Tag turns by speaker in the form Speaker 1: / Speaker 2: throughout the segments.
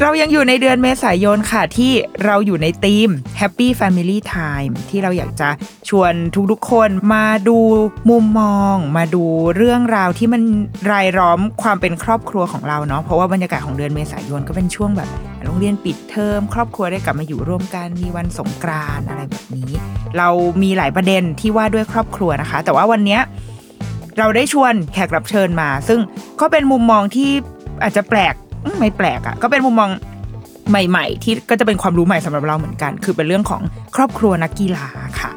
Speaker 1: เรายังอยู่ในเดือนเมษายนค่ะที่เราอยู่ในธีม Happy Family Time ที่เราอยากจะชวนทุกๆคนมาดูมุมมอง มาดูเรื่องราวที่มันรายล้อมความเป็นครอบครัวของเราเนาะเพราะว่าบรรยากาศของเดือนเมษายนก็เป็นช่วงแบบโรงเรียนปิดเทอมครอบครัวได้กลับมาอยู่ร่วมกันมีวันสงกรานอะไรแบบนี้ เรามีหลายประเด็นที่ว่าด้วยครอบครัวนะคะ แต่ว่าวันนี้เราได้ชวนแขกรับเชิญมา ซึ่งก็เป็นมุมมองที่อาจจะแปลก ไม่แปลกอะ่ะก็เป็นมุมมองใหม่ ๆ ที่ก็จะเป็นความรู้ใหม่สำหรับเราเหมือนกัน คือเป็นเรื่องของครอบครัวนักกีฬาค่ะ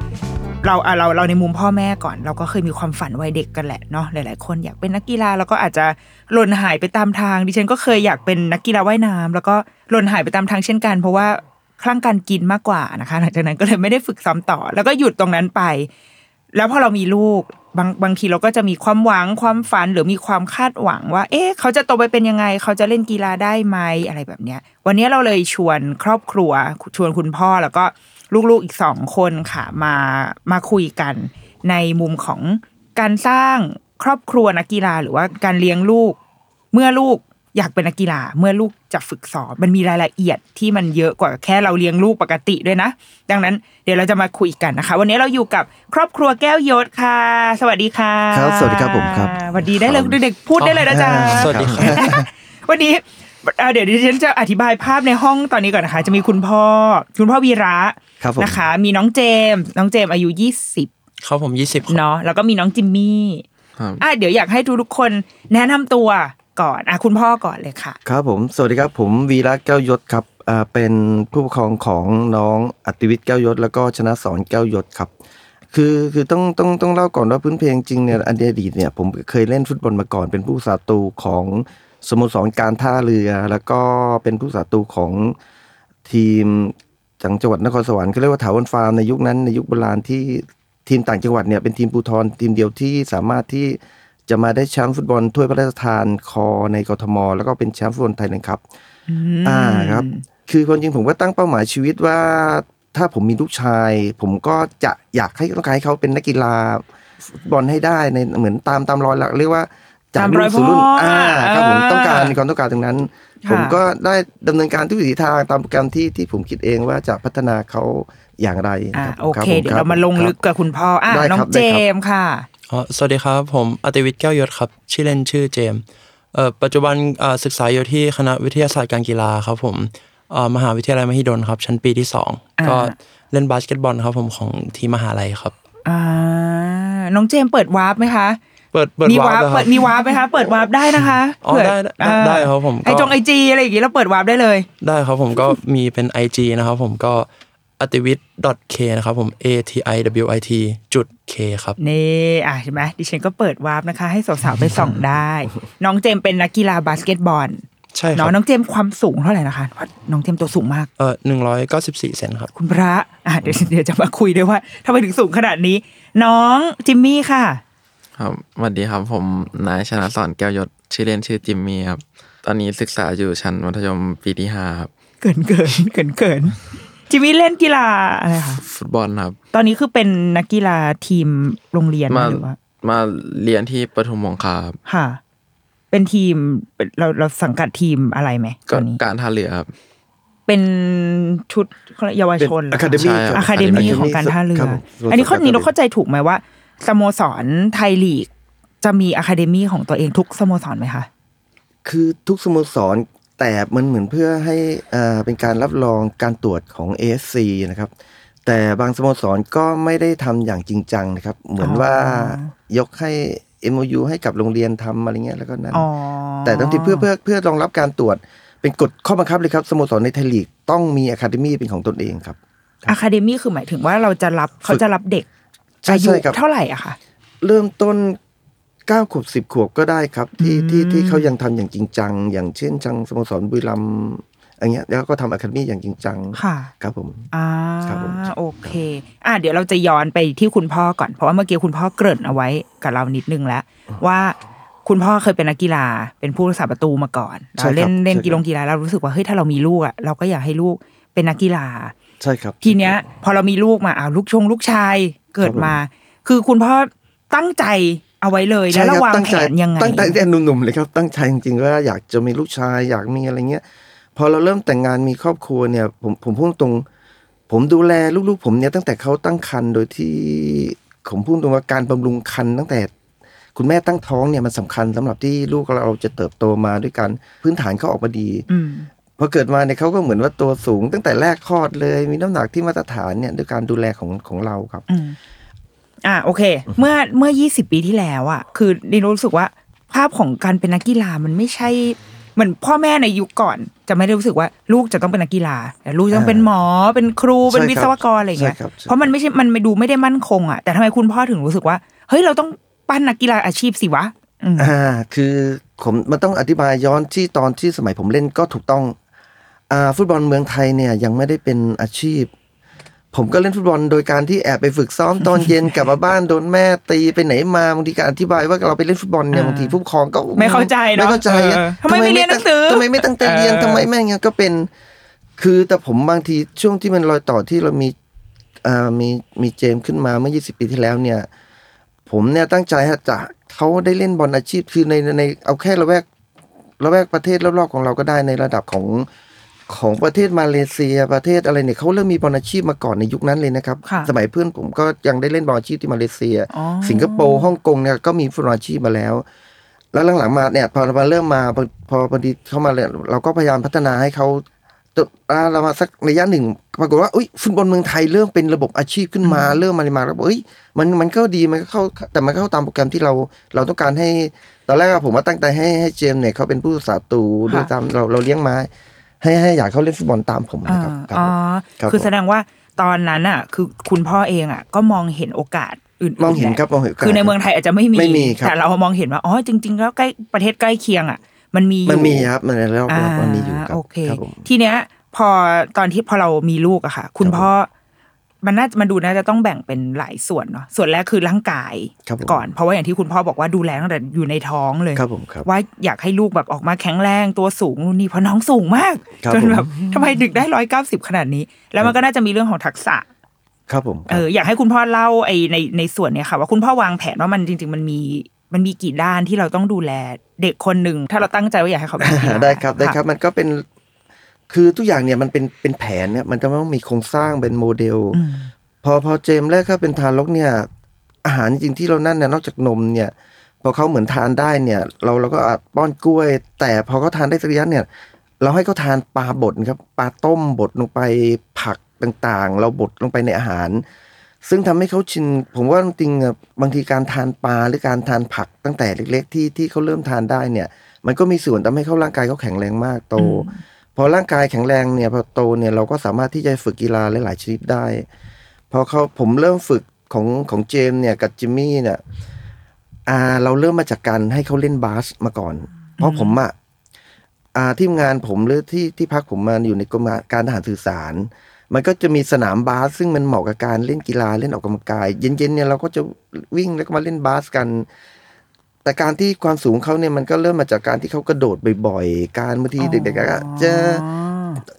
Speaker 1: เราอะเราเราในมุมพ่อแม่ก่อน เราก็เคยมีความฝันวัยเด็กกันแหละเนาะหลาย ๆ คนอยากเป็นนักกีฬาแล้วก็อาจจะหล่นหายไปตามทาง ดิฉันก็เคยอยากเป็นนักกีฬาว่ายน้ำแล้วก็หล่นหายไปตามทางเช่นกัน เพราะว่าคลั่งการกินมากกว่านะคะ หลังจากนั้นก็เลยไม่ได้ฝึกซ้อมต่อ แล้วก็หยุดตรงนั้นไป แล้วพอเรามีลูก บางบางทีเราก็จะมีความหวังความฝันหรือมีความคาดหวังว่า เอ๊ะเขาจะโตไปเป็นยังไง เขาจะเล่นกีฬาได้ไหมอะไรแบบเนี้ย วันนี้เราเลยชวนครอบครัว ชวนคุณพ่อแล้วก็ลูกๆอีกสองคนค่ะมามาคุยกัน ในมุมของการสร้างครอบครัวนักกีฬาหรือว่าการเลี้ยงลูก เมื่อลูก อยากเป็นนักกีฬาเมื่อลูกจะฝึกซ้อมมันมีรายละเอียดที่มันเยอะกว่าแค่เราเลี้ยงลูกปกติด้วยนะ ดังนั้นเดี๋ยวเราจะมาคุยกันนะคะ วันนี้เราอยู่กับครอบครัวแก้วยศค่ะ สวัสดีค่ะ
Speaker 2: ครับสวัสดีครับผมครับ
Speaker 1: สวัสดีได้เลยเด็กๆพูดได้เลยนะจ๊ะ
Speaker 2: สวัสดีครับ
Speaker 1: วันนี้เอ่อเดี๋ยวดิฉันจะอธิบายภาพในห้องตอนนี้ก่อนนะคะ จะมีคุณพ่อ คุณพ่อวีระ
Speaker 2: ครับผม
Speaker 1: นะคะ มีน้องเจมส์น้องเจมส์อายุยี่สิบ
Speaker 3: ครับผมยี่สิบ
Speaker 1: เนาะแล้วก็มีน้องจิมมี่
Speaker 2: ครับ
Speaker 1: อะเดี๋ยวอยากให้ทุกๆคนแนะนำตัว ก่อนอะคุณพ่อก่อนเลยค่ะ
Speaker 2: ครับผมสวัสดีครับผมวีระแก้วยศครับเป็นผู้ปกครองของน้องอติวิทย์แก้วยศ แล้วก็ชนะสอนแก้วยศครับ คือคือต้องต้องต้องเล่าก่อนว่าพื้นเพลงจริงเนี่ยอันอดีตเนี่ยผมเคยเล่นฟุตบอลมาก่อน เป็นผู้สาประตูของสโมสรการท่าเรือ แล้วก็เป็นผู้สาประตูของทีมจังจังหวัดนครสวรรค์เขาเรียกว่าถาวรฟาร์มในยุคนั้นในยุคโบราณที่ทีมต่างจังหวัดเนี่ยเป็นทีมภูทรทีมเดียวที่สามารถที่ จะมาได้แชมป์ฟุตบอลถ้วยพระราชทานคอในกทม แล้วก็เป็นแชมป์ฟุตบอลไทยนะครับอ่าครับ คือความจริงผมก็ตั้งเป้าหมายชีวิตว่า ถ้าผมมีลูกชาย ผมก็จะอยากให้ต้องการให้เขาเป็นนักกีฬาฟุตบอลให้ได้ในเหมือนตามตามรอยหลักเรียกว่าจาก
Speaker 1: ตามร
Speaker 2: รุ่
Speaker 1: อย
Speaker 2: นสู่รุ่น
Speaker 1: พ่ออ่
Speaker 2: อ่าครับผม
Speaker 1: อ่า
Speaker 2: ต้องการมีความต้องการตรงนั้น
Speaker 1: ค่ะ
Speaker 2: ผมก็ได้ดำเนินการทุกวิถีทางตามโปรแกรมที่ที่ผมคิดเอง ว่าจะพัฒนาเขาอย่างไร
Speaker 1: อะ
Speaker 2: รับ
Speaker 1: โอ
Speaker 2: รับ
Speaker 1: เค
Speaker 2: ผม
Speaker 1: เดี๋ยว
Speaker 2: คบ
Speaker 1: เรามาลงลึกกับคุณพ่ออะ
Speaker 2: ได้ครับ
Speaker 1: น้อง
Speaker 2: ได้
Speaker 1: เจ
Speaker 2: ครับ
Speaker 1: มส์ค่ะ
Speaker 3: อ๋อสวัสดีครับ ผมอติวิทย์แก้วยศครับ ชื่อเล่นชื่อเจมส์เอ่อปัจจุบันอ่าศึกษาอยู่ที่คณะวิทยาศาสตร์การกีฬาครับผมเอ่อมหาวิทยาลัยมหิดลครับ ชั้นปีที่สอง
Speaker 1: อ่า
Speaker 3: ก็เล่นบาสเกตบอลครับผมของทีมมหาลัยครับ
Speaker 1: อ่าน้องเจมส์เปิดวาร์ปไหมคะ
Speaker 3: เปิดเปิด
Speaker 1: มี
Speaker 3: วาร์ป
Speaker 1: เปิดมีวาร์ปไหมคะ เปิดวาร์ปได้นะคะ
Speaker 3: อ๋อ
Speaker 1: เผื่
Speaker 3: ได้ได้
Speaker 1: อ่า
Speaker 3: ได้ครับผม
Speaker 1: ไอจง IG อะไรอย่างงี้เราเปิดวาร์ปได้เลย
Speaker 3: ได้ครับผมก็มีเป็น IG นะครับผมก็ อติวิทย์ .k นะครับผม a t i w i t จุด k ครับ
Speaker 1: นี่อะเห็นไหมดิฉันก็เปิดวาร์ปนะคะ ให้สาวๆไปส่องได้ น้องเจมส์เป็นนักกีฬาบาสเกตบอล
Speaker 3: ใช่ครั
Speaker 1: เนาะ
Speaker 3: บ
Speaker 1: น้องเจมส์ความสูงเท่าไหร่นะคะเพราะน้องเจมส์ตัวสูงมาก
Speaker 3: เอ่อหนึ่งร้อยเก้าสิบสี่เซนครับ
Speaker 1: คุณพระอะเดี๋ยวเดี๋ยวจะมาคุยด้วยว่าทำไมถึงสูงขนาดนี้ น้องจิมมี่ค่ะ
Speaker 4: ครับสวัสดีครับผมนายชนะสอนแก้วยศชื่อเล่นชื่อจิมมี่ครับ ตอนนี้ศึกษาอยู่ชั้นมัธยมปีที่ห้าครับ
Speaker 1: เกินเกินเกินเกิน จิมมี่เล่นกีฬาอะไรคะ
Speaker 4: ฟุตบอลครับ
Speaker 1: ตอนนี้คือเป็นนักกีฬาทีมโรงเรียนไหม
Speaker 4: มา
Speaker 1: หรือว่า
Speaker 4: มาเรียนที่ปทุมคงคาครับ
Speaker 1: ค่ะ เป็นทีมเป็นเราเราสังกัดทีมอะไรไหมต
Speaker 4: ก็
Speaker 1: อนนี้
Speaker 4: การท่าเรือครับ
Speaker 1: เป็นชุดเยาวชนเหรอ
Speaker 2: academy
Speaker 4: ใช่ครับ
Speaker 1: academy ของการท่าเรือ
Speaker 2: ครับผม
Speaker 1: อันนี้ข้อนี้เรา
Speaker 2: ครับ
Speaker 1: เข้าใจถูกไหมว่าสโมสรไทยลีก จะมี academy ของตัวเองทุกสโมสรไหมคะ
Speaker 2: คือทุกสโมสร แต่มันเหมือนเพื่อให้เอ่อเป็นการรับรองการตรวจของ ASC นะครับ แต่บางสโมสรก็ไม่ได้ทำอย่างจริงจังนะครับ เหมือนว่ายกให้ MOU ให้กับโรงเรียนทำอะไรเงี้ยแล้วก็นั้น
Speaker 1: อ๋อ
Speaker 2: แต่ทั้งที่เพื่อเพื่อเพื่อรองรับการตรวจ เป็นกฎข้อบังคับเลยครับสโมสรในไทยลีกต้องมีอะคาเดมี่เป็นของตนเองครับ
Speaker 1: อะคาเดมี่คือหมายถึงว่าเราจะรับเขาจะรับเด็ก
Speaker 2: ใช่
Speaker 1: อายุ
Speaker 2: ใช่ครับ
Speaker 1: เท่าไหร่อะคะ
Speaker 2: เริ่มต้น เก้าขวบสิบขวบก็ได้ครับ ที่ที่ที่เขายังทำอย่างจริงจัง อย่างเช่นจังสโมสรบุรีรัมย์อย่างเงี้ยแล้วก็ทำอะคาเดมี่อย่างจริงจัง
Speaker 1: ค่ะ
Speaker 2: ครับผม
Speaker 1: อ่า
Speaker 2: ครับผม
Speaker 1: โอเค อ่าเดี๋ยวเราจะย้อนไปที่คุณพ่อก่อน เพราะว่าเมื่อกี้คุณพ่อเกริ่นเอาไว้กับเรานิดนึงแล้ว ว่าคุณพ่อเคยเป็นนักกีฬาเป็นผู้รักษาประตูมาก่อน
Speaker 2: ใช่
Speaker 1: เรา
Speaker 2: ครับ
Speaker 1: เล่นเล่น
Speaker 2: ใช่ครับ
Speaker 1: กีฬากีฬาเรารู้สึกว่าเฮ้ยถ้าเรามีลูกอะเราก็อยากให้ลูกเป็นนักกีฬา
Speaker 2: ใช่ครับ
Speaker 1: ทีเนี้ย พอเรามีลูกมาอ้าวลูกชงลูกชายเกิดมา คือคุณพ่อตั้งใจ เอาไว้เลยแล้ว
Speaker 2: ใช่
Speaker 1: เรา
Speaker 2: ครับ
Speaker 1: วาง
Speaker 2: ตั้ง
Speaker 1: แผ
Speaker 2: ใจ
Speaker 1: นยังไง
Speaker 2: ตั้งแต่แต่หนุ่มๆเลยครับตั้งใจจริงๆว่าอยากจะมีลูกชายอยากมีอะไรเงี้ยพอเราเริ่มแต่งงานมีครอบครัวเนี่ย ผมผมพูดตรง ผมดูแลลูกๆ ผมเนี่ยตั้งแต่เขาตั้งครรภ์โดยที่ผมพูดตรงว่าการบำรุงครรภ์ตั้งแต่คุณแม่ตั้งท้องเนี่ยมันสำคัญสำหรับที่ลูกเราจะเติบโตมาด้วยกันพื้นฐานเขาออกมาดี
Speaker 1: อืม
Speaker 2: พอเกิดมาเนี่ยเขาก็เหมือนว่าตัวสูงตั้งแต่แรกคลอดเลย มีน้ำหนักที่มาตรฐานเนี่ยด้วยการดูแลของของเราครับ
Speaker 1: อืมอ่าโอเค เมื่อเมื่อยี่สิบปีที่แล้วอะ คือดินรู้สึกว่า ภาพของการเป็นนักกีฬามันไม่ใช่เหมือนพ่อแม่ในยุคก่อน จะไม่ได้รู้สึกว่าลูกจะต้องเป็นนักกีฬาแต่ลูกจะต้องเป็นหมอเป็นครูเป็น
Speaker 2: ใช่ครับ
Speaker 1: วิศวกรอะไรอย่างเงี้ย
Speaker 2: ใช่ครับใช่
Speaker 1: เพราะมันไม่ใช่มันไม่ดูไม่ได้มั่นคงอะแต่ทำไมคุณพ่อถึงรู้สึกว่าเฮ้ยเราต้องปั้นนักกีฬาอาชีพสิวะอืม
Speaker 2: อ่าคือผมมันต้องอธิบายย้อนที่ตอนที่สมัยผมเล่นก็ถูกต้องอ่าฟุตบอลเมืองไทยเนี่ยยังไม่ได้เป็นอาชีพ ผมก็เล่นฟุตบอลโดยการที่แอบไปฝึกซ้อมตอนเย็นกลับมาบ้านโดนแม่ตีไปไหนมาบางทีการอธิบายว่าเราไปเล่นฟุตบอลเนี่ย
Speaker 1: อ่า
Speaker 2: บางทีผู้ปกครองก็
Speaker 1: ไม่เข้าใจเนอะ
Speaker 2: ไม่เข้าใจ
Speaker 1: เออทำไมไม่เรียนหนังสือ
Speaker 2: ทำไมไม่ตั้งใจเรียน
Speaker 1: เออ
Speaker 2: ทำไมแม่งเงี้ยก็เป็น คือแต่ผมบางทีช่วงที่มันรอยต่อที่เรามีอ่ามีมีเจมส์ขึ้นมาเมื่อ 20 ปีที่แล้วเนี่ย ผมเนี่ยตั้งใจฮะจะเขาได้เล่นบอลอาชีพคือในในเอาแค่ระแวกระแวกประเทศรอบๆของเราก็ได้ในระดับของ ของประเทศมาเลเซียประเทศอะไรเนี่ยเขาเริ่มมีบอลอาชีพมาก่อนในยุคนั้นเลยนะครับ
Speaker 1: ค่ะ
Speaker 2: สมัยเพื่อนผมก็ยังได้เล่นบอลอาชีพที่มาเลเซีย
Speaker 1: อ๋อ
Speaker 2: สิงคโปร์ฮ่องกงเนี่ยก็มีฟุตบอลอาชีพมาแล้ว แล้วหลังๆมาเนี่ยพอมาเริ่มมาพอพอพอดีเข้ามาเลยเราก็พยายามพัฒนาให้เขาจนอ่าเรามาสักระยะหนึ่งปรากฏว่าอุ้ยฟุตบอลเมืองไทยเริ่มเป็นระบบอาชีพขึ้นมาเริ่มมาเลยมาแล้วบอกเอ้ยมันมันก็ดีมันก็เข้าแต่มันก็เข้าตามโปรแกรมที่เราเราต้องการให้ตอนแรกอะผมว่าตั้งใจให้ให้เจมส์เนี่ยเขาเป็นผู้รักษาประตูด้วยตามเราเราเลี้ยงมา ให้ให้อยากเขาเล่นฟุตบอลตามผม
Speaker 1: อ่า
Speaker 2: นะครับครับ
Speaker 1: อ๋อ
Speaker 2: ครับ
Speaker 1: คือ
Speaker 2: ผม
Speaker 1: แสดงว่าตอนนั้นอะ คือคุณพ่อเองอะ ก็มองเห็นโอกาสอื่นๆ
Speaker 2: มองเห็น
Speaker 1: แหละ
Speaker 2: ครับมองเห็นโอกาส
Speaker 1: คือในเมืองไทยอาจจะไม่มี
Speaker 2: ไม่มีครับ
Speaker 1: แต่เรามองเห็นว่าอ๋อจริง ๆ แล้วใกล้ประเทศใกล้เคียงอะ มันมีอยู่
Speaker 2: มันมีครับมันแล้ว
Speaker 1: อ่า
Speaker 2: มันมีอยู่ครับ
Speaker 1: โอเค
Speaker 2: ครับผม
Speaker 1: ทีเนี้ยพอตอนที่พอเรามีลูกอะค่ะ คุณ
Speaker 2: ครับผม
Speaker 1: พ่อ มันน่ามันดูน่าจะต้องแบ่งเป็นหลายส่วนเนาะส่วนแรกคือร่างกาย
Speaker 2: ครับผม
Speaker 1: ก่อน เพราะว่าอย่างที่คุณพ่อบอกว่าดูแลตั้งแต่อยู่ในท้องเลย
Speaker 2: ครับผมครับ
Speaker 1: ว่าอยากให้ลูกแบบออกมาแข็งแรงตัวสูงนู่นนี่เพราะน้องสูงมาก
Speaker 2: ครับ
Speaker 1: จน
Speaker 2: ผม
Speaker 1: แบบทำไมดึกได้ร้อยเก้าสิบขนาดนี้ แล้วมันก็น่าจะมีเรื่องของทักษะ
Speaker 2: ครับผมครับ
Speaker 1: เอออยากให้คุณพ่อเล่าไอ้ในในส่วนเนี้ยค่ะ ว่าคุณพ่อวางแผนว่ามันจริง ๆ มันมีมันมีกี่ด้านที่เราต้องดูแลเด็กคนหนึ่งถ้าเราตั้งใจว่าอยากให้เขาเป็นนักกีฬา
Speaker 2: ได้ครับได้ครับะมันก็เป็น คือทุกอย่างเนี่ยมันเป็นเป็นแผนเนี่ยมันจะต้องมีโครงสร้างเป็นโมเดล
Speaker 1: อืม
Speaker 2: พอพอเจมส์แรกเขาเป็นทารกเนี่ย อาหารจริงๆที่เรานั่นเนี่ยนอกจากนมเนี่ย พอเขาเหมือนทานได้เนี่ย เราเราก็อาจป้อนกล้วย แต่พอเขาทานได้สักระยะเนี่ย เราให้เขาทานปลาบดครับปลาต้มบดลงไปผักต่างๆ เราบดลงไปในอาหาร ซึ่งทำให้เขาชิน ผมว่าจริงๆอะบางทีการทานปลาหรือการทานผักตั้งแต่เล็ก ๆ ที่ที่เขาเริ่มทานได้เนี่ย มันก็มีส่วนทำให้เขาร่างกายเขาแข็งแรงมากโต พอร่างกายแข็งแรงเนี่ยพอโตเนี่ยเราก็สามารถที่จะฝึกกีฬาหลาย ๆ ชนิดได้ พอเขาผมเริ่มฝึกของของเจมเนี่ยกับจิมมี่เนี่ยอ่าเราเริ่มมาจากการให้เขาเล่นบาสมาก่อน เพราะผมอะอ่าที่งานผมหรือที่ที่พักผมมาอยู่ในกรมการทหารสื่อสาร มันก็จะมีสนามบาส ซึ่งมันเหมาะกับการเล่นกีฬาเล่นออกกำลังกาย เย็นๆเนี่ยเราก็จะวิ่งแล้วก็มาเล่นบาสกัน แต่การที่ความสูงเขาเนี่ยมันก็เริ่มมาจากการที่เขากระโดดบ่อยๆ การบางทีเด็กๆก็จะ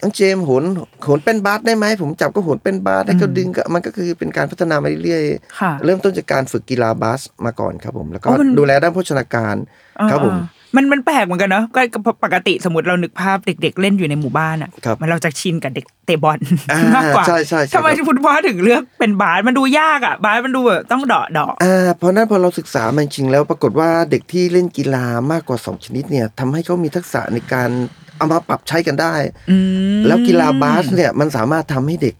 Speaker 2: น้องเจมส์โหนโหนเป็นบาสได้ไหมผมจับก็โหนเป็นบาสได้ก็ดึงก็มันก็คือเป็นการพัฒนามาเรื่อย
Speaker 1: ค่ะ
Speaker 2: ๆเริ่มต้นจากการฝึกกีฬาบาสมาก่อนครับผม แล้วก็
Speaker 1: อ๋อมัน
Speaker 2: ดูแลด้านโภชนาการครับผม
Speaker 1: อ่าๆ มันมันแปลกเหมือนกันเนาะก็ก็ปกติสมมติเรานึกภาพเด็ก ๆ เล่นอยู่ในหมู่บ้านอะ
Speaker 2: ครับ
Speaker 1: มันเราจะชินกับเด็กเตะบอล
Speaker 2: อ่ามา
Speaker 1: กกว่า
Speaker 2: ใช่ใช่ใช่
Speaker 1: ทำไม
Speaker 2: ครับ
Speaker 1: คุณพ่อถึงเลือกเป็นบาสมันดูยากอะบาสมันดูแบบต้องเดาะเดาะ
Speaker 2: อ่าเพราะนั้นพอเราศึกษามันจริงแล้วปรากฏว่าเด็กที่เล่นกีฬามากกว่าสองชนิดเนี่ยทำให้เขามีทักษะในการเอามาปรับใช้กันได้
Speaker 1: อืม
Speaker 2: แล้วกีฬาบาสเนี่ยมันสามารถทำให้เด็ก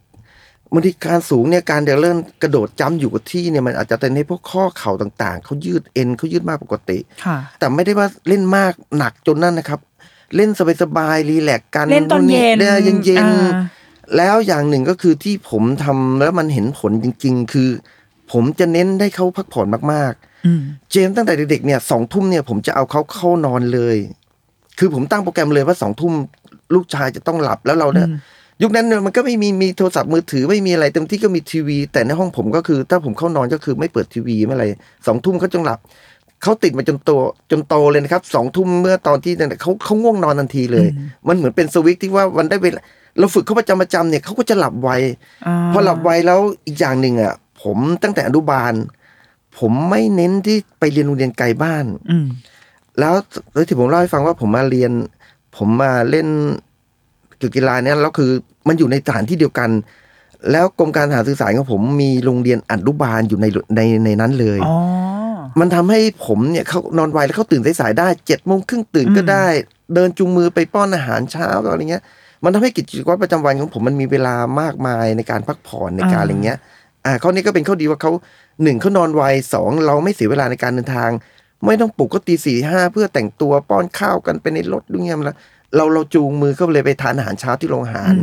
Speaker 2: บางทีการสูงเนี่ยการเดินเลื่อนกระโดดจ้ำอยู่กับที่เนี่ยมันอาจจะเป็นให้พวกข้อเข่าต่างๆเขายืดเอ็นเขายืดมากปกติ
Speaker 1: ค่ะ
Speaker 2: แต่ไม่ได้ว่าเล่นมากหนักจนนั่นนะครับ เล่นสบายๆรีแลกซ์กัน
Speaker 1: เล่นตอนเย็น
Speaker 2: เย็นเย็นๆ
Speaker 1: อ่า
Speaker 2: แล้วอย่างหนึ่งก็คือที่ผมทำแล้วมันเห็นผลจริง ๆ คือ ผมจะเน้นให้เขาพักผ่อนมากๆ
Speaker 1: อืม
Speaker 2: เจมส์ตั้งแต่เด็กๆเนี่ยสองทุ่มเนี่ยผมจะเอาเขาเข้านอนเลย คือผมตั้งโปรแกรมเลยว่าสองทุ่มลูกชายจะต้องหลับแล้วเราเนี่ย
Speaker 1: อืม
Speaker 2: ยุคนั้นเนี่ยมันก็ไม่มีมีโทรศัพท์มือถือไม่มีอะไรเต็มที่ก็มีทีวี แต่ในห้องผมก็คือ ถ้าผมเข้านอนก็คือไม่เปิดทีวีไม่อะไรสองทุ่มเขาจงหลับเขาติดมาจนโตจนโตเลยนะครับสองทุ่มเมื่อตอนที่เนี่ยเขาเขาง่วงนอนทันทีเลย มันเหมือนเป็นสวิตช์ที่ว่าวันได้เวลาเราฝึกเขาประจำประจำเนี่ยเขาก็จะหลับไวาพอหลับไวแล้วอีกอย่างหนึ่งอะผมตั้งแต่อนุบาล ผมไม่เน้นที่ไปเรียนโรงเรียนไกลบ้าน
Speaker 1: อืม
Speaker 2: แล้วแล้วที่ผมเล่าให้ฟังว่าผมมาเรียน ผมมาเล่น กีฬาเนี่ยแล้วคือมันอยู่ในสถานที่เดียวกัน แล้วกรมการทหารสื่อสารของผมมีโรงเรียนอนุบาลอยู่ในในในนั้นเลยมันทำให้ผมเนี่ยเขานอนไวแล้วเขาตื่นสายๆได้เจ็ดโมงครึ่งตื่นก็ได้ เดินจูงมือไปป้อนอาหารเช้าอะไรเงี้ย มันทำให้กิจวัตรประจำวันของผมมันมีเวลามากมายในการพักผ่อนในการอะไรเงี้ยอ่าข้อนี้ก็เป็นข้อดีว่าเขาหนึ่งเขานอนไวสองเราไม่เสียเวลาในการเดินทาง ไม่ต้องปลุกก็ตีสี่ห้าเพื่อแต่งตัวป้อนข้าวกันไปในรถด้วยเงี้ยมันเราเราจูงมือเขาเลยไปทานอาหารเช้าที่โรงอาหาร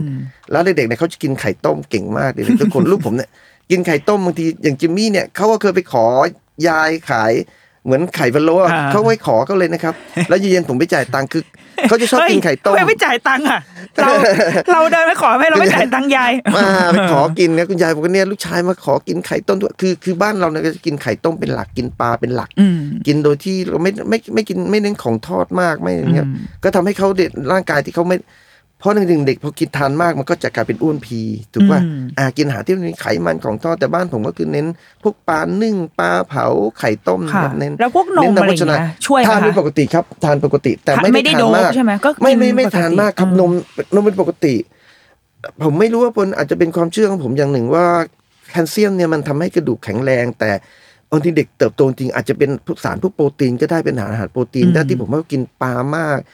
Speaker 2: แล้วเด็กๆเนี่ยเขาจะกินไข่ต้มเก่งมากเลยทุกคนลูกผมเนี่ยกินไข่ต้มบางทีอย่างจิมมี่เนี่ยเขาก็เคยไปขอยายขาย เหมือนไข่พะโล้อะ
Speaker 1: อ่า
Speaker 2: เขาไว้ขอเขาเลยนะครับ แล้วเย็นๆผมไปจ่ายตังค์คือเขาจะชอบกินไข่ต้ม
Speaker 1: เฮ้ยไม่จ่ายตังค์อะเราเราเดินไปขอให้เราไม่จ่ายตังค์ยาย
Speaker 2: มาไปขอกินเนี่ยคุณยายบอกว่าเนี่ยลูกชายมาขอกินไข่ต้มด้วยคือคือบ้านเราเนี่ยก็จะกินไข่ต้มเป็นหลักกินปลาเป็นหลัก
Speaker 1: อืม
Speaker 2: กินโดยที่เราไม่ไม่ไม่กินไม่เน้นของทอดมากไม่อย่างเงี้ย
Speaker 1: อืม
Speaker 2: ก็ทำให้เขาเด็กร่างกายที่เขาไม่ เพราะหนึ่งๆเด็กพอกินทานมากมันก็จะกลายเป็นอ้วนพีถูกป่ะ
Speaker 1: อืม
Speaker 2: อ่ากินอาหารที่มีไขมันของทอดแต่บ้านผมก็คือเน้น พวกปลานึ่งปลาเผาไข่ต้ม
Speaker 1: ค่ะ
Speaker 2: แบบเน้น
Speaker 1: แล้วพวกนม
Speaker 2: เน้
Speaker 1: อะไรอย่างเงี้ยช่วยไหม
Speaker 2: ทานเป็น
Speaker 1: คะ
Speaker 2: ปกติครับทานปกติ แต่ไม่
Speaker 1: ไม่
Speaker 2: ได้
Speaker 1: ได้
Speaker 2: ทานมาก
Speaker 1: โดปใช่ไหมก็กิน
Speaker 2: ไม่ไม่ไม่
Speaker 1: ปกติ
Speaker 2: ทานมากครับ
Speaker 1: อืม
Speaker 2: นมนมเป็นปกติ ผมไม่รู้ว่าปนอาจจะเป็นความเชื่อของผมอย่างหนึ่งว่าแคลเซียมเนี่ยมันทำให้กระดูกแข็งแรง แต่บางทีเด็กเติบโตจริงอาจจะเป็นพวกสารพวกโปรตีนก็ได้เป็นอาหารอาหารโปรตีนได้ที่ผมว่ากินปลามากแล้ว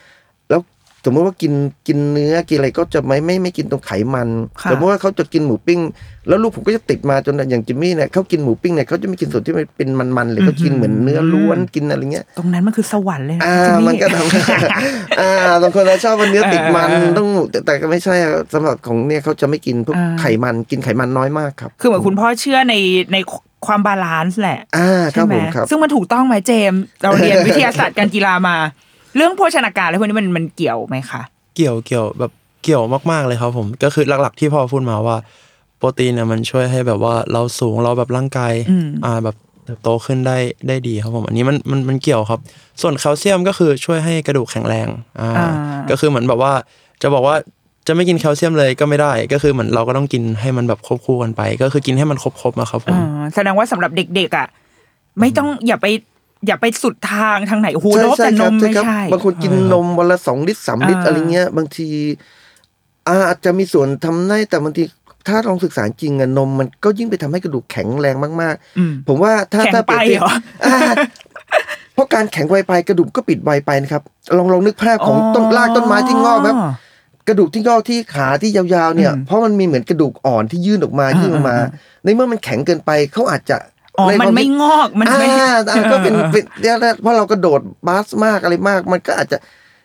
Speaker 2: สมมติว่ากินกินเนื้อกินอะไรก็จะไม่ไม่ไม่กินตรงไขมัน
Speaker 1: ค่ะ
Speaker 2: สมมติว่าเขาจะกินหมูปิ้ง แล้วลูกผมก็จะติดมาจนอย่างจิมมี่เนี่ยเขากินหมูปิ้งเนี่ยเขาจะไม่กินส่วนที่มันเป็นมันๆเลยเขากินเหมือนเนื้อล้วนกินอะไรเงี้ย
Speaker 1: ตรงนั้นมันคือสวรรค์เลยนะ
Speaker 2: อ่า
Speaker 1: จิ
Speaker 2: มันก็ทำอ่าบางคนเราชอบว่าเนื้อติดมัน
Speaker 1: เออ
Speaker 2: ต้องแต่แต่ก็ไม่ใช่อะสำหรับของเนี่ยเขาจะไม่กินพวก
Speaker 1: อ่า
Speaker 2: ไขมันกินไขมันน้อยมากครับ
Speaker 1: คือเหมือนคุณพ่อเชื่อในในความ balance แหละ
Speaker 2: อ่าครั
Speaker 1: ใช่
Speaker 2: บ
Speaker 1: ไหม
Speaker 2: ผมครับ
Speaker 1: ซึ่งมันถูกต้องไหมเจมส์เราเรียนวิทยาศาสตร์การกีฬามา เรื่องโภชนาการอะไรพวกนี้มันมันเกี่ยวไหมคะ
Speaker 3: เกี่ยวเกี่ยวแบบเกี่ยวมากๆเลยครับผมก็คือหลักๆที่พ่อพูดมาว่า โปรตีนเนี่ยมันช่วยให้แบบว่าเราสูงเราแบบร่างกาย
Speaker 1: อืม
Speaker 3: อ่าแบบเติบโตขึ้นได้ได้ดีครับผมอันนี้มันมันมันเกี่ยวครับ ส่วนแคลเซียมก็คือช่วยให้กระดูกแข็งแรงอ่า
Speaker 1: อ่า
Speaker 3: ก็คือเหมือนแบบว่าจะบอกว่าจะไม่กินแคลเซียมเลยก็ไม่ได้ ก็คือเหมือนเราก็ต้องกินให้มันแบบควบคู่กันไป ก็คือกินให้มันครบๆอะครับผม
Speaker 1: อ่าแสดงว่าสำหรับเด็กๆอะไม่ต้องอย่าไป อย่าไปสุดทางทางไหนโอ้โหโดบแต่นมไม่
Speaker 2: ครับ
Speaker 1: ใช่
Speaker 2: บางคนกินนมวันละสองลิตรสามลิตร
Speaker 1: อ่า
Speaker 2: อะไรเงี้ย บางทีอาอาจจะมีส่วนทำได้แต่บางทีถ้าลองศึกษาจริงอะนมมันก็ยิ่งไปทำให้กระดูกแข็งแรงมาก
Speaker 1: อืม
Speaker 2: ๆผมว่าถ้า
Speaker 1: แข็ง
Speaker 2: ถ้า
Speaker 1: ไป
Speaker 2: เปรียบเทียบ
Speaker 1: เหรอ
Speaker 2: อ่าเพราะการแข็งไวไปกระดูกก็ปิดไวไปนะครับ ลองลองนึกภาพของต้นรากต้นไม้ที่งอกครับ กระดูกที่งอกที่ขาที่ยาวๆเนี่ย
Speaker 1: อืม
Speaker 2: เพราะมันมีเหมือนกระดูกอ่อนที่ยื่นออกมา
Speaker 1: อ่า
Speaker 2: ยื่นออกมา
Speaker 1: อ่า
Speaker 2: ในเมื่อมันแข็งเกินไปเขาอาจจะ
Speaker 1: อ๋อ
Speaker 2: ใควา
Speaker 1: มันไม่
Speaker 2: คิด
Speaker 1: งอก มันไม่
Speaker 2: อ่าอ่าก็เป็นเป็นเนี่ยนะเพราะเรากระโดดบาสมากอะไรมาก มันก็อาจจะ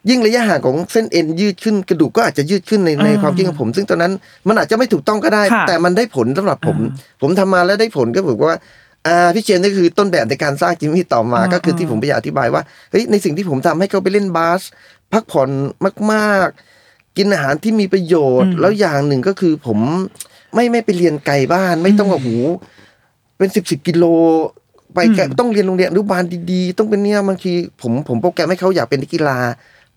Speaker 2: ยิ่งระยะห่างของเส้นเอ็นยืดขึ้นกระดูกก็อาจจะยืดขึ้นในใน
Speaker 1: อืม
Speaker 2: ความคิดของผม ซึ่งตอนนั้นมันอาจจะไม่ถูกต้องก็ได้
Speaker 1: ค่ะ
Speaker 2: แต่มันได้ผลสำหรับผม
Speaker 1: อ่า
Speaker 2: ผมทำมาแล้วได้ผลก็บอกว่าอ่าพี่เจมส์นี่คือต้นแบบในการสร้างจิมมี่ต่อมา
Speaker 1: อ่า
Speaker 2: ก็คือที่ผมพยายามอธิบายว่าเฮ้ยในสิ่งที่ผมทำให้เขาไปเล่นบาสพักผ่อนมากๆ กินอาหารที่มีประโยชน์
Speaker 1: อืม
Speaker 2: แล้วอย่างหนึ่งก็คือผมไม่ไม่ไปเรียนไกลบ้านไม่ต้องว่าหู เป็นสิบสิบกิโล ไปแกะ
Speaker 1: อืม
Speaker 2: ต้องเรียนโรงเรียนอนุบาลดีๆ ต้องเป็นเนี่ยบางทีผมผมโปรแกรมให้เขาอยากเป็นนักกีฬา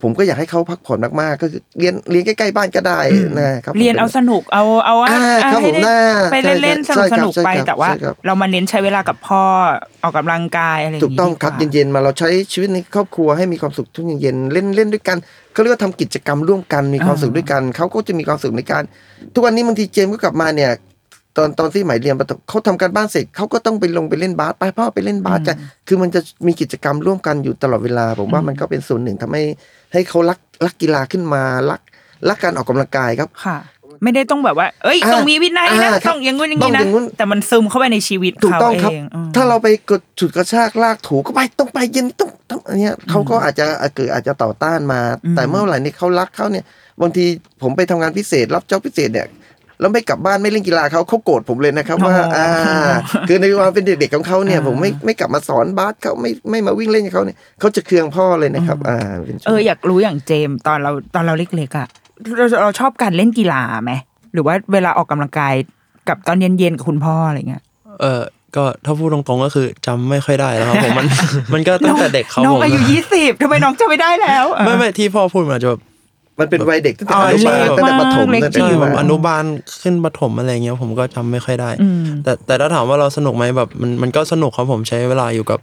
Speaker 2: ผมก็อยากให้เขาพักผ่อนมากๆก็คือเรียนเรียนใกล้ๆบ้านก็ได้
Speaker 1: อืม
Speaker 2: นะครับ
Speaker 1: เรียนเอาสนุกเอาเอา
Speaker 2: อ่าครับ
Speaker 1: ให้
Speaker 2: ผม
Speaker 1: ได้
Speaker 2: น่า
Speaker 1: ไปเล่นๆส
Speaker 2: ใช่
Speaker 1: นุก
Speaker 2: ครับ
Speaker 1: สนุกไป
Speaker 2: ใช่ครับ
Speaker 1: แต่ว่า
Speaker 2: ใช่ครับ
Speaker 1: เรามาเน้นใช้เวลากับพ่อออกกำลังกายอะไรอย่าง
Speaker 2: ถูก
Speaker 1: นี้
Speaker 2: ต้องครับ
Speaker 1: ดีกว่า
Speaker 2: เย็นๆมาเราใช้ชีวิตในครอบครัวให้มีความสุขทุกเย็นๆเล่นเล่นด้วยกันเขาเรียกว่าทำกิจกรรมร่วมกันมีความสุขด้วยกันเขาก็จะมีความสุขในการ ทุกวันนี้บางทีเจมส์ก็กลับมาเนี่ย ตอนตอนที่ใหม่เรียนประถมเขาทำการบ้านเสร็จเขาก็ต้องไปลงไปเล่นบาสไปพ่อไปเล่นบาสกันคือมันจะมีกิจกรรมร่วมกันอยู่ตลอดเวลา ผมว่ามันก็เป็นส่วนหนึ่งทำให้ให้เขารักรักกีฬาขึ้นมารักรักการออกกำลังกายครับ
Speaker 1: ค่ะ ไม่ได้ต้องแบบว่า เอ้ย
Speaker 2: อ่า
Speaker 1: ต้องมีวินัยนะ
Speaker 2: อ่าครับ
Speaker 1: ต้องอย่างงู้นอย่าง
Speaker 2: ต้อ
Speaker 1: นี้
Speaker 2: ง
Speaker 1: นะ
Speaker 2: อย่างงู้น
Speaker 1: แต่มันซึมเข้าไปในชีวิต
Speaker 2: ถูก
Speaker 1: เขา
Speaker 2: ต้องครับ
Speaker 1: เองอืม
Speaker 2: ถ้าเราไปกดฉุดกระชากลากถูก็ไปต้องไปเย็นต้องต้องอันเนี้ยเขาก็อาจจะเกิดอาจจะต่อต้านมา
Speaker 1: อืม
Speaker 2: แต่เมื่อไหร่นี่เขารักเขาเนี่ยบางทีผมไปทำงานพิเศษรับจ็อบพิเศษเนี่ย แล้วไม่กลับบ้านไม่เล่นกีฬาเขาเขาโกรธผมเลยนะครับว่าอ่า คือในความเป็นเด็กๆของเขาเนี่ย ผมไม่ไม่กลับมาสอนบาสเขาไม่ไม่มาวิ่งเล่นกับเขาเนี่ยเขาจะเคืองพ่อเลยนะครับ อ่าเป็นช่วง
Speaker 1: เอออยากรู้อย่างเจมส์ตอนเราตอนเราเล็กๆอะเราเราชอบการเล่นกีฬาไหมหรือว่าเวลาออกกำลังกายกับตอนเย็นๆกับคุณพ่ออะไรเงี้ย
Speaker 3: เออก็ถ้าพูดตรงๆก็คือจำไม่ค่อยได้แล้วครับผมมันมันก็ตั้งแต่เด็กครับ
Speaker 1: น้อง
Speaker 3: ผม
Speaker 1: อายุยี่สิบทำไมน้องจำไม่ได้แล้วเออ
Speaker 3: ไม่ไม่ที่พ่อพูดมาจะแบบ
Speaker 2: มันเป็นวัยเด็กตั้งแต่
Speaker 1: อ๋อ
Speaker 2: อนุบาล
Speaker 1: เล็ก
Speaker 2: ตั้งแต่ประถม
Speaker 1: มาก
Speaker 2: ตั้งแต่
Speaker 3: ใช่
Speaker 2: อนุ
Speaker 3: แบบา
Speaker 2: ล
Speaker 3: บอนุบาลขึ้นประถมอะไรเงี้ยผมก็จำไม่ค่อยได้
Speaker 1: อืม
Speaker 3: แต่แต่ถ้าถามว่าเราสนุกไหมแบบมันมันก็สนุกครับผมใช้เวลาอยู่กับ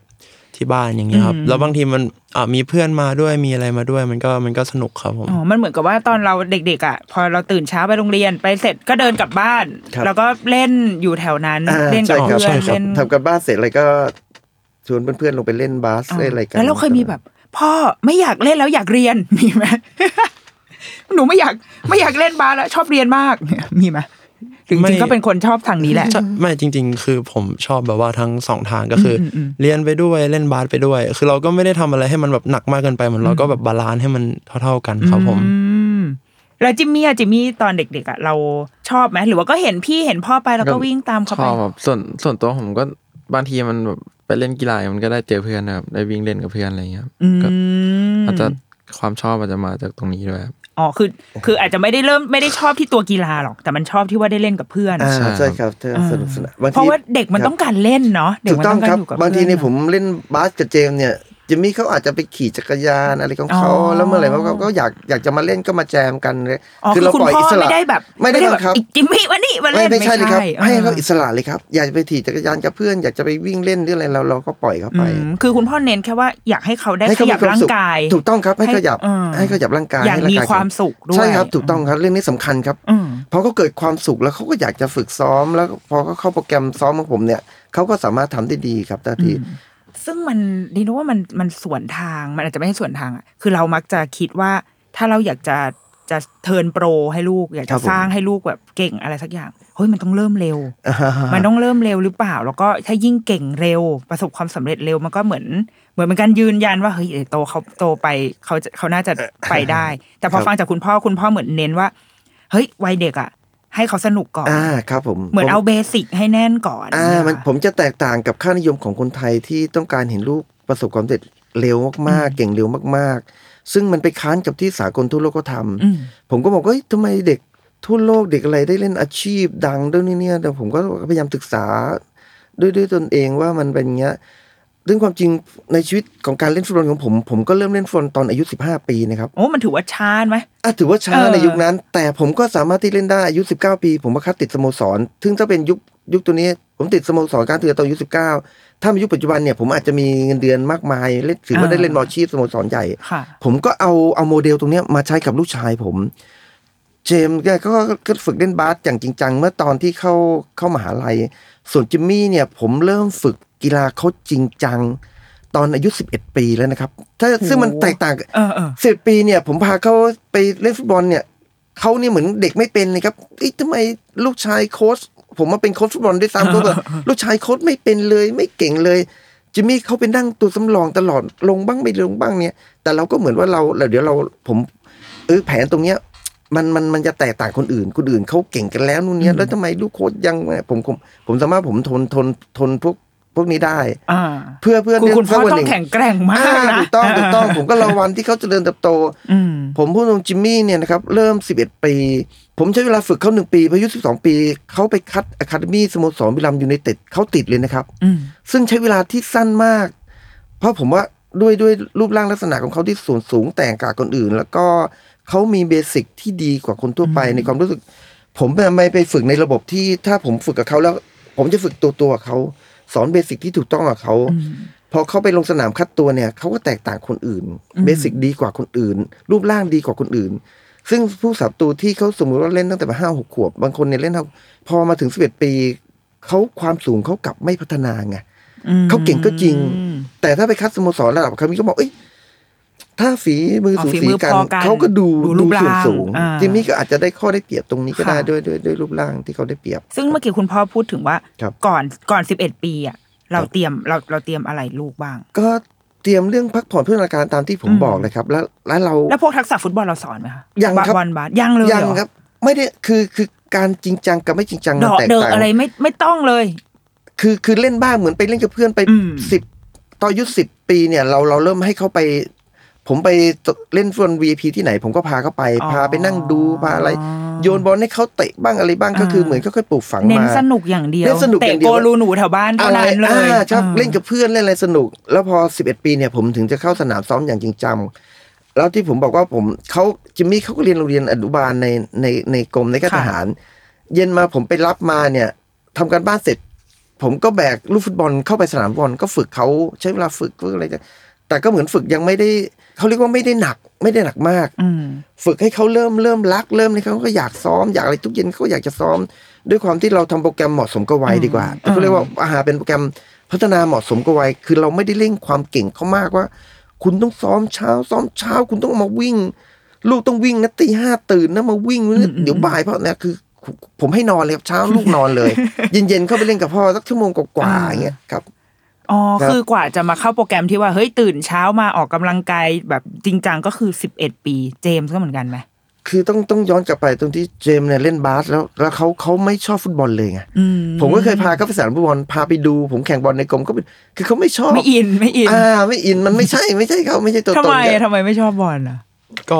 Speaker 3: ที่บ้านอย่างเงี้ยครับ
Speaker 1: อืม
Speaker 3: แล้วบางทีมันอ่ามีเพื่อนมาด้วยมีอะไรมาด้วยมันก็มันก็สนุกครับผม
Speaker 1: อ๋อมันเหมือนกับว่าตอนเราเด็กๆอะพอเราตื่นเช้าไปโรงเรียนไปเสร็จก็เดินกลับบ้าน
Speaker 2: ครับ
Speaker 1: แล้วก็เล่นอยู่แถวนั้น
Speaker 2: อ่า
Speaker 1: เล่นกับ
Speaker 2: ใช่ค
Speaker 1: เพื่
Speaker 2: รับ
Speaker 1: อน
Speaker 2: ใช่ครับ
Speaker 1: เล่น
Speaker 2: ทำกันบ้านเสร็จอะไรก็ชวนเพื่อนๆลงไปเล่นบาส
Speaker 1: อ๋อ
Speaker 2: เล่นอะไรกัน
Speaker 1: แล้วเราเคยมีแบบพ่อไม่อยากเล่นแล้วอยากเรียนมีไหม หนูไม่อยากไม่อยากเล่นบาสแล้วชอบเรียนมากมีไหมหรือจ
Speaker 3: ไม่
Speaker 1: ริงๆก็เป็นคนชอบทางนี้แหละ
Speaker 3: ใช่ไม่จริง ๆ คือผมชอบแบบว่าทั้งสองทางก็คืออ
Speaker 1: มอืม
Speaker 3: เรียนไปด้วยเล่นบาสไปด้วย คือเราก็ไม่ได้ทำอะไรให้มันแบบหนักมากเกินไปเหมือนเราก็แบบ balance ให้มันเท่า ๆกันครับผม
Speaker 1: อืมแล้วจิมมี่อะจิมมี่ตอนเด็กๆอะเราชอบไหมหรือว่าก็เห็นพี่เห็นพ่อไปแล้วก็วิ่งตาม
Speaker 4: ช
Speaker 1: เขาไป
Speaker 4: อบแบบส่วนส่วนตัวผมก็บางทีมันแบบไปเล่นกีฬามันก็ได้เจอเพื่อนนะครับได้วิ่งเล่นกับเพื่อนอะไรเงี้ยครับ
Speaker 1: อืม
Speaker 4: ก็อาจจะความชอบอาจจะมาจากตรงนี้ด้วยครับ
Speaker 1: อ๋อคือคืออาจจะไม่ได้เริ่มไม่ได้ชอบที่ตัวกีฬาหรอก แต่มันชอบที่ว่าได้เล่นกับเพื่อน
Speaker 2: อ่า
Speaker 4: ใช่
Speaker 2: ใช่ครับเธอ
Speaker 1: อ่า
Speaker 2: สนุกสนานบาง
Speaker 1: เพ
Speaker 2: ที
Speaker 1: ราะว่าเด็กมันต้องการเล่นเนาะเด็ก
Speaker 2: ถูก
Speaker 1: มัน
Speaker 2: ต้อ
Speaker 1: ต้องง
Speaker 2: ค
Speaker 1: การ
Speaker 2: รับ
Speaker 1: อยู่กับ
Speaker 2: บางที
Speaker 1: พื่อ
Speaker 2: เนี่ยผมเล่นบาสกับเจมส์เนี่ย จิมมี่เขาอาจจะไปขี่จักรยานอะไรของเขา
Speaker 1: อ๋อ
Speaker 2: แล้วเมื่อไหร่เขาก็อยากอยากจะมาเล่นก็มาแจมกันเลย
Speaker 1: อ๋อคือคุณพ่อไม่ได้แบบ
Speaker 2: ไม่ได้
Speaker 1: แบ
Speaker 2: บังคับ
Speaker 1: อีกจิมมี่วันนี้มา
Speaker 2: ไม่
Speaker 1: เล่น
Speaker 2: ไม่ใช่เลยครับ
Speaker 1: ออ
Speaker 2: ให้เขาอิสระเลยครับ อยากจะไปขี่จักรยานกับเพื่อน อยากจะไปวิ่งเล่นหรืออะไรเราเราก็ปล่อยเขาไป
Speaker 1: อืมคือคุณพ่อเน้นแค่ว่าอยากให้เขาได้
Speaker 2: ให้
Speaker 1: ข
Speaker 2: เขา
Speaker 1: ยั
Speaker 2: มี
Speaker 1: บ
Speaker 2: ควา
Speaker 1: ร่ามง
Speaker 2: สุข
Speaker 1: กาย
Speaker 2: ถูกต้องครับให้
Speaker 1: ให้
Speaker 2: ขยับ
Speaker 1: เออ
Speaker 2: ให้ขยับร่างกาย
Speaker 1: อย่าง
Speaker 2: ให้ร่
Speaker 1: มี
Speaker 2: ก
Speaker 1: ความสุขด้วย
Speaker 2: ใช่ครับถูกต้องครับเรื่องนี้สำคัญครับ
Speaker 1: อืม
Speaker 2: พอเขาเกิดความสุขแล้วเขาก็อยากจะฝึกซ้อมแล้วพอเขาเข้าโปรแกรมซ้อมของผมเนี่ยเขาก็สามารถทำได้ดีครับตาที
Speaker 1: ซึ่งมันดีนะว่ามันมันสวนทางมันอาจจะไม่ใช่สวนทางอะคือเรามักจะคิดว่าถ้าเราอยากจะจะเทิร์นโปรให้ลูก อยาก
Speaker 2: ครั
Speaker 1: จะ
Speaker 2: บผม
Speaker 1: สร้างให้ลูกแบบเก่งอะไรสักอย่างเฮ้ยมันต้องเริ่มเร็ว มันต้องเริ่มเร็วหรือเปล่า แล้วก็ถ้ายิ่งเก่งเร็ว ประสบความสำเร็จเร็วมันก็เหมือน เหมือนเป็นการยืนยันว่าเฮ้ยเดี๋ยวโตเขาโตไปเขาจะเขาน่าจะไปได้ แต่พอ
Speaker 2: ครับ
Speaker 1: ฟังจากคุณพ่อคุณพ่อเหมือนเน้นว่า เฮ้ยวัยเด็กอะ ให้เขาสนุกก่อน
Speaker 2: อ่าครับผม
Speaker 1: เหมือน
Speaker 2: ผ
Speaker 1: เอาเบสิกให้แน่นก่อน
Speaker 2: อ่ามัน
Speaker 1: เย
Speaker 2: ผมจะแตกต่างกับค่านิยมของคนไทยที่ต้องการเห็นลูกประสบความสำเร็จเร็วมากๆ เก่งเร็วมากๆ ซึ่งมันไปค้านกับที่สากลทั่วโลกเขาท
Speaker 1: อืมำ
Speaker 2: ผมก็บอกว่าเฮ้ยทำไมเด็กทั่วโลกเด็กอะไรได้เล่นอาชีพดังด้วยนี่เนี่ยแต่ผมก็พยายามศึกษาด้วยด้วยตนเองว่ามันเป็นอย่างเงี้ย เรื่องความจริงในชีวิตของการเล่นฟุตบอลของผม ผมก็เริ่มเล่นฟุตบอลตอนอายุ 15 ปีนะครับ
Speaker 1: โอ้มันถือว่าช้าไหม
Speaker 2: อะถือว่าช้า
Speaker 1: เออ
Speaker 2: ในยุคนั้น แต่ผมก็สามารถที่เล่นได้อายุ 19 ปี ผมมาคัดติดสโมสรซึ่งถ้าเป็นยุคยุคตัวนี้ผมติดสโมสรการเตือนตอนอายุ 19 ถ้าเป็นยุคปัจจุบันเนี่ยผมอาจจะมีเงินเดือนมากมายเล่นถือว่าได้เล่นบอลชีพสโมสรใหญ่
Speaker 1: ค่ะ
Speaker 2: ผมก็เอาเอาโมเดลตรงเนี้ยมาใช้กับลูกชายผม เจมส์แกก็ก็ฝึกเล่นบาสอย่างจริงจังเมื่อตอนที่เข้าเข้ามหาลัย ส่วนจิมมี่เนี่ยผมเริ่มฝึกกีฬาเขาจริงจัง ตอนอายุ 11 ปีแล้วนะครับ ถ้าซึ่งมันแตกต่าง
Speaker 1: เออเออ
Speaker 2: สิบปีเนี่ย ผมพาเขาไปเล่นฟุตบอลเนี่ยเขานี่เหมือนเด็กไม่เป็นเลยครับเอ้ยทำไมลูกชายโค้ชผมมาเป็นโค้ชฟุตบอลด้วยซ้ำเขาแบบลูกชายโค้ชไม่เป็นเลย ไม่เก่งเลยจิมมี่เขาเป็นนั่งตัวสำรองตลอดลงบ้างไม่ลงบ้างเนี่ย แต่เราก็เหมือนว่าเราเราเดี๋ยวเราผมเออแผนตรงเนี้ย มันมันมันจะแตกต่างคนอื่น คนอื่นเขาเก่งกันแล้วนู่นเนี่ยแล้วทำไมลูกโค้ชยังผมผมผมสามารถผมทนทนทนพวกพวกนี้ได้
Speaker 1: อ่า
Speaker 2: เพื่อเพื่อ
Speaker 1: คุณคุณพ่อ
Speaker 2: สักวัน
Speaker 1: ต้อ
Speaker 2: ห
Speaker 1: ง
Speaker 2: นึ่
Speaker 1: แข็งแกร่งมาก
Speaker 2: อ่า
Speaker 1: นะ
Speaker 2: ถูกต้องถูกต้องผมก็รอวันที่เขาเจะเดินเติบโต
Speaker 1: อืม
Speaker 2: ผมพูดตรงจิมมี่เนี่ยนะครับเริ่ม11ปี ผมใช้เวลาฝึกเขาหนึ่งปีพออายุ12ปี เขาไปคัด academy สโมสรบุรีรัมย์ยูไนเต็ดเขาติดเลยนะครับ
Speaker 1: อืม
Speaker 2: ซึ่งใช้เวลาที่สั้นมาก เพราะผมว่าด้วยด้วยรูปร่างลักษณะของเขาที่ส่วนสูงแตกต่างคนอื่น แล้วก็ เขามี basic ที่ดีกว่าคนทั่วไปในความรู้สึก ผมไม่ไปฝึกในระบบที่ถ้าผมฝึกกับเขาแล้ว ผมจะฝึกตัวตัวเขาสอน basic ที่ถูกต้องกับเขาพอเขาไปลงสนามคัดตัวเนี่ยเขาก็แตกต่างคนอื่น
Speaker 1: อืม
Speaker 2: เบสิกดีกว่าคนอื่น รูปร่างดีกว่าคนอื่น ซึ่งผู้สับตูที่เขาสมมติว่าเล่นตั้งแต่ห้าหกขวบบางคนเนี่ยเล่นเท่าพอมาถึงสิบเอ็ดปีเขาความสูงเขากลับไม่พัฒนาไง
Speaker 1: อืม
Speaker 2: เขาเก่งก็จริง แต่ถ้าไปคัดสโมสรระดับเขามีก็บอกเอ้ย ถ้าฝีมือ
Speaker 1: อ๋อ
Speaker 2: สู
Speaker 1: ฝี
Speaker 2: สี
Speaker 1: มือ
Speaker 2: กัน
Speaker 1: พอกัน
Speaker 2: เขาก็ดู
Speaker 1: ดูรู
Speaker 2: ดู
Speaker 1: ปร่าง
Speaker 2: ส่วนสูง
Speaker 1: อ่า
Speaker 2: จิมมี่ก็อาจจะได้ข้อได้เปรียบตรงนี้ก็ได้
Speaker 1: ค่ะ
Speaker 2: ด้วยด้วยด้วยรูปร่างที่เขาได้เปรียบ
Speaker 1: ซึ่งเมื่อกี้คุณพ่อพูดถึงว่า
Speaker 2: ครับ
Speaker 1: ก่อนก่อนสิบเอ็ดปีอะเรา
Speaker 2: ครับ
Speaker 1: เตรียมเราเราเตรียมอะไรลูกบ้าง
Speaker 2: ก็เตรียมเรื่องพักผ่อนเพื่ออาการตามที่ผม
Speaker 1: อืม
Speaker 2: บอกเลยครับ แล้วแล้วเรา
Speaker 1: แล้วพวกทักษะฟุตบอลเราสอนไหมคะ
Speaker 2: ยังครับ
Speaker 1: บอลบาสยังเลย
Speaker 2: ยัง
Speaker 1: เหอ
Speaker 2: ครับ ไม่ได้คือคือการจริงจังกับไม่จริงจัง
Speaker 1: ด
Speaker 2: มัน
Speaker 1: อก
Speaker 2: แตก
Speaker 1: เดิก
Speaker 2: ต่าง
Speaker 1: อะไรไม่ไม่ต้องเลย
Speaker 2: คือคือเล่นบ้างเหมือนไปเล่นกับเพื่อนไป
Speaker 1: อืม
Speaker 2: สิบตอนอายุสิบปีเนี่ยเราเราเริ่มให้เขาไป ผมไปเล่นฟุตบอล VIP ที่ไหน ผมก็พาเขาไป
Speaker 1: อ๋อ
Speaker 2: พาไปนั่งดูพาอะไร โยนบอลให้เขาเตะบ้างอะไรบ้างก็คือเหมือนค่อยๆปลูกฝัง
Speaker 1: เน้น
Speaker 2: มา
Speaker 1: สนุกอย่างเดียว
Speaker 2: เน้นสนุกอย่างเดียว
Speaker 1: เตะโกลูหนูแถวบ้านเท่า
Speaker 2: อะไร
Speaker 1: นั้นเลย
Speaker 2: อ่าชอบ
Speaker 1: อ่า
Speaker 2: เล่นกับเพื่อนเล่นอะไรสนุก แล้วพอ 11 ปีเนี่ยผมถึงจะเข้าสนามซ้อมอย่างจริงจังแล้วที่ผมบอกว่าผมเขาจิมมี่เขาก็เรียนโรงเรียนอนุบาลในในในกรมในข้าทหาร เย็นมาผมไปรับมาเนี่ยทำการบ้านเสร็จ ผมก็แบกลูกฟุตบอลเข้าไปสนามบอลก็ฝึกเขาใช้เวลาฝึกฝึกอะไรแต่แต่ก็เหมือนฝึกยังไม่ได้ เขาเรียกว่าไม่ได้หนัก ไม่ได้หนักมาก
Speaker 1: อืม
Speaker 2: ฝึกให้เขาเริ่มเริ่มรักเริ่มเลยเขาก็อยากซ้อมอยากอะไรทุกเย็นเขาก็อยากจะซ้อม ด้วยความที่เราทำโปรแกรมเหมาะสมกับวัยดีกว่าเขาเรียกว่าอาหารเป็นโปรแกรมพัฒนาเหมาะสมกับวัยคือเราไม่ได้เร่งความเก่งเขามากว่า คุณต้องซ้อมเช้า ซ้อมเช้า คุณต้องมาวิ่ง ลูกต้องวิ่งนะตีห้าตื่นนะมาวิ่งนะเดี๋ยวบ่ายเพราะเนี่ยคือ ผมให้นอนเลยครับเช้าลูกนอนเลย เย็นๆเข้าไปเล่นกับพ่อสักชั่วโมงกว่าๆอย่างเงี้ยครับ
Speaker 1: อ๋อ
Speaker 2: ครับ
Speaker 1: คือกว่าจะมาเข้าโปรแกรมที่ว่าเฮ้ยตื่นเช้ามาออกกำลังกายแบบจริงจังก็คือสิบเอ็ดปี เจมส์ก็เหมือนกันไหม
Speaker 2: คือต้องต้องย้อนกลับไปตรงที่เจมส์เนี่ยเล่นบาสแล้วแล้วเขาเขาไม่ชอบฟุตบอลเลยไง
Speaker 1: อืม
Speaker 2: ผมก็เคยพาเขาไปสนามฟุตบอลพาไปดู ผมแข่งบอลในกรมก็เป็นคือเขาไม่ชอบ
Speaker 1: ไม่อินไม่อิน
Speaker 2: อ่าไม่อินมันไม่ใช่ไม่ใช่เขาไม่ใช่ตัว
Speaker 1: ทำ
Speaker 2: ตน
Speaker 1: ไม
Speaker 2: กัน
Speaker 1: อะทำไมไม่ชอบบอลอะ
Speaker 3: ก็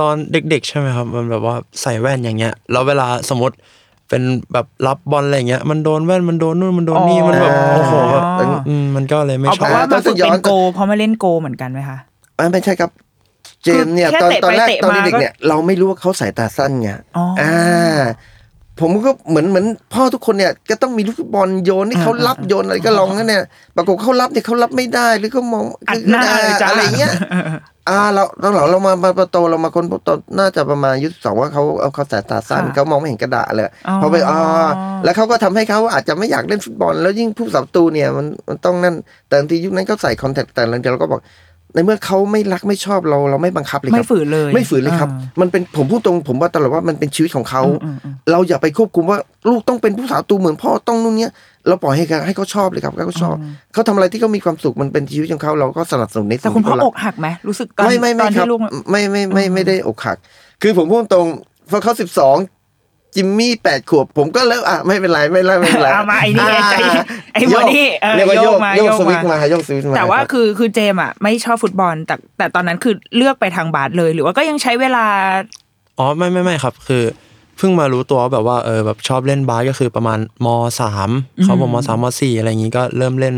Speaker 3: ตอนเด็ก ๆ ใช่ไหมครับ มันแบบว่าใส่แว่นอย่างเงี้ยแล้วเวลาสมมติ เป็นแบบรับบอลอะไรเงี้ยมันโดนแว่นมันโดนนู่นมันโดนนี่มันแบบ
Speaker 2: อ๋อ
Speaker 3: โอ้โหแบบอืมมันก็เลยไม่
Speaker 1: เอา
Speaker 3: ช
Speaker 1: เพ
Speaker 3: อบ
Speaker 1: ราะว่า
Speaker 2: ต้
Speaker 1: มา
Speaker 2: อง
Speaker 1: ฝึก
Speaker 2: ย้อ
Speaker 1: เป็นนโกเพราะมาเล่นโกเหมือนกันไหมคะ
Speaker 2: อ่าไม่ใช่ครับเจมส์เนี่ย
Speaker 1: คือแค่
Speaker 2: ตอน
Speaker 1: เตะ
Speaker 2: ตอนแรก
Speaker 1: ไปเตะ
Speaker 2: ตอน
Speaker 1: มา
Speaker 2: เด็กๆเนี่ยเราไม่รู้ว่าเขาสายตาสั้นไง
Speaker 1: อ๋ออ่
Speaker 2: อ่า ผมก็เหมือนเหมือนพ่อทุกคนเนี่ยก็ต้องมีลูกฟุตบอลโยนที่เขารับโยนอะไรก็ลองนั่นเนี่ยปรากฏเขารับเนี่ยเขารับไม่ได้หรือเขามอง
Speaker 1: อัดหน้าเลยจ้า
Speaker 2: อะไรเงี้ยอ่าเราตอนหลังเรามามาประโตเรามาคนพบตอนน่าจะประมาณอายุสองว่าเขาเอาเขาสายตาสั้น
Speaker 1: ค่ะ
Speaker 2: เขามองไม่เห็นกระดาษเลย
Speaker 1: อ๋อ
Speaker 2: พอไปอ่าแล้วเขาก็ทำให้เขาอาจจะไม่อยากเล่นฟุตบอล แล้วยิ่งผู้สับประตูเนี่ยมันมันต้องนั่นแต่บางทียุคนั้นเขาใส่คอนแทคแต่ละเดียวเราก็บอก ในเมื่อเขาไม่รักไม่ชอบเราเราไม่บังคับเลยค
Speaker 1: ไม่
Speaker 2: รับ
Speaker 1: ฝืนเลย
Speaker 2: ไม่ฝืนเลยครับ
Speaker 1: อ่า
Speaker 2: มันเป็นผมพูดตรงผมว่าตลอดว่ามันเป็นชีวิตของเขา
Speaker 1: อืมอืม
Speaker 2: เราอย่าไปควบคุมว่าลูกต้องเป็นผู้สาวตูเหมือนพ่อต้องนู่นเนี้ยเราปล่อยให้เขาให้เขาชอบเลยครับให้เขาชอบเขาทำอะไรที่เขามีความสุขมันเป็นชีวิตของเขาเราก็สนับสนุนใน
Speaker 1: แต่
Speaker 2: สิ่ง
Speaker 1: คุณ
Speaker 2: ที่
Speaker 1: พ่อ
Speaker 2: เขารั
Speaker 1: อกหักไหมรู้สึกตอน
Speaker 2: ไม่ไม่
Speaker 1: ต
Speaker 2: ไม่
Speaker 1: อน
Speaker 2: ครับ
Speaker 1: ที่ลูก
Speaker 2: ไม่ไม่ไม่ไม่ได้อกหัก คือผมพูดตรงพอเขาสิบสอง จิมมี่แปดขวบผมก็เริ่มอะไม่เป็นไรไม่เป็นไรไม่เป็นไร
Speaker 1: เอามาไอ้นี่ไอ้ไอ้ไอ้
Speaker 2: โย
Speaker 1: บอกดี้เออ
Speaker 2: เรียกว่าโย
Speaker 1: โย
Speaker 2: ก
Speaker 1: กมา
Speaker 2: โยก
Speaker 1: โยก
Speaker 2: สวิตช์
Speaker 1: มา
Speaker 2: มาโยกสวิตช์มา
Speaker 1: แต่ว่า
Speaker 2: รับ
Speaker 1: คือคือเจมส์อะไม่ชอบฟุตบอลแต่แต่ตอนนั้นคือเลือกไปทางบาสเลย หรือว่าก็ยังใช้เวลา
Speaker 3: อ๋อไม่ไม่ไม่ครับ คือเพิ่งมารู้ตัวว่าแบบว่าเออแบบชอบเล่นบาสก็คือประมาณมสามเขาบอกมสามมสี่อะไรอย่างงี้ก็เริ่มเล่น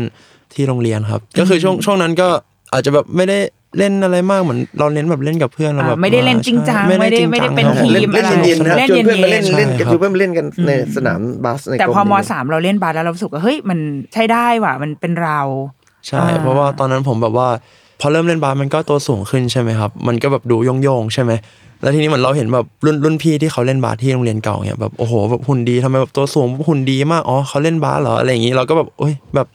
Speaker 3: ที่โรงเรียนครับ ก็คือช่วงช่วงนั้นก็อาจจะแบบไม่ได้ เล่นอะไรมากเหมือนเราเน้นแบบเล่นกับเพื่อนเราแบบ
Speaker 1: อ่าไม่ได้เล่นจริงจัง
Speaker 3: ใช่
Speaker 1: ไม่ได้
Speaker 3: จริง
Speaker 1: ไม่ได้
Speaker 3: จัง
Speaker 1: เป็น
Speaker 3: ครับ
Speaker 1: ทีม
Speaker 2: เล่น
Speaker 1: อะไร
Speaker 2: เย็นๆนะครับ
Speaker 1: เล่น
Speaker 2: ชวนเพื่อนมาเล่น
Speaker 1: เย็นๆ
Speaker 2: เล่น
Speaker 3: ใช่
Speaker 2: กับ
Speaker 3: ครับ
Speaker 2: เพื่อนมาเล่นกันในสนามบาสใน
Speaker 1: แต่
Speaker 2: กร
Speaker 1: พอม
Speaker 2: เนี่ย
Speaker 1: สามเราเล่นบาสแล้วเรารู้สึกว่าเฮ้ยมันใช้ได้ว่ะมันเป็นเรา
Speaker 3: ใช่
Speaker 1: อ่า
Speaker 3: เพราะว่าตอนนั้นผมแบบว่า พอเริ่มเล่นบาสมันก็ตัวสูงขึ้นใช่ไหมครับ มันก็แบบดูโยงๆใช่ไหมแล้วทีนี้เหมือนเราเห็นแบบรุ่นรุ่นพี่ที่เขาเล่นบาสที่โรงเรียนเก่าเนี่ยแบบโอ้โหแบบหุ่นดีทำไมแบบตัวสูงหุ่นดีมากอ๋อเขาเล่นบาสเหรออะไรอย่างนี้เราก็แบบโอ้ยแบบ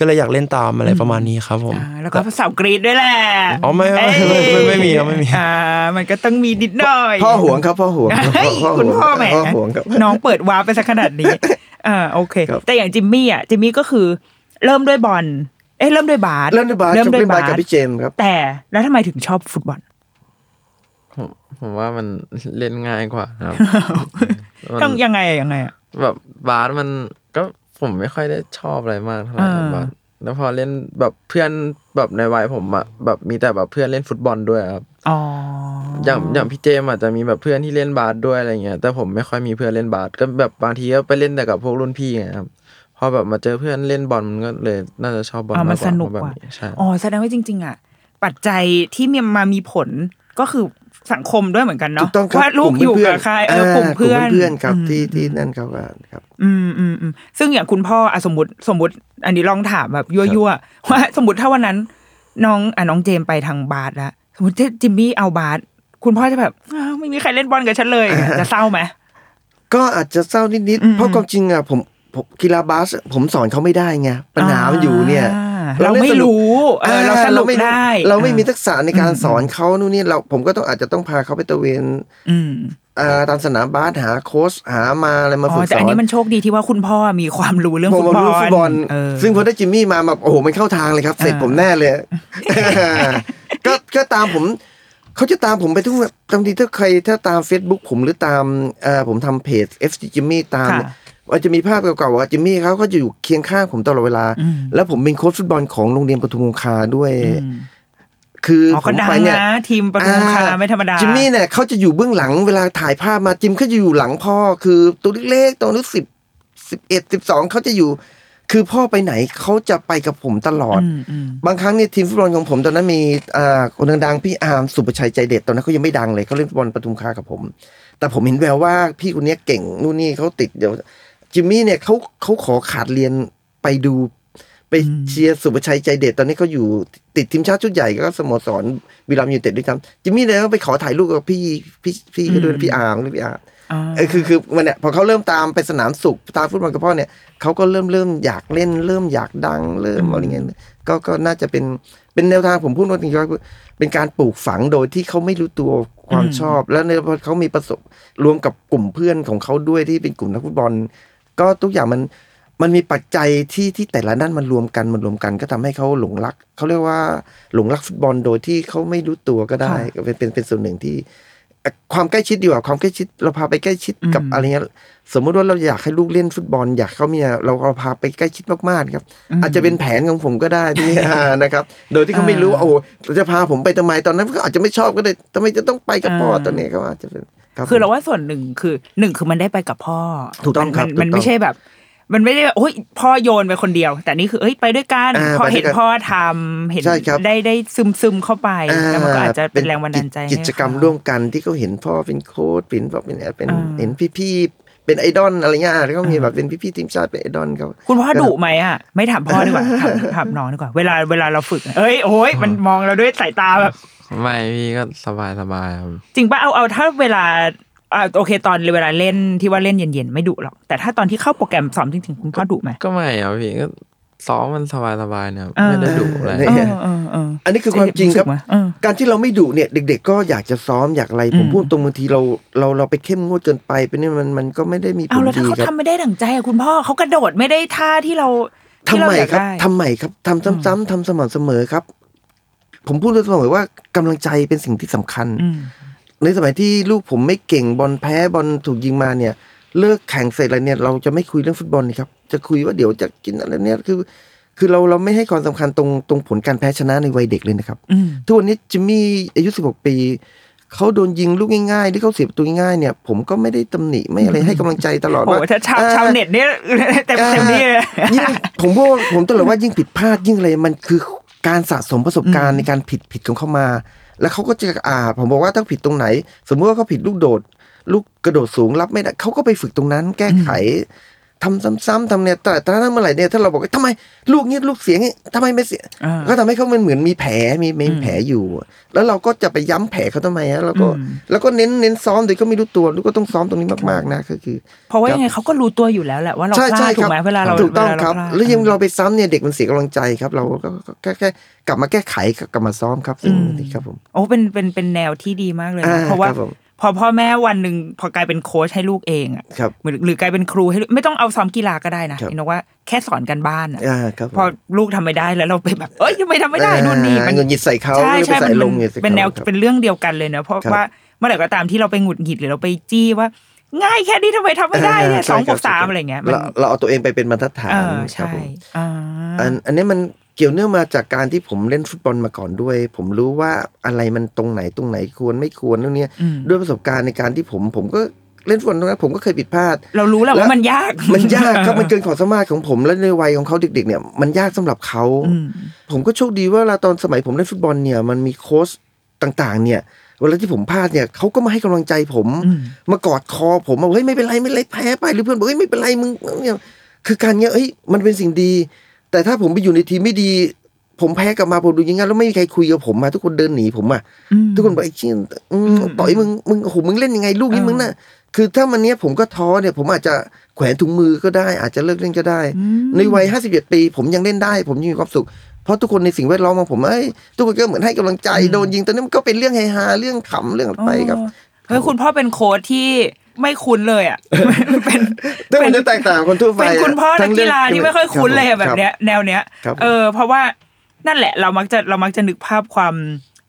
Speaker 3: ก็เลยอยากเล่นตามอะไรประมาณนี้ครับผม
Speaker 1: อ่าแล้วก็สาวกรี๊ดด้วยแหละ
Speaker 3: อ๋อไม่ไม่ไม่ไม่ไม่มีครับไม่มี
Speaker 1: อ่ามันก็ต้องมีนิดหน่อย
Speaker 2: พ่อห่วงครับพ่อห่วง
Speaker 1: เฮ้ย
Speaker 2: ห่วง
Speaker 1: คุณพ่อแหม
Speaker 2: พ่อห่วงครับ
Speaker 1: น้องเปิดวาร์ปไปสักขนาดนี้อ่าโอเค
Speaker 2: ครับ
Speaker 1: แต่อย่างจิมมี่อะจิมมี่ก็คือ เริ่มด้วยบอลเอ้ยเริ่มด้วยบาส
Speaker 2: เล่นในบาส
Speaker 1: เริ่ม
Speaker 2: ชอบ
Speaker 1: ด้วย
Speaker 2: เล่นบา
Speaker 1: บา
Speaker 2: ส
Speaker 1: ส
Speaker 2: กับพี่เจมส์ครับ
Speaker 1: แต่แล้วทำไมถึงชอบฟุตบอล
Speaker 4: ผมผมว่ามันเล่นง่ายกว่าครับมัน
Speaker 1: ต้องยังไงอะยังไงอะ
Speaker 4: แบบบาสมันก็ ผมไม่ค่อยได้ชอบอะไรมากเท่าไหร่
Speaker 1: อ่า
Speaker 4: บาสแล้วพอเล่นแบบเพื่อนแบบในวัยผมอะแบบมีแต่แบบเพื่อนเล่นฟุตบอลด้วยครับ
Speaker 1: อ๋อ
Speaker 4: อย่างอย่างพี่เจมส์อาจจะมีแบบเพื่อนที่เล่นบาสด้วยอะไรเงี้ยแต่ผมไม่ค่อยมีเพื่อนเล่นบาสก็แบบบางทีก็ไปเล่นแต่กับพวกรุ่นพี่ไงครับพอแบบมาเจอเพื่อนเล่นบอลมันก็เลยน่าจะชอบบอล
Speaker 1: อ๋อมัน
Speaker 4: มากกว่า
Speaker 1: สนุก
Speaker 4: เพราะ
Speaker 1: กว่า
Speaker 4: แบบนี้ใช่
Speaker 1: อ๋อแสดงว่าจริง ๆ อะ ปัจจัยที่มีมามีผลก็คือ สังคมด้วยเหมือนกัน
Speaker 2: ถู
Speaker 1: เนาะ
Speaker 2: กต้องครับ
Speaker 1: ว่าลูกอยู่กับใครเออกลุ่มเพื่อน
Speaker 2: เพื่อนครับ
Speaker 1: ม
Speaker 2: ที่ที่นั่นเขาก็ครับ
Speaker 1: อืมอืมอืมซึ่งอย่างคุณพ่ออะสมมติสมมติ อันนี้ลองถามแบบยั่วยั่วๆว่าสมมติถ้าวันนั้น น้องอะน้องเจมไปทางบาสแล้วสมมติที่จิมมี่เอาบาสคุณพ่อจะแบบอ้าวไม่มีใครเล่นบอลกับฉันเลยจะเศร้าไหม
Speaker 2: ก็อาจจะเศร้านิด
Speaker 1: อืม
Speaker 2: ๆเพราะความจริงอะผมผมกีฬาบาสผมสอนเขาไม่ได้ไงปัญหามันอยู่เนี่ย
Speaker 1: อ่า เราไม่รู้เออเราสนุก
Speaker 2: ไม่
Speaker 1: ได้
Speaker 2: เราไม่มีทั
Speaker 1: อ่
Speaker 2: กษะในการสอนเขานู่นนี่เราผมก็ต้องอาจจะต้องพาเขาไปตระเวน
Speaker 1: อืม
Speaker 2: อ่าตามสนามบาสหาโค้ชหามาอะไรมา
Speaker 1: อ๋
Speaker 2: ฝึ
Speaker 1: อก
Speaker 2: ส
Speaker 1: แต่อัน
Speaker 2: อน
Speaker 1: นี้มันโชคดีที่ว่าคุณพ่อมีความรู้เรื่อง
Speaker 2: ผ
Speaker 1: ฟุ
Speaker 2: ม
Speaker 1: ตบอล
Speaker 2: รู้ฟุตบอล
Speaker 1: เออ
Speaker 2: ซึ่งพอได้จิมมี่มาแบบโอ้โหมันเข้าทางเลยครับ เสร็จ
Speaker 1: อ่า
Speaker 2: ผมแน่เลยก็ก็ตามผมเขาจะตามผมไปทุกแบบบางทีถ้าใครถ้าตาม Facebook ผมหรือตามเอ่อผมทำเพจ FC จิมมี่ตาม
Speaker 1: ค่ะ
Speaker 2: เนี่ย ว่าจะมีภาพเก่าๆว่าจิมมี่เขาก็จะอยู่เคียงข้างผมตลอดเวลา
Speaker 1: อืม
Speaker 2: แล้วผมเป็นโค้ชฟุตบอลของโรงเรียนปทุมคงคาด้วย
Speaker 1: อืม
Speaker 2: คือ
Speaker 1: อ๋อ
Speaker 2: ผ
Speaker 1: ก็
Speaker 2: ม
Speaker 1: ดัง
Speaker 2: ไปเนี่ย
Speaker 1: นะทีมปทุมคาไม่ธรรมดา
Speaker 2: จิมมี่เนี่ยเขาจะอยู่เบื้องหลังเวลาถ่ายภาพมาจิมเขาจะอยู่หลังพ่อ คือตัวเล็กๆตัวนึกสิบสิบเอ็ดสิบสองเขาจะอยู่ คือพ่อไปไหนเขาจะไปกับผมตลอด
Speaker 1: อืมอืม
Speaker 2: บางครั้งเนี่ยทีมฟุตบอลของผมตอนนั้นมีอ่าคนดังๆพี่อาร์มสุประชัยใจเด็ดตอนนั้นเขายังไม่ดังเลยเขาเล่นฟุตบอลปทุมคากับผม แต่ผมเห็นแววว่าพี่คนเนี้ยเก่งนู่นนี่เขาติดเดี๋ยว จิมมี่เนี่ยเขาเขาขอขาดเรียนไปดูไปเชียร์สุประชัยใจเด็ดตอนนี้เขาอยู่ติดทีมชาติชุดใหญ่ก็สโมสรบุรีรัมย์ยูไนเต็ดด้วยกันจิมมี่เลยก็ไปขอถ่ายรูปกับพี่พี่พี่ก็ด้วยพี่อาร์มด้วยพี่อาร์ม
Speaker 1: อ่า
Speaker 2: เออคือคือมันเนี่ยพอเขาเริ่มตามไปสนามสุขตามฟุตบอลกับพ่อเนี่ยเขาก็เริ่มเริ่มอยากเล่นเริ่มอยากดังเริ่มอะไรเงี้ยก็ก็น่าจะเป็นเป็นแนวทางผมพูดว่าจริงๆก็เป็นการปลูกฝังโดยที่เขาไม่รู้ตัวความชอบ แล้วในพอเขามีประสบรวมกับกลุ่มเพื่อนของเขาด้วยที่เป็นกลุ่มนักฟุตบอล ก็ทุกอย่างมันมันมีปัจจัยที่ที่แต่ละด้านมันรวมกันมันรวมกันก็ทำให้เขาหลงรักเขาเรียกว่าหลงรักฟุตบอลโดยที่เขาไม่รู้ตัวก็ได้ก็เป็นเป็นเป็นส่วนหนึ่งที่ ความใกล้ชิดดีกว่าความใกล้ชิด เราพาไปใกล้ชิดกับ
Speaker 1: อืม
Speaker 2: อะไรเงี้ยสมมุติว่าเราอยากให้ลูกเล่นฟุตบอล อยากเขามีเราเราพาไปใกล้ชิดมากๆครับ อาจจะเป็นแผนของผมก็ได้ที่อ่านะครับ โดยที่เขาไม่รู้ว่าโอ้โหเราจะพาผมไปทำไมตอนนั้นเขาอาจจะไม่ชอบก็ได้ทำไมจะต้องไปกับพ่อตอนนี้เขาอาจจะเป็นรับ
Speaker 1: คือเราว่าส่วนหนึ่งคือหนึ่งคือมันได้ไปกับพ่อ
Speaker 2: ถูกต้องครับ
Speaker 1: มันมัน
Speaker 2: ถูกต้อง
Speaker 1: ไม่ใช่แบบ มันไม่ได้แบบโอ้ยพ่อโยนไปคนเดียว แต่นี่คือเอ้ยไปด้วยกัน
Speaker 2: อ่า
Speaker 1: พอ
Speaker 2: ไปด้วยกัน
Speaker 1: เห็นพ่อทำเห็น
Speaker 2: ใช่ครับ
Speaker 1: ได้ได้ซึมซึมเข้าไป
Speaker 2: อ่า
Speaker 1: แล้วมันก็อาจจะเป็นแรงบันดาลใจ
Speaker 2: กิจ
Speaker 1: ให้
Speaker 2: กิจกรรม
Speaker 1: เขา
Speaker 2: ร่วมกันที่เขาเห็นพ่อเป็นโค้ชเป็นพ่อเป็นเป็น
Speaker 1: อ่า
Speaker 2: เห็นพี่ๆเป็นไอดอลอะไรเงี้ยแล้วก็มีแบบเป็นพี่ๆทีมชาติเป็นไอดอลเขา
Speaker 1: คุณพ่อดุไหมอะไม่ถามพ่อดีกว่าถามถามน้องดีกว่า เวลาเวลาเราฝึกอะเอ้ยโอ้ยมันมองเราด้วยสายตาแบบ
Speaker 4: ไม่พี่ก็สบายสบายครับ
Speaker 1: จริงป่ะเอาเอาถ้าเวลาอ่าโอเคตอนเวลาเล่นที่ว่าเล่นเย็นๆไม่ดุหรอกแต่ถ้าตอนที่เข้าโปรแกรมซ้อมจริงๆคุณพ่อดุไหม
Speaker 4: ก็ไม่ครับพี่ก็ซ้อมมันสบายสบายเนี่ยครับ
Speaker 1: เออ
Speaker 4: ไม่ได้ดุอะไร
Speaker 2: เนี่
Speaker 1: เออเออเออ
Speaker 2: อันนี้คือความจริงครับ
Speaker 1: สึกไหมเออ
Speaker 2: การที่เราไม่ดุเนี่ย เด็ก ๆ ก็อยากจะซ้อมอยากอะไรผม
Speaker 1: อืม
Speaker 2: พูดตรงบางทีเราเราเราไปเข้มงวดเกินไปเป็นนี่มันมันก็ไม่ได้มีผ
Speaker 1: เอา
Speaker 2: ล
Speaker 1: แล้วถ้า
Speaker 2: ดี
Speaker 1: เขา
Speaker 2: ครับ
Speaker 1: ทำไม่ได้ดั่งใจอะคุณพ่อเขากระโดดไม่ได้ท่าที่เรา
Speaker 2: ทำ
Speaker 1: ที่เรา
Speaker 2: ไม
Speaker 1: อยาก
Speaker 2: ครับ
Speaker 1: ได้
Speaker 2: ทำไมครับทำซ้ำๆทำสม่ำเสมอครับ ผมพูดเสมอว่ากำลังใจเป็นสิ่งที่สำคัญ
Speaker 1: อืม
Speaker 2: ในสมัยที่ลูกผมไม่เก่งบอลแพ้บอลถูกยิงมาเนี่ย เลิกแข่งเสร็จอะไรเนี่ย เราจะไม่คุยเรื่องฟุตบอลนี่ครับ จะคุยว่าเดี๋ยวจะกินอะไรเนี่ยคือ คือเราเราไม่ให้ความสำคัญตรงตรงผลการแพ้ชนะในวัยเด็กเลยนะครับ
Speaker 1: อืม
Speaker 2: ทุกวันนี้จิมมี่อายุ16ปีเขาโดนยิงลูกง่ายๆที่เขาเสียประตูง่ายๆเนี่ย ผมก็ไม่ได้ตำหนิไม่อะไรให้กำลังใจตลอด
Speaker 1: โอ้
Speaker 2: ว่า
Speaker 1: โหถ้าชาว
Speaker 2: อ่
Speaker 1: ชาวเน็ตเนี่ยเต็มเต็มที่เลย
Speaker 2: ยิ่งผมว่าผมตลอดว่ายิ่งผิดพลาดยิ่งอะไรมันคือ การสะสมประสบการณ์ในการผิดผิดของเขามา แล้วเขาก็จะอ่า ผมบอกว่าถ้าผิดตรงไหน สมมติว่าเขาผิดลูกโดด ลูกกระโดดสูงรับไม่ได้เขาก็ไปฝึกตรงนั้น แก้ไข ทำซ้ำๆทำเนี่ยแต่ถ้าเมื่อไหร่เนี่ยถ้าเราบอกว่าทำไมลูกเนี้ยลูกเสียงทำไมไม่เสีย
Speaker 1: อ่า
Speaker 2: ก็ทำให้เขามันเหมือนมีแผลมีมีแผลอยู่ แล้วเราก็จะไปย้ำแผลเขาทำไมฮะแล้วก็
Speaker 1: อืม
Speaker 2: แล้วก็เน้นเน้นซ้อมโดยก็ไม่รู้ตัวลูกก็ต้องซ้อมตรงนี้มากๆนะก็คือ
Speaker 1: เพราะว่ายังไงเขาก็รู้ตัวอยู่แล้วแหละว่าเรา
Speaker 2: ใช่
Speaker 1: พลา
Speaker 2: ใช่
Speaker 1: ดถู
Speaker 2: ครั
Speaker 1: กไหมเวลาเรา
Speaker 2: ถูกต้อง
Speaker 1: เวลา
Speaker 2: ครับ
Speaker 1: เาพาด
Speaker 2: แล้วยังเราไปซ้ำเนี่ยเด็กมันเสียกำลังใจครับ เราก็ก็แค่แค่กลับมาแก้ไขกลับมาซ้อมครับซึ่งนี่ครับผม
Speaker 1: โอ้เป็นเป็นเป็นแนวที่ดีมากเลย
Speaker 2: อ่า
Speaker 1: นะเพราะว่า
Speaker 2: ครับผม
Speaker 1: พอพ่อแม่วันหนึ่งพอกลายเป็นโค้ชให้ลูกเองอะ
Speaker 2: ครับ
Speaker 1: หรือหรือกลายเป็นครูให้ลูกไม่ต้องเอาซ้อมกีฬาก็ได้นะครับเห็นว่าแค่สอนกันบ้านอะ
Speaker 2: อ่าครับผม
Speaker 1: พอลูกทำไม่ได้แล้วเราไปแบบเอ้ยทำไมทำไม่ได้นู่นนี่
Speaker 2: อ่า
Speaker 1: มัน
Speaker 2: เงินหยิดใส่เขา
Speaker 1: ใช่
Speaker 2: หรือไป
Speaker 1: ใช่
Speaker 2: ใส่
Speaker 1: มัน
Speaker 2: ลงเงินใส่
Speaker 1: เป็นแนว
Speaker 2: ขาครับ
Speaker 1: เป็นเรื่องเดียวกันเลยเนอะเพราะ
Speaker 2: ครับ
Speaker 1: ว่าเมื่อไหร่ก็ตามที่เราไปหงุดหงิดหรือเราไปจี้ว่าง่ายแค่นี้ทำไมทำไม่ได้เนี่ย
Speaker 2: ใช่
Speaker 1: สอง
Speaker 2: ครับ
Speaker 1: บวกสามอะไรเงี้ยมัน
Speaker 2: เราเราเอาตัวเองไปเป็นบรรทัดฐาน
Speaker 1: เออ
Speaker 2: ครับ
Speaker 1: ใช่
Speaker 2: ผม
Speaker 1: อ่า
Speaker 2: อันอันนี้มันเกี่ยวเนื่องมาจากการที่ผมเล่นฟุตบอลมาก่อนด้วย ผมรู้ว่าอะไรมันตรงไหนตรงไหนควรไม่ควรเรื่องเนี้ย
Speaker 1: อืม
Speaker 2: ด้วยประสบการณ์ในการที่ผมผมก็เล่นฟุตบอลตรงนั้นผมก็เคยผิดพลาด
Speaker 1: เรารู้แหละ
Speaker 2: แล้ว
Speaker 1: ว่ามันยาก
Speaker 2: มันยากครับมันเกินความสามารถของผมและในวัยของเขาเด็ก ๆ เนี่ยมันยากสำหรับเขา
Speaker 1: อืม
Speaker 2: ผมก็โชคดีว่าเวลาตอนสมัยผมเล่นฟุตบอลเนี่ยมันมีโค้ชต่างๆ เนี่ยเวลาที่ผมพลาดเนี่ยเขาก็มาให้กำลังใจผม
Speaker 1: อืม
Speaker 2: มากอดคอผมว่าเฮ้ยไม่เป็นไรไม่เป็นไรแพ้ไปหรือเพื่อนบอกเฮ้ยไม่เป็นไรมึงเนี่ยคือการเนี้ยเฮ้ยมันเป็นสิ่งดี แต่ถ้าผมไปอยู่ในทีมไม่ดี ผมแพ้กลับมาผมดูอยังงั้นแล้วไม่มีใครคุยกับผมมาทุกคนเดินหนีผมอะ
Speaker 1: อืม
Speaker 2: ทุกคนบอกไอ้เชี่ยอืม
Speaker 1: อืม
Speaker 2: ต่อยมึงมึงโอ้โหมึงเล่นยังไงลูกนี้
Speaker 1: เออ
Speaker 2: มึงน่ะคือถ้ามันเนี้ยผมก็ท้อเนี่ย ผมอาจจะแขวนถุงมือก็ได้ อาจจะเลิกเล่นก็ได้
Speaker 1: อืม
Speaker 2: ในวัย51ปี ผมยังเล่นได้ ผมยังมีความสุข เพราะทุกคนในสิ่งแวดล้อมของผมเอ้ยทุกคนก็เหมือนให้กำลังใจโดนยิงตอนนี้มันก็เป็นเรื่องเฮฮาเรื่องขำเรื่องอะไรไปครับ
Speaker 1: เฮ้ยคุณพ่อเป็นโค้ชที่ไม่คุ้นเลยอะเป็น
Speaker 2: แต่มันจะแตกต่างกับคนทั่วไป
Speaker 1: เป็นคุณพ่อนักกีฬาที่ไม่ค่อยคุ้นเลยอะ
Speaker 2: รั
Speaker 1: แบบเนี้ย แนวเนี้ย
Speaker 2: ครับ
Speaker 1: เออ เพราะว่านั่นแหละ เรามักจะเรามักจะนึกภาพความ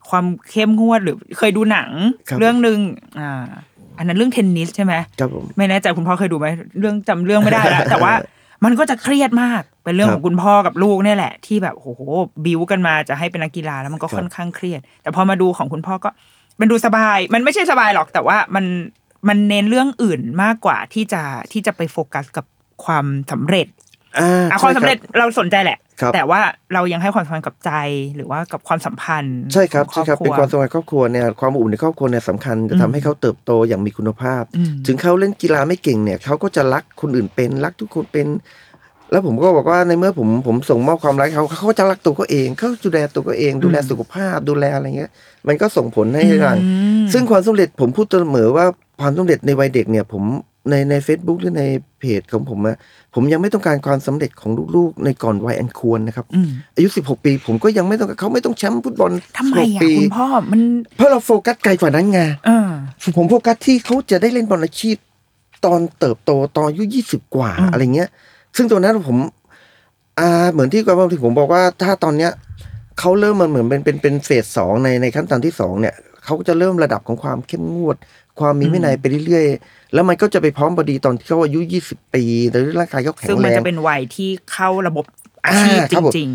Speaker 1: ความเข้มงวดหรือเคยดูหนัง
Speaker 2: ครับ
Speaker 1: เรื่องหนึ่งอ่า อันนั้นเรื่องเทนนิสใช่ไหม
Speaker 2: ครับผม
Speaker 1: ไม่แน่ใจคุณพ่อเคยดูไหมเรื่องจำเรื่องไม่ได้แล้วแต่ว่ามันก็จะเครียดมากเป็นเรื่อง
Speaker 2: ครั
Speaker 1: ข
Speaker 2: บ
Speaker 1: องคุณพ่อกับลูกเนี่ยแหละ ที่แบบโอ้โหบิวกันมาจะให้เป็นนักกีฬาแล้วมันก็
Speaker 2: ครับ
Speaker 1: ค่อนข้างเครียด แต่พอมาดูของคุณพ่อก็มันดูสบาย มันไม่ใช่สบายหรอกแต่ว่ามัน มันเน้นเรื่องอื่นมากกว่าที่จะที่จะไปโฟกัสกับความสำเร็จ
Speaker 2: อ่า
Speaker 1: อะความสำเร็จ
Speaker 2: ใช่
Speaker 1: เราสนใจแหละ
Speaker 2: ครับ
Speaker 1: แต่ว่าเรายังให้ความสำคัญกับใจหรือว่ากับความสัมพันธ์
Speaker 2: ใช่ครับ
Speaker 1: ของ
Speaker 2: ใช่ครับ
Speaker 1: คร
Speaker 2: เป็น
Speaker 1: อบ
Speaker 2: ความ
Speaker 1: ค
Speaker 2: สั
Speaker 1: รั
Speaker 2: ม
Speaker 1: ว
Speaker 2: พันธ์ครอบครัวเนี่ยความอบอุ่นในครอบครัวเนี่ยสำคัญจะ
Speaker 1: อืม
Speaker 2: ทำให้เขาเติบโตอย่างมีคุณภาพ
Speaker 1: อืม
Speaker 2: ถึงเขาเล่นกีฬาไม่เก่งเนี่ยเขาก็จะรักคนอื่นเป็นรักทุกคนเป็น แล้วผมก็บอกว่าในเมื่อผมผมส่งมอบความรักให้เขาเขาก็จะรักตัวเขาเองเขาดูแลตัวเขาเอง ดูแลสุขภาพดูแลอะไรเงี้ย มันก็ส่งผลให้หลัง
Speaker 1: อืม
Speaker 2: ซึ่งความสำเร็จผมพูดเสมอว่า ความสำเร็จในวัยเด็กเนี่ย ผมในใน Facebook หรือในเพจของผมอะผมยังไม่ต้องการความสำเร็จของลูกๆ ในก่อนวัยอันควรนะครับ
Speaker 1: อืม
Speaker 2: อายุ 16 ปี ผมก็ยังไม่ต้องการเขาไม่ต้องแชมป์ฟุตบอล
Speaker 1: ทำไม
Speaker 2: 16
Speaker 1: อะ
Speaker 2: ปี
Speaker 1: คุณพ่อมัน
Speaker 2: เพราะเราโฟกัสไกลกว่านั้นไง
Speaker 1: เออ
Speaker 2: ผมโฟกัสที่เขาจะได้เล่นบอลอาชีพ ตอนเติบโตตอนอายุยี่สิบกว่า
Speaker 1: อืม
Speaker 2: อะไรเงี้ย ซึ่งตัวนั้นผมอ่าเหมือนที่กับที่ผมบอกว่าถ้าตอนเนี้ยเขาเริ่มมันเหมือนเป็นเป็นเป็นเฟสสองในในขั้นตอนที่สองเนี่ย เขาก็จะเริ่มระดับของความเข้มงวด ความมีวินัยไปเรื่อยๆ แล้วมันก็จะไปพร้อมพอดีตอนที่เขาอายุยี่สิบปีแล้วร่างกายเขาแข็
Speaker 1: ซึ่ง
Speaker 2: ง
Speaker 1: มั
Speaker 2: แร
Speaker 1: น
Speaker 2: ง
Speaker 1: จะเป็นวัยที่เข้าระบบอาชีพ
Speaker 2: อ่า
Speaker 1: จ
Speaker 2: ครับผม
Speaker 1: ริง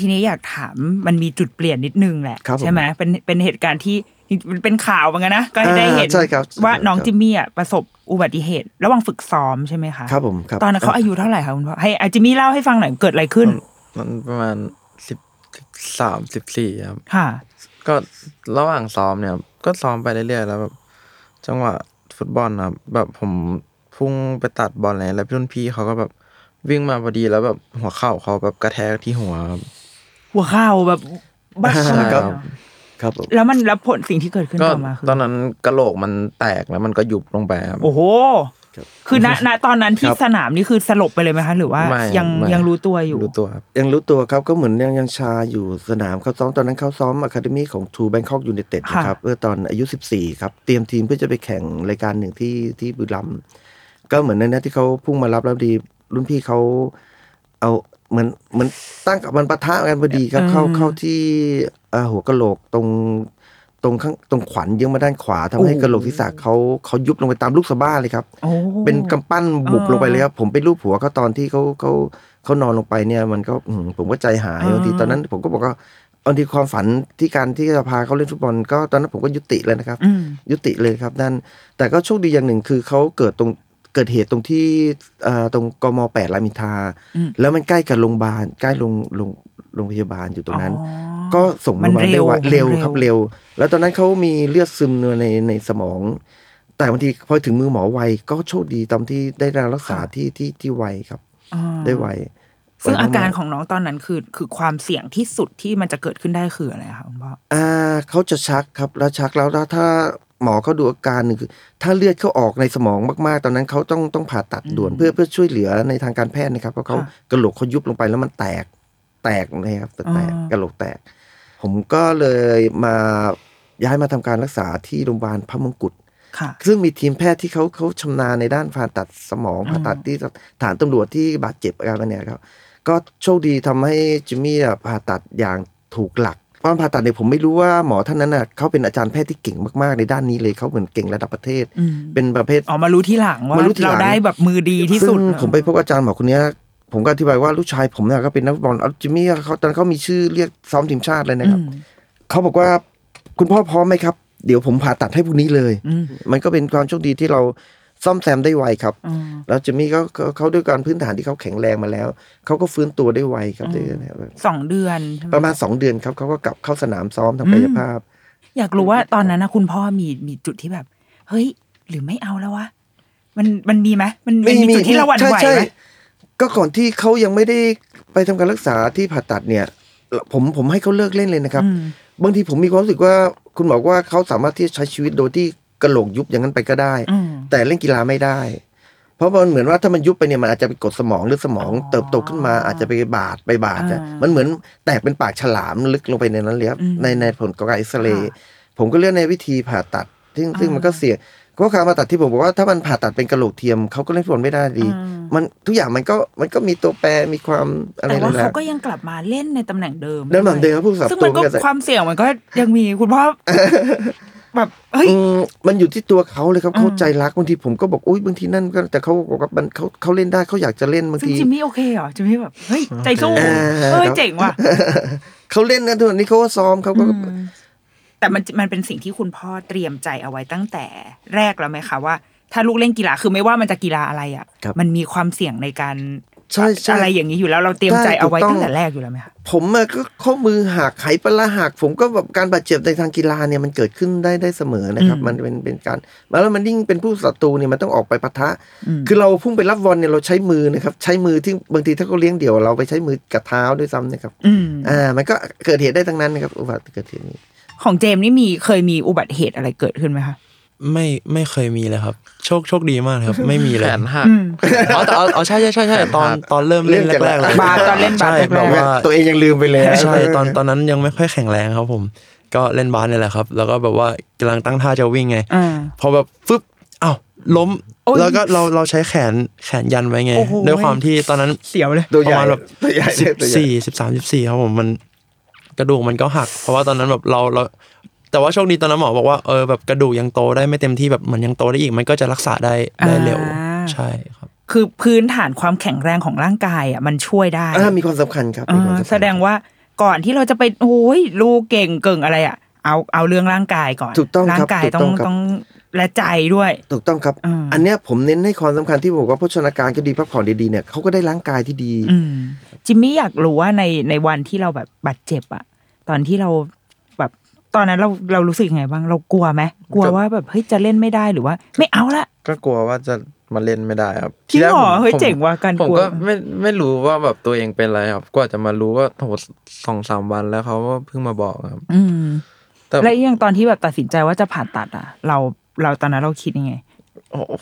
Speaker 1: ทีนี้อยากถามมันมีจุดเปลี่ยนนิดนึงแหละ
Speaker 2: ครับผม
Speaker 1: ใช่ไหมเป็นเป็นเหตุการณ์ที่มันเป็นข่าวเหมือนกันนะ ก็ได้เห็น
Speaker 2: อ่าใช่ครับ
Speaker 1: ว่าน้อง
Speaker 2: ครับ
Speaker 1: จิมมี่อะประสบอุบัติเหตุ ระหว่างฝึกซ้อมใช่ไหมคะ
Speaker 2: ครับผมครับ
Speaker 1: ตอนนั้นเขาอายุเท่าไหร่คะคุณพ่อให้อาจิมมี่เล่าให้ฟังหน่อยเกิดอะไรขึ้น
Speaker 4: มันประมาณสิบสามสิบสี่ครับ
Speaker 1: ค่ะ
Speaker 4: ก็ระหว่างซ้อมเนี่ยครับก็ซ้อมไปเรื่อยๆแล้วแบบจังหวะฟุตบอลนะครับแบบผมพุ่งไปตัดบอลอะไรแล้วรุ่นพี่เขาก็แบบวิ่งมาพอดีแล้วแบบหัวเข่าเขาแบบกระแทกที่หัวครับ
Speaker 1: หัวเข่าแบบบ้า
Speaker 4: ใช่ครับ
Speaker 2: ครับผม
Speaker 1: แล้วมันแล้วผลสิ่งที่เกิดขึ้น
Speaker 4: ก็
Speaker 1: ต่อมาคือ
Speaker 4: ตอนนั้นกระโหลกมันแตกแล้วมันก็ยุบลงไปครับ
Speaker 1: โอ้โหคือณณตอนนั้นที่
Speaker 2: ครับ
Speaker 1: สนามนี่คือสลบไปเลยไหมคะหรือว่า
Speaker 4: ไม่
Speaker 1: ยัง
Speaker 4: ไม่
Speaker 1: ยังรู้ตัวอยู่
Speaker 4: รู้ตัวครับ
Speaker 2: ยังรู้ตัวครับก็เหมือนยังยังชาอยู่สนามเขาซ้อมตอนนั้นเขาซ้อมอะคาเดมี่ของทูแบงคอกยู n นเต็ด
Speaker 1: ค่ะ
Speaker 2: นะครับเมื่อตอนอายุ 14 ครับ เตรียมทีมเพื่อจะไปแข่งรายการหนึ่งที่ที่บุรีรัมย์ก็เหมือนในนั้นที่เขาพุ่งมารับแล้วดีรุ่นพี่เขาเอา เหมือนเหมือนตั้งกับมันปะทะกันพอดีครับ เข้าเข้าที่อ่าหัวกะโหลกตรงตรงข้างตรงขวัญเยื้องมาด้านขวาทำให้กะโหลกศีรษะเขาเขายุบลงไปตามลูกสะบ้าเลยครับ
Speaker 1: โอ้
Speaker 2: เป็นกำปั้นบุบ
Speaker 1: อ่า
Speaker 2: ลงไปเลยครับ ผมไปรูปหัวเขาตอนที่เขาเขาเขานอนลงไปเนี่ย มันก็อืมผมก็ใจหาย
Speaker 1: อ่า
Speaker 2: บางทีตอนนั้น ผมก็บอกว่าบางทีความฝันที่การที่จะพาเขาเล่นฟุตบอลก็ตอนนั้นผมก็ยุติเลยนะครับ
Speaker 1: อืม
Speaker 2: ยุติเลยครับนั่นแต่ก็โชคดีอย่างหนึ่งคือเขาเกิดตรงเกิดเหตุตรงที่อ่าตรงกมแปดรามอินทรา
Speaker 1: อืม
Speaker 2: แล้วมันใกล้กับโรงพยาบาลใกล้โรงโรงโรงพยาบาลอยู่ตรงนั้น
Speaker 1: อ๋อ
Speaker 2: ก็ส่งโร
Speaker 1: มัน
Speaker 2: งพยาบาลได้ไว
Speaker 1: เร็ว
Speaker 2: เร็ว
Speaker 1: มันเร็ว
Speaker 2: ครับเร็ว แล้วตอนนั้นเขามีเลือดซึมในในสมอง แต่บางทีพอถึงมือหมอไวก็โชคดีตอนที่ได้รับรักษาที่ที่ที่ไวครับ
Speaker 1: อ่า
Speaker 2: ได้ไว
Speaker 1: ซึ่ง
Speaker 2: ไวม
Speaker 1: อาการของน้องตอนนั้นคือคือความเสี่ยงที่สุดที่มันจะเกิดขึ้นได้คืออะไรคะคุณพ่อ
Speaker 2: อ่าเขาจะชักครับแล้วชักแล้วแล้วถ้า หมอเขาดูอาการหนึ่งคือถ้าเลือดเขาออกในสมองมากๆ ตอนนั้นเขาต้องต้องผ่าตัดด่วนเพื่อเพื่อช่วยเหลือในทางการแพทย์นะครับเพราะเขา
Speaker 1: ค่ะ
Speaker 2: กระโหลกเขายุบลงไปแล้วมันแตกแตกเลยครับแตก
Speaker 1: อ่าก
Speaker 2: ระโหลกแตก ผมก็เลยมาย้ายมาทำการรักษาที่โรงพยาบาลพระมงกุฎ
Speaker 1: ค่ะ
Speaker 2: ซึ่งมีทีมแพทย์ที่เขาเขาชำนาญในด้านผ่าตัดสมองผ่าตัดที่ฐานตำรวจที่บาดเจ็บอะไรเนี่ยครับก็โชคดีทำให้จิมมี่อะผ่าตัดอย่างถูกหลัก ตอนผ่าตัดเนี่ยผมไม่รู้ว่าหมอท่านนั้นน่ะเขาเป็นอาจารย์แพทย์ที่เก่งมากๆในด้านนี้เลยเขาเหมือนเก่งระดับประเทศ
Speaker 1: อืม
Speaker 2: เป็นประเภท
Speaker 1: อ๋อมารู้ที่หลังว่า
Speaker 2: มารู้ทีหลั
Speaker 1: เรา
Speaker 2: ง
Speaker 1: ได้แบบมือดีที่สุด
Speaker 2: ซึ่งผมไปพบอาจารย์หมอคนเนี้ยผมก็อธิบายว่าลูกชายผมเนี่ยก็เป็นนักฟุตบอลเอาจิมมี่เขาตอนนนเขามีชื่อเรียกซ้อมทีมชาติเลยนะครับ
Speaker 1: อืม
Speaker 2: เขาบอกว่าคุณพ่อพร้อมไหมครับ เดี๋ยวผมผ่าตัดให้พรุ่งนี้เลย
Speaker 1: อืม
Speaker 2: มันก็เป็นความโชคดีที่เรา ซ่อมแซมได้ไวครับ
Speaker 1: อืม
Speaker 2: แล้วจิมมี่เขาเขาเขาด้วยการพื้นฐานที่เขาแข็งแรงมาแล้ว เขาก็ฟื้นตัวได้ไวครับได้
Speaker 1: สองเดือนใช่ไห
Speaker 2: ประมาณสองเดือนครับเขาก็กลับเข้าสนามซ้อมทางกายภาพ
Speaker 1: อยากรู้ว่าตอนนั้นนะคุณพ่อมีมีจุดที่แบบ เฮ้ย หรือไม่เอาแล้ววะมันมันมีไหมมันมันมีจุดที่เราหวั่นไหว
Speaker 2: ใช่
Speaker 1: ไหม
Speaker 2: ใช่ก็ก่อนที่เขายังไม่ได้ไปทำการรักษาที่ผ่าตัดเนี่ย ผมผมให้เขาเลิกเล่นเลยนะครับ
Speaker 1: อืม
Speaker 2: บางทีผมมีความรู้สึกว่าคุณบอกว่าเขาสามารถที่จะใช้ชีวิตโดยที่ กระโหลกยุบอย่างนั้นไปก็ได้
Speaker 1: อืม
Speaker 2: แต่เล่นกีฬาไม่ได้ เพราะมันเหมือนว่าถ้ามันยุบไปเนี่ยมันอาจจะไปกดสมองหรือสมอง
Speaker 1: อ๋อ
Speaker 2: เติบโตขึ้นมาอาจจะไปบาดไปบาดอะ
Speaker 1: อ่ามั
Speaker 2: มันเหมือนแตกเป็นปากฉลามลึกลงไปในนั้นเลยครับ
Speaker 1: อืม
Speaker 2: ในในผลการเอ็กซเรย์
Speaker 1: ค่ะ
Speaker 2: ผมก็เลือกในวิธีผ่าตัดซึ่งซึ่ง
Speaker 1: อ่ามั
Speaker 2: มันก็เสี่ยงเพราะการผ่าตัดที่ผมบอกว่าถ้ามันผ่าตัดเป็นกระโหลกเทียมเขาก็เล่นฟุตบอลไม่ได้ดี
Speaker 1: อืม
Speaker 2: มันทุกอย่างมันก็มันก็มีตัวแปรมีความอะไร
Speaker 1: แต่ว่า
Speaker 2: แหละ
Speaker 1: เขาก็ยังกลับมาเล่นในตำแหน่งเดิม
Speaker 2: เดิมแบบเดิมครับผู้สับ
Speaker 1: ซึ่ง
Speaker 2: ตั
Speaker 1: มั
Speaker 2: วน
Speaker 1: ก็
Speaker 2: เหมือนกัน
Speaker 1: ความเสี่ยงมันก็ยังมีคุณพ่อ แบบเฮ้ย
Speaker 2: อืมมันอยู่ที่ตัวเขาเลยครับ
Speaker 1: อืม
Speaker 2: เขาใจรักบางทีผมก็บอกอุ้ยบางทีนั่นก็แต่เขาบอกว่ามันเขาเขาเล่นได้เขาอยากจะเล่นบาง
Speaker 1: ซึ่ง
Speaker 2: ที
Speaker 1: จิมมี่โอเคเหรอจิมมี่แบบเฮ้ยใจสู้
Speaker 2: อ่า
Speaker 1: เฮ้ย
Speaker 2: ครับ
Speaker 1: เจ๋งว่ะ
Speaker 2: เขาเล่นนะทุกวันนี้เขาก็ซ้อมเขาก็
Speaker 1: อืมแต่มันมันเป็นสิ่งที่คุณพ่อเตรียมใจเอาไว้ตั้งแต่แรกแล้วไหมคะว่า ถ้าลูกเล่นกีฬาคือไม่ว่ามันจะกีฬาอะไรอะ
Speaker 2: ครับ
Speaker 1: มันมีความเสี่ยงในการ
Speaker 2: ใช่ใช่
Speaker 1: อะไรอย่างนี้อยู่แล้วเราเตรียมใจ
Speaker 2: ใช่
Speaker 1: เอาไว้
Speaker 2: ถูกต้อง
Speaker 1: ตั้งแต่แรกอยู่แล้วไหมคะ
Speaker 2: ผมอะก็ข้อมือหักไขปลาร้าหัก ผมก็แบบการบาดเจ็บในทางกีฬาเนี่ยมันเกิดขึ้นได้ได้เสมอนะครับ
Speaker 1: อืม
Speaker 2: มันเป็นเป็นการแล้วมันยิ่งเป็นผู้ศัตรูเนี่ยมันต้องออกไปปะทะ
Speaker 1: อืม
Speaker 2: คือเราพุ่งไปรับบอลเนี่ยเราใช้มือนะครับ ใช้มือที่บางทีถ้าเขาเลี้ยงเดี่ยวเราไปใช้มือกับเท้าด้วยซ้ำนะครับ
Speaker 1: อืม
Speaker 2: อ่ามันก็เกิดเหตุได้ทั้งนั้นนะครับอุบัติเกิดเหตุนี้
Speaker 1: ของเจมส์นี่มีเคยมีอุบัติเหตุอะไรเกิดขึ้นไหมคะ
Speaker 3: ไม่ไม่เคยมีเลยครับ โชคโชคดีมากเลยครับ ไม่มีเล
Speaker 4: แข
Speaker 3: ย
Speaker 4: นหัก
Speaker 1: อืม
Speaker 3: อ๋อแต่อ๋ออ๋อใช่ใช่ใช่ใช่ตอนตอนเริ่มเล่น
Speaker 2: เริ่มจาก
Speaker 3: แรกๆเลย
Speaker 1: บาสตอนเล่นบาส
Speaker 3: ใช่
Speaker 1: แรกๆ
Speaker 3: แบบว่า
Speaker 2: ตัวเองยังลืมไปเลย
Speaker 3: ใช่ตอนตอนนั้นยังไม่ค่อยแข็งแรงครับผม ก็เล่นบาสเนี่ยแหละครับ แล้วก็แบบว่ากำลังตั้งท่าจะวิ่งไง
Speaker 1: อ่า
Speaker 3: พอแบบฟึบอ้าวล้ม
Speaker 1: โอ้ย
Speaker 3: แล้วก็เราเราใช้แขนแขนยันไว้ไง
Speaker 1: โอ้โห
Speaker 3: ด้วยความที่ตอนนั้น
Speaker 1: เสียวเลย
Speaker 2: ตัวให
Speaker 3: ประ
Speaker 2: ญ่
Speaker 3: มาณแบบ
Speaker 2: ตัวใหญ่
Speaker 3: สิบ
Speaker 2: ตัวใหญ่
Speaker 3: สี่สิบสามสิบสี่ครับผมมันกระดูกมันก็หัก เพราะว่าตอนนั้นแบบเราเรา แต่ว่าโชคดีตอนนั้นหมอบอกว่าเออแบบกระดูกยังโตได้ไม่เต็มที่แบบมันยังโตได้อีกมันก็จะรักษาได้ได้เร็ว
Speaker 1: อ่า
Speaker 3: ใช่ครับ
Speaker 1: คือพื้นฐานความแข็งแรงของร่างกายอะมันช่วยได้
Speaker 2: อ่ามีความสำคัญครับ
Speaker 1: อ่า
Speaker 2: มีความำคัญ
Speaker 1: แสดงว่าก่อนที่เราจะไปโอ้ยลูกเก่งเก่งอะไรอะเอาเอาเรื่องร่างกายก่อน
Speaker 2: ถูกต้อง
Speaker 1: ร่า
Speaker 2: ครั
Speaker 1: ง
Speaker 2: บ
Speaker 1: กาย
Speaker 2: ถูก
Speaker 1: ต้อ
Speaker 2: ต้องงครับ
Speaker 1: ต้องและใจด้วย
Speaker 2: ถูกต้องครับ
Speaker 1: อืม
Speaker 2: อันเนี้ยผมเน้นให้ความสำคัญที่บอกว่าโภชนาการก็ดีพักผ่อนดีๆเนี่ยเขาก็ได้ร่างกายที่ดี
Speaker 1: อืมจิมมี่อยากรู้ว่าในในวันที่เราแบบบาดเจ็บอะตอนที่เราแบบต อนนั้นเราเรารู้สึกยังไงบ้าง เรากลัวไหมกลัวว่าแบบเฮ้ยจะเล่นไม่ได้หรือว่า ไม่เอาละ
Speaker 4: ก็กลัวว่าจะมาเล่นไม่ได้ครับ
Speaker 1: จริงเหรอ
Speaker 4: ทีแกผม
Speaker 1: เฮ้ย
Speaker 4: ผม
Speaker 1: เจ๋งว่ะการ
Speaker 4: ผม
Speaker 1: กลัว
Speaker 4: ก็ไม่ไม่รู้ว่าแบบตัวเองเป็นอะไรครับกว่าจะมารู้ว่าโหสองสามวันแล้วเขาก็เพิ่งมาบอกครับ
Speaker 1: อืม
Speaker 4: แต่
Speaker 1: และอย่างตอนที่แบบตัดสินใจว่าจะผ่าตัดอะเราเราตอนนั้นเราคิดยังไง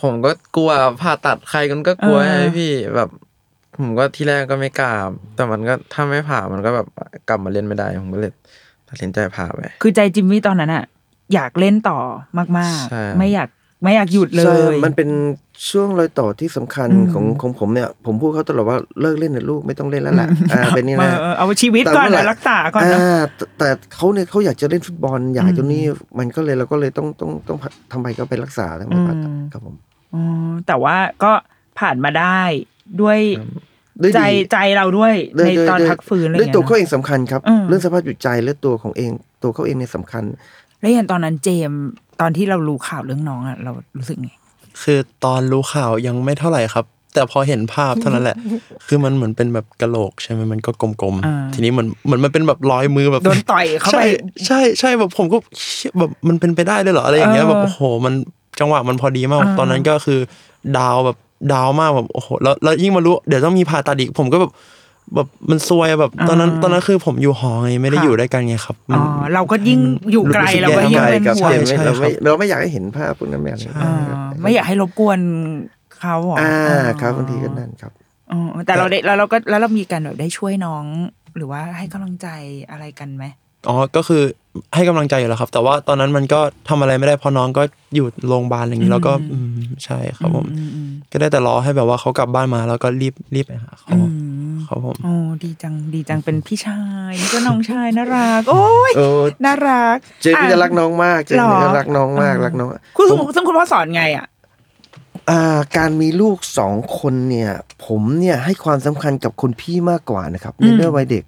Speaker 4: ผมก็กลัวผ่าตัดใครกันก็กลัว
Speaker 1: เออ
Speaker 4: ไงพี่แบบผมก็ที่แรกก็ไม่กล้าครับแต่มันก็ถ้าไม่ผ่ามันก็แบบกลับมาเล่นไม่ได้ผมก็เลย ตัดสินใจผ่าไป
Speaker 1: คือใจจิมมี่ตอนนั้นอะอยากเล่นต่อมาก
Speaker 4: ใช่
Speaker 1: ๆไม่อยากไม่อยากหยุดเล
Speaker 2: ใช่
Speaker 1: ย
Speaker 2: มันเป็นช่วงรอยต่อที่สำคัญ
Speaker 1: อืม
Speaker 2: ของของผมเนี่ย ผมพูดเขาตลอดว่าเลิกเล่นเถอะลูกไม่ต้องเล่นแล้วแหละอ่าเป็นนี่
Speaker 1: เอ
Speaker 2: นะ
Speaker 1: อเออเอาชีวิตก่อน
Speaker 2: แต่เมื่อไหร่
Speaker 1: นะรักษาก่อนนะ
Speaker 2: อ่าแต่แต่เขาเนี่ยเขาอยากจะเล่นฟุตบอลอยาก
Speaker 1: อืม
Speaker 2: จนนี่มันก็เลยเราก็เลยต้องต้องต้องทำไปก็ไปรักษาแล้วมาผ่าตัด
Speaker 1: อืม
Speaker 2: ครับผม
Speaker 1: อ๋อแต่ว่าก็ผ่านมาได้ด้วย
Speaker 2: ด้วย
Speaker 1: ใจ
Speaker 2: ดี
Speaker 1: ใจเราด้วย
Speaker 2: ด้วย
Speaker 1: ใน
Speaker 2: ด้วย
Speaker 1: ตอน
Speaker 2: ด้วย
Speaker 1: พักฟื้นอะไร
Speaker 2: ด้วย
Speaker 1: เงี้ย
Speaker 2: ตัวเขา
Speaker 1: นะ
Speaker 2: เองสำคัญครับ
Speaker 1: อืม
Speaker 2: เรื่องสภาพจิตใจและตัวของเอง ตัวเขาเองเนี่ยสำคัญ
Speaker 1: แล้วอย่างตอนนั้นเจมส์ตอนที่เรารู้ข่าวเรื่องน้องอะเรารู้สึกไง
Speaker 3: คือตอนรู้ข่าวยังไม่เท่าไหร่ครับ แต่พอเห็นภาพเท่านั้นแหละ คือมันเหมือนเป็นแบบกะโหลกใช่ไหมมันก็กลม
Speaker 1: อ่า
Speaker 3: ๆทีนี้เหมือนเหมือนมันเป็นแบบรอยมือแบบ
Speaker 1: โดนต่อยเข้าไป
Speaker 3: ใช่ใช่ใช่แบบผมก็เชี่ยแบบมันเป็นไปได้เลยเหรออะไรอย่างเงี้ย
Speaker 1: เออ
Speaker 3: แบบโอ้โหมันจังหวะมันพอดีมาก
Speaker 1: อ่า
Speaker 3: ตอนนั้นก็คือดาวแบบ ดาวมากแบบโอ้โหแล้วแล้วยิ่งมารู้เดี๋ยวต้องมีผ่าตัดอีกผมก็แบบแบบมันซวยอะแบบตอนนั้นตอนนั้นคือผมอยู่หอไงไม่ได้อยู่ด้วยกันไงครับมั
Speaker 1: อ๋
Speaker 3: น
Speaker 1: อเราก็ยิ่งอยู่ไกล
Speaker 3: รู้สึก
Speaker 1: เราก็
Speaker 3: แย่
Speaker 1: ยิ่ง
Speaker 2: ใช่
Speaker 1: เป็น
Speaker 2: ครับ
Speaker 1: ห่วง
Speaker 2: เจมส์
Speaker 3: ใช่
Speaker 2: เราไม่
Speaker 3: ครับ
Speaker 2: เราไม่อยากให้เห็นภาพพวกนั้นแบบนี้
Speaker 1: อ่าไม่อยากให้รบกวนเขาเหรอ
Speaker 2: อ่า
Speaker 1: อ่า
Speaker 2: ครับบางทีก็นั่นครับ
Speaker 1: อ๋อแต่เราได้แล้วเราก็แล้วเรามีการแบบได้ช่วยน้อง หรือว่าให้กำลังใจอะไรกันไหม
Speaker 3: อ๋อก็คือให้กำลังใจอยู่แล้วครับ แต่ว่าตอนนั้นมันก็ทำอะไรไม่ได้เพราะน้องก็อยู่โรงพยาบาลอย่างนี้แล้วก็อืมใช่ครับผม
Speaker 1: อืมอืม
Speaker 3: ก็ได้แต่รอให้แบบว่าเขากลับบ้านมาแล้วก็รีบรีบไปหาเขา
Speaker 1: อืม
Speaker 3: ครับผม
Speaker 1: โอ้ดีจังดีจังเป็นพี่ชายนี่ก็น้องชายน่ารัก โอ้ย
Speaker 2: โอ้
Speaker 1: น่ารัก
Speaker 2: เจมส์จะรักน้องมากเจม
Speaker 1: หร
Speaker 2: ส์
Speaker 1: อ
Speaker 2: จะรักน้องมากรักน้อง
Speaker 1: คุณ
Speaker 2: ผม
Speaker 1: ซึ่งคุณพ่อสอนไงอะ
Speaker 2: อ่าการมีลูกสองคนเนี่ย ผมเนี่ยให้ความสำคัญกับคนพี่มากกว่านะครับในเรื่องวัยเด็ก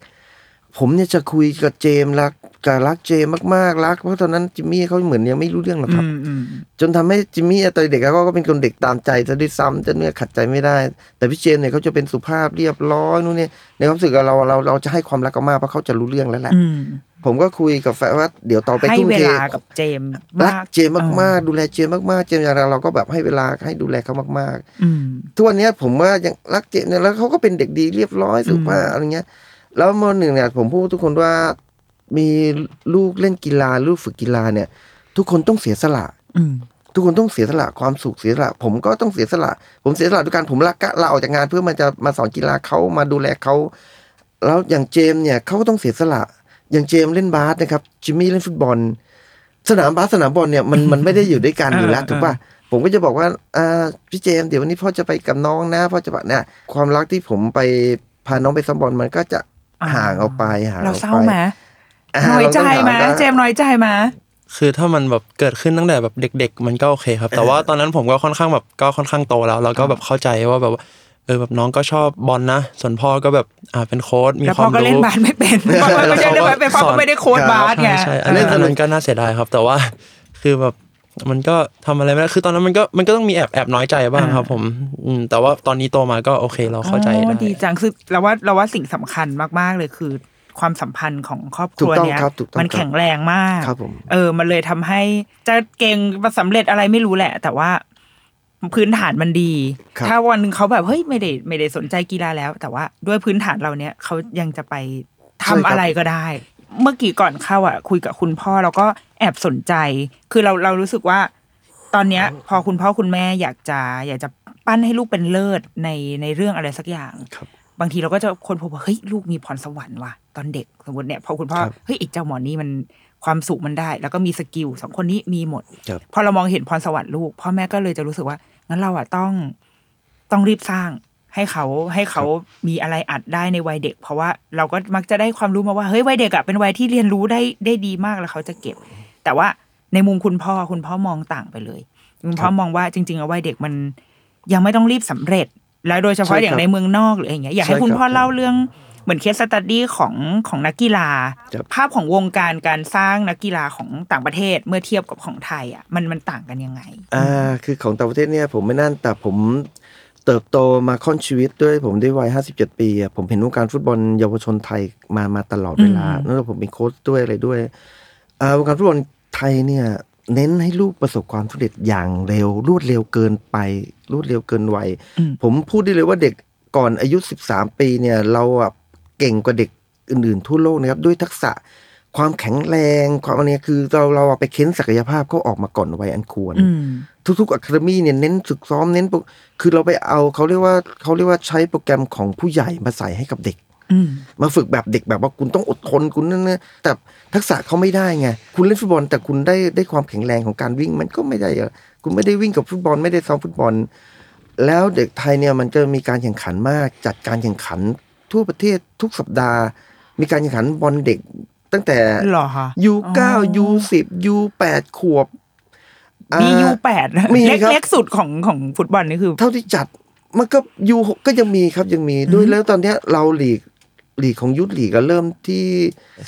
Speaker 2: ผผมเนี่ยจะคุยกับเจมส์รักกับรักเจมส์มากๆรัก เพราะตอนนั้นจิมมี่เขาเหมือนยังไม่รู้เรื่องหรอกครับ
Speaker 1: อืมอืม
Speaker 2: จนทำให้จิมมี่ตอนเด็กเขาก็เป็นคนเด็กตามใจซะด้วยซ้ำจะเนี่ยขัดใจไม่ได้ แต่พี่เจมส์เนี่ยเขาจะเป็นสุภาพเรียบร้อยนู่นนี่ในความรู้สึกกับเราเราเราจะให้ความรักเขามากเพราะเขาจะรู้เรื่องแล้วแหละ
Speaker 1: อืม
Speaker 2: ผมก็คุยกับแฟนว่าเดี๋ยวต่อไป
Speaker 1: ให้
Speaker 2: ทุ่ม
Speaker 1: เว
Speaker 2: เท
Speaker 1: ลากับเจมส์
Speaker 2: รัก
Speaker 1: มาก
Speaker 2: เจมส์มากๆ ดูแลเจมส์มากๆ เจมส์อย่างเราเราก็แบบให้เวลาให้ดูแลเขามาก
Speaker 1: อืม
Speaker 2: ๆทุกวันเนี้ยผมว่ายังรักเจมส์เนี่ยแล้วเขาก็เป็นเด็กดีเรียบร้อยสุภาพอะไรเงี้ย แล้วมหนึ่งเนี่ยผมพูดทุกคนว่ามีลูกเล่นกีฬาลูกฝึกกีฬาเนี่ย ทุกคนต้องเสียสละ
Speaker 1: อืม
Speaker 2: ทุกคนต้องเสียสละความสุขเสียสละ ผมก็ต้องเสียสละ ผมเสียสละด้วยการผมลากะลาออกจากงานเพื่อมาจะมาสอนกีฬาเขามาดูแลเขาแล้วอย่างเจมส์เนี่ยเขาก็ต้องเสียสละ อย่างเจมส์เล่นบาสนะครับจิมมี่เล่นฟุตบอล สนามบาสสนามบอลเนี่ยมันมันไม่ได้อยู่ด้วยกันอยู่แล้ว
Speaker 1: เออ
Speaker 2: ถูกป่ะผมก็จะบอกว่าอ่าพี่เจมส์เดี๋ยววันนี้พ่อจะไปกับน้องนะพ่อจะแบบเนี่ยความรักที่ผมไปพาน้องไปซ้อมบอลมันก็จะ ห่างออกไปห่างอ
Speaker 1: เรา
Speaker 2: อก
Speaker 1: เศร้า
Speaker 2: ไป
Speaker 1: ไหม
Speaker 2: อ่า
Speaker 1: น้อยใจไหม
Speaker 2: เราต้องถาว่า
Speaker 1: เจมส์น้อยใจไหม
Speaker 3: คือถ้ามันแบบเกิดขึ้นตั้งแต่แบบเด็ก ๆ มันก็โอเคครับ แต่ว่าตอนนั้นผมก็ค่อนข้างแบบก็ค่อนข้างโตแล้วแล้วก็แบบเข้าใจว่าแบบว่าเออแบบน้องก็ชอบบอลนะ ส่วนพ่อก็แบบอ่าเป็นโค้ชมี
Speaker 1: แล้ว
Speaker 3: ควา
Speaker 1: พ่อ
Speaker 3: ม
Speaker 1: ก็
Speaker 3: รู้
Speaker 1: เล่นบาสไม่เป็นพ่อก็ไม่ได้เล่นบาสเป็นพ่อก็ไม่ได้โค้ชบาสไง
Speaker 3: ใช่ใช่อันนั้นอันนั้นก็น่าเสียดายครับ แต่ว่าคือแบบ มันก็ทำอะไรไม่ได้คือตอนนั้นมันก็มันก็ต้องมีแอบแอบน้อยใจบ้างครับ ผม อืมแต่ว่าตอนนี้โตมาก็โอเคเราเข้าใจ
Speaker 1: อ๋อ
Speaker 3: ได้
Speaker 1: ดีจังคือเราว่าเราว่าสิ่งสำคัญมาก ๆ เลยคือความสัมพันธ์ของครอบครัว
Speaker 2: ถูกต้อง
Speaker 1: เนี้ย
Speaker 2: ครับถูกต้อง
Speaker 1: มัน
Speaker 2: ครับ
Speaker 1: แข็งแรงมาก
Speaker 2: ครับผม
Speaker 1: เออ มันเลยทำให้จะเก่งประสำเร็จอะไรไม่รู้แหละ แต่ว่าพื้นฐานมันดี
Speaker 2: ครับ
Speaker 1: ถ้าวันหนึ่งเขาแบบเฮ้ยไม่ได้ไม่ได้สนใจกีฬาแล้ว แต่ว่าด้วยพื้นฐานเราเนี้ยเขายังจะไปทำอะไรก็ได้ เมื่อกี้ก่อนเข้าอะ คุยกับคุณพ่อเราก็แอบสนใจ คือเราเรารู้สึกว่า ตอนเนี้ย พอคุณพ่อคุณแม่อยากจะ อยากจะปั้นให้ลูกเป็นเลิศในในเรื่องอะไรสักอย่าง
Speaker 2: ครับ
Speaker 1: บางทีเราก็จะคนพบว่าเฮ้ยลูกมีพรสวรรค์ว่ะตอนเด็กสมมติเนี่ยพอคุณพ่อ
Speaker 2: ครับ
Speaker 1: เฮ้ยไอีกเจ้าหมอนี่มันความสุขมันได้ แล้วก็มีสกิลสองคนนี้มีหมด
Speaker 2: ครับ
Speaker 1: พอเรามองเห็นพรสวรรค์ลูกพ่อแม่ก็เลยจะรู้สึกว่างั้นเราอะต้องต้องรีบสร้าง ให้เขาให้เขามีอะไรอัดได้ในวัยเด็ก เพราะว่าเราก็มักจะได้ความรู้มาว่าเฮ้ยวัยเด็กอะเป็นวัยที่เรียนรู้ได้ได้ดีมากแล้วเขาจะเก็บ แต่ว่าในมุมคุณพ่อคุณพ่อมองต่างไปเลยคุณพ่อมองว่าจริงๆอะวัยเด็กมันยังไม่ต้องรีบสำเร็จ แล้วโดยเฉพาะ
Speaker 2: ใช่ครับ
Speaker 1: อย่างในเมืองนอกหรืออะไรอย่างเงี้ยอยากให้
Speaker 2: ใช่
Speaker 1: คุณ
Speaker 2: ครับ
Speaker 1: พ่อเล่าเรื่องเหมือนเคสสตัดดี้ของของนักกีฬา
Speaker 2: ครับ
Speaker 1: ภาพของวงการการสร้างนักกีฬาของต่างประเทศเมื่อเทียบกับของไทยอะมันมันต่างกันยังไง
Speaker 2: อ่าคือของต่างประเทศเนี่ยผมไม่นั่นแต่ผม เติบโตมาค่อนชีวิตด้วยผมได้วัย57ปีอะผมเห็นวงการฟุตบอลเยาวชนไทยมามาตลอดเวลา
Speaker 1: อืม
Speaker 2: นั่นแหละผมเป็นโค้ชด้วยอะไรด้วยอ่าวงการฟุตบอลไทยเนี่ย เน้นให้ลูกประสบความสำเร็จอย่างเร็ว รวดเร็วเกินไป รวดเร็วเกินวัย
Speaker 1: อืม
Speaker 2: ผมพูดได้เลยว่าเด็กก่อนอายุ 13 ปีเนี่ย เราอะเก่งกว่าเด็กอื่นๆ ทั่วโลกนะครับ ด้วยทักษะ ความแข็งแรง ความอันเนี้ยคือเราเราเอาไปเค้นศักยภาพเขาออกมาก่อนวัยอันควร
Speaker 1: อืม
Speaker 2: ทุกๆอะคาเดมี่เนี่ยเน้นฝึกซ้อมเน้นโปรคือเราไปเอาเขาเรียกว่าเขาเรียกว่าใช้โปรแกรมของผู้ใหญ่มาใส่ให้กับเด็ก
Speaker 1: อืม
Speaker 2: มาฝึกแบบเด็กแบบว่าคุณต้องอดทนคุณนั่นนะแต่ทักษะเขาไม่ได้ไงคุณเล่นฟุตบอล แต่คุณได้ได้ความแข็งแรงของการวิ่งมันก็ไม่ได้อะคุณไม่ได้วิ่งกับฟุตบอลไม่ได้ซ้อมฟุตบอล แล้วเด็กไทยเนี่ยมันจะมีการแข่งขันมาก จัดการแข่งขันทั่วประเทศทุกสัปดาห์ มีการแข่งขันบอลเด็ก ตั้งแต่
Speaker 1: เหรอคะ
Speaker 2: ยูเก้า
Speaker 1: อ๋อ
Speaker 2: ยูสิบยูแปดขวบ
Speaker 1: มี
Speaker 2: อ่า
Speaker 1: ยูแปด
Speaker 2: มี
Speaker 1: เล็ก
Speaker 2: ครับ
Speaker 1: เล็กสุดของของฟุตบอลนี่คือ
Speaker 2: เท่าที่จัดมันก็ยูหกก็ยังมีครับยังมีด้วยแล้วตอนเนี้ยเราหลีกหลีกของยุทธหลีกก็เริ่มที่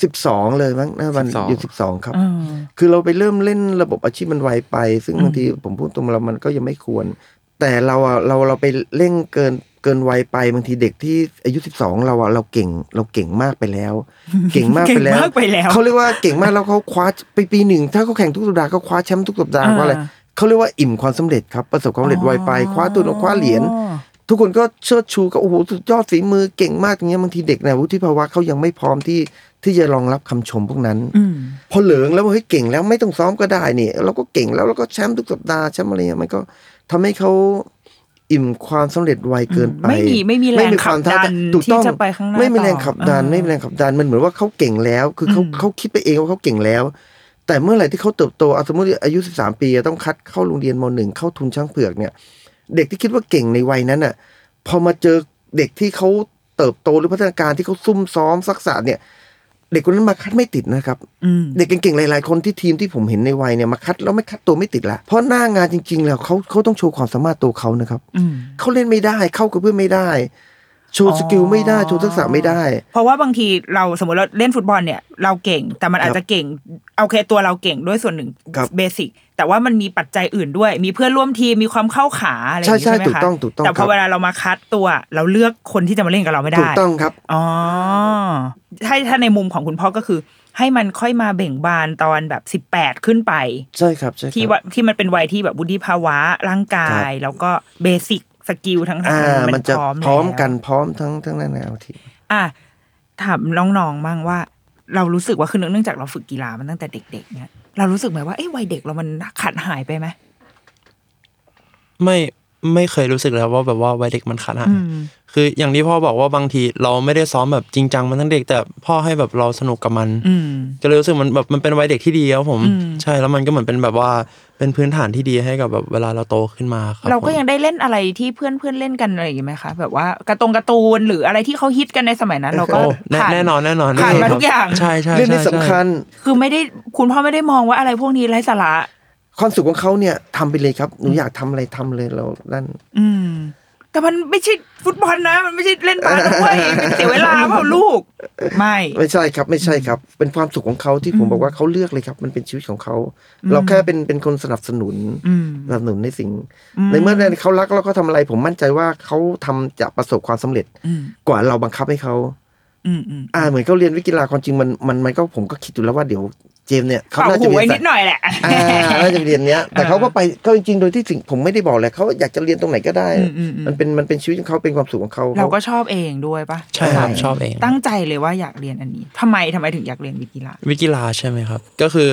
Speaker 2: สิบสองเลยมั้งนะวัน
Speaker 4: 12
Speaker 2: อยู่สิบสองครับ
Speaker 1: อืม
Speaker 2: คือเราไปเริ่มเล่นระบบอาชีพมันไวไป ซึ่ง
Speaker 1: อืม
Speaker 2: บางทีผมพูดตรงเรามันก็ยังไม่ควร แต่เราอะเราเราไปเล่นเกิน เกินวัยไปบางทีเด็กที่อายุสิบสองเราอะเราเก่งเราเก่งมากไปแล้ว เก่งมาก
Speaker 1: เก่
Speaker 2: ไป
Speaker 1: ง
Speaker 2: แล้ว
Speaker 1: มากไปแล้ว
Speaker 2: เขาเรียกว่าเก่งมากแล้วเขาคว้าไปปีหนึ่งถ้าเขาแข่งทุกสัปดาห์เขาคว้าแชมป์ทุกสัปดาห์
Speaker 1: อ่า
Speaker 2: เพราะอะไรเขาเรียกว่าอิ่มความสำเร็จครับประสบความสำเร็จไวไปคว้าตัวคว้าเหรียญทุกคนก็เชิดชูก็โอ้โหสุดยอดฝีมือเก่งมากอย่างเงี้ยบางทีเด็กเนี่ยวุฒิภาวะเขายังไม่พร้อมที่ที่จะรองรับคำชมพวกนั้น
Speaker 1: อืม
Speaker 2: พอเหลืองแล้วว่าเฮ้ยเก่งแล้วไม่ต้องซ้อมก็ได้นี่เราก็เก่งแล้วเราก็แชมป์ทุกสัปดาห์แชมป์อะไรเงี้ยมันก็ทำให้เขา อิ่มความสำเร็จไวเกินไป
Speaker 1: ไม่มีไม่มีแรง
Speaker 2: ไม่ความท้า
Speaker 1: ขับดั
Speaker 2: ทาย
Speaker 1: น
Speaker 2: ถูกต้อง
Speaker 1: ที่จะไปข้างหน้า
Speaker 2: ไม่มีแรง
Speaker 1: ต่อ
Speaker 2: ขับดัน
Speaker 1: อ่า
Speaker 2: ไม่มีแรงขับดันมันเหมือนว่าเขาเก่งแล้ว คือเขา
Speaker 1: อืม
Speaker 2: เขาคิดไปเองว่าเขาเก่งแล้ว แต่เมื่อไหร่ที่เขาเติบโตเอาสมมติอายุ 13 ปีต้องคัดเข้าโรงเรียนมหนึ่งเข้าทุนช้างเผือกเนี่ย เด็กที่คิดว่าเก่งในวัยนั้นอะ พอมาเจอเด็กที่เขาเติบโตหรือพัฒนาการที่เขาซุ่มซ้อมซักษะเนี่ย เด็กคนนั้นมาคัดไม่ติดนะครับ
Speaker 1: อืม
Speaker 2: เด็กเก่งๆ หลายๆ คนที่ทีมที่ผมเห็นในวัยเนี่ยมาคัดแล้วไม่คัดตัวไม่ติดละเพราะหน้างานจริง ๆ แล้วเขาเขาต้องโชว์ความสามารถตัวเขานะครับ
Speaker 1: อืม
Speaker 2: เขาเล่นไม่ได้เข้ากับเพื่อนไม่ได้โชว์ skill ไม่ได้โชว์ทักษะไม่ได้
Speaker 1: เพราะว่าบางทีเราสมมติเราเล่นฟุตบอลเนี่ย เราเก่งแต่มันอาจจะเก่งโอเคตัวเราเก่งด้วยส่วนหนึ่ง
Speaker 2: ครับ
Speaker 1: basic แต่ว่ามันมีปัจจัยอื่นด้วย มีเพื่อนร่วมทีมมีความเข้าขาอะไรอย่างนี้
Speaker 2: ใช่
Speaker 1: ใช่ไหม
Speaker 2: ใช่ถูก
Speaker 1: คะ
Speaker 2: ต้องถูกต้อง
Speaker 1: แต่พ
Speaker 2: ครั
Speaker 1: อบเวลาเรามาคัดตัว เราเลือกคนที่จะมาเล่นกับเราไม่ได้
Speaker 2: ถูกต้องครับ
Speaker 1: อ๋อถ้าถ้าในมุมของคุณพ่อก็คือ ให้มันค่อยมาเบ่งบานตอนแบบสิบแปดขึ้นไป
Speaker 2: ใช่ครับใช่ครับ
Speaker 1: ที่ว่าที่มันเป็นวัยที่แบบวุฒิภาวะร่างกายแล้วก็เบสิก สกิลทั้ง
Speaker 2: อ่า
Speaker 1: ๆ
Speaker 2: มันจะ
Speaker 1: พร้อม
Speaker 2: พร้อม
Speaker 1: แล้ว
Speaker 2: กันพร้อมทั้งทั้งนั้นแนวที
Speaker 1: อะถามน้องๆบ้างว่า เรารู้สึกว่าคือเนื่องจากเราฝึกกีฬามันตั้งแต่เด็ก ๆ เนี่ยเรารู้สึกไหมว่าเอ้วัยเด็กเรามันขาดหายไปไหม
Speaker 3: ไม่ ไม่เคยรู้สึกเลยครับว่าแบบว่าวัยเด็กมันขาดหาย
Speaker 1: อืม
Speaker 3: คืออย่างที่พ่อบอกว่าบางทีเราไม่ได้ซ้อมแบบจริงจังมาตั้งเด็ก แต่พ่อให้แบบเราสนุกกับมัน
Speaker 1: อืม
Speaker 3: ก็เลยรู้สึกมันแบบมันเป็นวัยเด็กที่ดีครับผม
Speaker 1: อืม
Speaker 3: ใช่แล้วมันก็เหมือนเป็นแบบว่าเป็นพื้นฐานที่ดีให้กับแบบเวลาเราโตขึ้นมาครับ
Speaker 1: เราก็
Speaker 3: ผม
Speaker 1: ยังได้เล่นอะไรที่เพื่อนเพื่อนๆเล่นกันอะไรอย่างงี้ไหมคะแบบว่าการ์ตงการ์ตูนหรืออะไรที่เขาฮิตกันในสมัยนั้น เราก็
Speaker 3: โอ้แน่
Speaker 1: ผ่า
Speaker 3: แน่นอนแน่นอน
Speaker 1: ผ่านมา
Speaker 3: ครับ
Speaker 1: ทุกอย่าง
Speaker 3: ใช่ใช่
Speaker 2: เรื่องนี้
Speaker 3: ใช่
Speaker 2: สำคัญ
Speaker 1: คือไม่ได้คุณพ่อไม่ได้มองว่าอะไรพวกนี้ไร้สาระ
Speaker 2: ความสุขของเขาเนี่ยทำไปเลยครับหนูอยากทำอะไรทำเลยเรานั่น
Speaker 1: อืมแต่มันไม่ใช่ฟุตบอลนะ มันไม่ใช่เล่นบาสด้วยเป็นเสียเวลาเปล่าลูก ไม่
Speaker 2: ไม่ใช่ครับ ไม่ใช่ครับ เป็นความสุขของเขาที่ผมบอกว่าเขาเลือกเลยครับ มันเป็นชีวิตของเขา เราแค่เป็นเป็นคนสนับสนุน
Speaker 1: อืม
Speaker 2: สนับสนุนในสิ่ง ในเมื่อเขารักแล้วเขาทำอะไร ผมมั่นใจว่าเขาทำจะประสบความสำเร็จ
Speaker 1: อืม
Speaker 2: กว่าเราบังคับให้เขา
Speaker 1: อืมอืม
Speaker 2: อ่าเหมือนเขาเรียนวิทยากีฬาความจริงมันมันมันก็ผมก็คิดอยู่แล้วว่าเดี๋ยวเจมส์เนี่ยเขา
Speaker 1: เป่า
Speaker 2: น่า
Speaker 1: หู
Speaker 2: จะเรีย
Speaker 1: ไว้
Speaker 2: น
Speaker 1: นิดหน่อยแหละ
Speaker 2: อ่าน่าจะเรียนเนี้ย แต่เขาก็ไปก็จริงๆโดยที่สิ่งผมไม่ได้บอกเลยเขาอยากจะเรียนตรงไหนก็ได้
Speaker 1: อืมอืมอืม
Speaker 2: มันเป็นมันเป็นชีวิตของเขาเป็นความสุขของเขา
Speaker 1: เราก็ชอบเองด้วยปะ
Speaker 3: ใช่ครับชอบเอง
Speaker 1: ตั้งใจเลยว่าอยากเรียนอันนี้ทำไมทำไมถึงอยากเรียนวิทย์กีฬา
Speaker 3: วิทย์กีฬาใช่ไหมครับ ก็คือ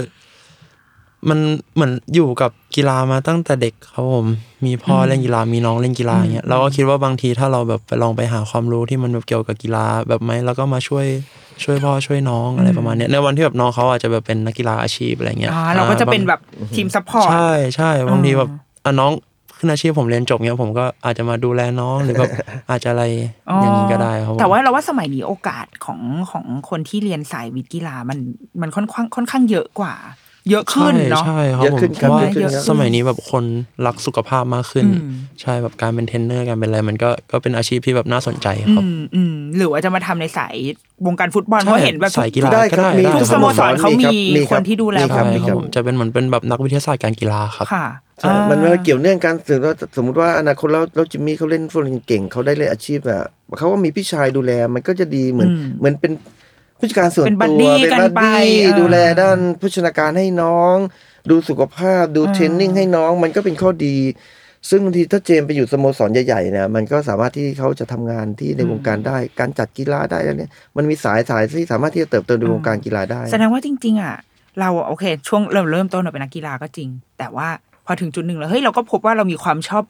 Speaker 3: มันเหมือนอยู่กับกีฬามาตั้งแต่เด็กครับผมมีพ่อเล่นกีฬามีน้องเล่นกีฬาอย่างเงี้ยเราก็คิดว่าบางทีถ้าเราแบบไปลองไปหาความรู้ที่มันแบบเกี่ยวกับกีฬาแบบไหมแล้วก็มาช่วยช่วยพ่อช่วยน้องอะไรประมาณเนี้ยในวันที่แบบน้องเขาอาจจะแบบเป็นนักกีฬาอาชีพอะไรเงี้ย
Speaker 1: อ่าเราก็จะเป็นแบบทีม support
Speaker 3: ใช่ใช่บางที
Speaker 1: อืม
Speaker 3: แบบอะน้องขึ้นอาชีพผมเรียนจบเงี้ยผมก็อาจจะมาดูแลน้องหรือแบบอาจจะอะไรอย่างนี้ก็ได้ครับผม
Speaker 1: แต่ว่าเราว่าสมัยนี้โอกาสของของคนที่เรียนสายวิทย์กีฬามันมันค่อนข้างค่อนข้างเยอะกว่า เยอะขึ้นเนาะ
Speaker 3: ใช่ครับ
Speaker 2: เยอะ
Speaker 3: ผม
Speaker 2: ขึ้น
Speaker 3: เพ
Speaker 2: ครับ
Speaker 3: ราะว่า
Speaker 2: เยอะขึ้นครับ
Speaker 3: สมัยนี้แบบคนรักสุขภาพมากขึ้น
Speaker 1: อืม
Speaker 3: ใช่แบบการเป็นเทรนเนอร์การเป็นอะไรมันก็ก็เป็นอาชีพที่แบบน่าสนใจ
Speaker 1: อื
Speaker 3: ครับ
Speaker 1: มอืมหรือว่าจะมาทำในสายวงการฟุตบอลเพราะเห็นแบบ
Speaker 3: สายกีฬา
Speaker 2: ได้ครับ
Speaker 3: ก็
Speaker 2: มี
Speaker 3: ได้
Speaker 1: ทุก
Speaker 3: ค
Speaker 1: ส
Speaker 3: รับ
Speaker 1: โมสรเขามี
Speaker 2: มี
Speaker 1: คนที่ดูแล
Speaker 2: มี
Speaker 3: ใช่
Speaker 2: ครับ
Speaker 3: ค
Speaker 2: มี
Speaker 3: รับ
Speaker 2: ครับ
Speaker 3: ผมจะเป็นเหมือนเป็นแบบนักวิทยาศาสตร์การกีฬาครับ
Speaker 1: ค่ะ
Speaker 2: ใช่มันมันเกี่ยวเนื่องกันสมมติว่าสมมติว่าอนาคตแล้วแล้วจิมมี่เขาเล่นฟุตบอลเก่งเขาได้เลยนอาชีพอะเขาก็มีพี่ชายดูแลมันก็จะดีเหมือน
Speaker 1: อืม
Speaker 2: เหมือนเป็น ผู้จัดการส่วน
Speaker 1: เป็น
Speaker 2: ตัว
Speaker 1: buddy กันไป
Speaker 2: buddy
Speaker 1: เออ
Speaker 2: ดูแลด้านโภชนาการให้น้อง ดูสุขภาพดู
Speaker 1: อืม
Speaker 2: เทรนนิ่งให้น้อง มันก็เป็นข้อดี ซึ่งบางทีถ้าเจมส์ไปอยู่สโมสรใหญ่ๆเนี่ยมันก็สามารถที่เขาจะทำงานที่ในวงการได้การจัดกีฬาได้แล้วเนี่ยมันมีสายสายที่สามารถที่จะเติบโตในวงการกีฬาได้
Speaker 1: แสดงว่าจริง ๆ อะ เราโอเค ช่วงเราเริ่มต้นเราเป็นนักกีฬาก็จริง แต่ว่าพอถึงจุดหนึ่งแล้วเฮ้ยเราก็พบว่าเรามีความชอบ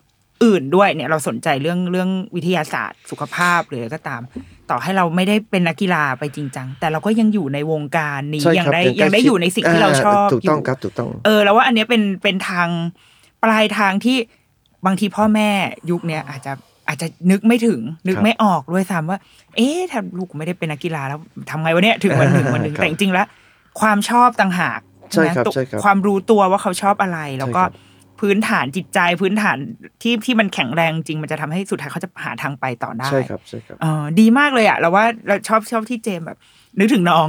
Speaker 1: อื่นด้วยเนี่ยเราสนใจเรื่องเรื่องวิทยาศาสตร์ สุขภาพหรืออะไรก็ตาม ต่อให้เราไม่ได้เป็นนักกีฬาไปจริงจังแต่เราก็ยังอยู่ในวงการนี้
Speaker 2: ใช่
Speaker 1: ยัง
Speaker 2: ครับ
Speaker 1: ได้
Speaker 2: ใกล้
Speaker 1: ยังได้
Speaker 2: ชิ
Speaker 1: อยู่ในสิ่งที่เราชอบ
Speaker 2: ถูกต้อง
Speaker 1: ยู่
Speaker 2: ครับถูกต้อง
Speaker 1: เออ แล้วว่าอันเนี้ยเป็นเป็นทางปลายทางที่บางทีพ่อแม่ยุคเนี้ยอาจจะอาจจะนึกไม่ถึงนึก
Speaker 2: ครับ
Speaker 1: ไม่ออกด้วยซ้ำว่า เอ๊ะถ้าลูกไม่ได้เป็นนักกีฬาแล้วทำไงวะเนี่ยถึงวันหนึ่งวันหนึ่ง
Speaker 2: ครับ
Speaker 1: แต่จริงๆแล้วความชอบต่างหาก
Speaker 2: ใช่
Speaker 1: ไหม
Speaker 2: ครับ
Speaker 1: ตัว
Speaker 2: ใช่ครับ
Speaker 1: ความรู้ตัวว่าเขาชอบอะไรแล้วก็
Speaker 2: ใช่ครับ
Speaker 1: พื้นฐานจิตใจพื้นฐานที่ที่มันแข็งแรงจริงมันจะทำให้สุดท้ายเขาจะหาทางไปต่อได้
Speaker 2: ใช่ครับใช่ครับ
Speaker 1: เออดีมากเลยอะเราว่าเราชอบชอบที่เจมส์แบบ นึกถึงน้อง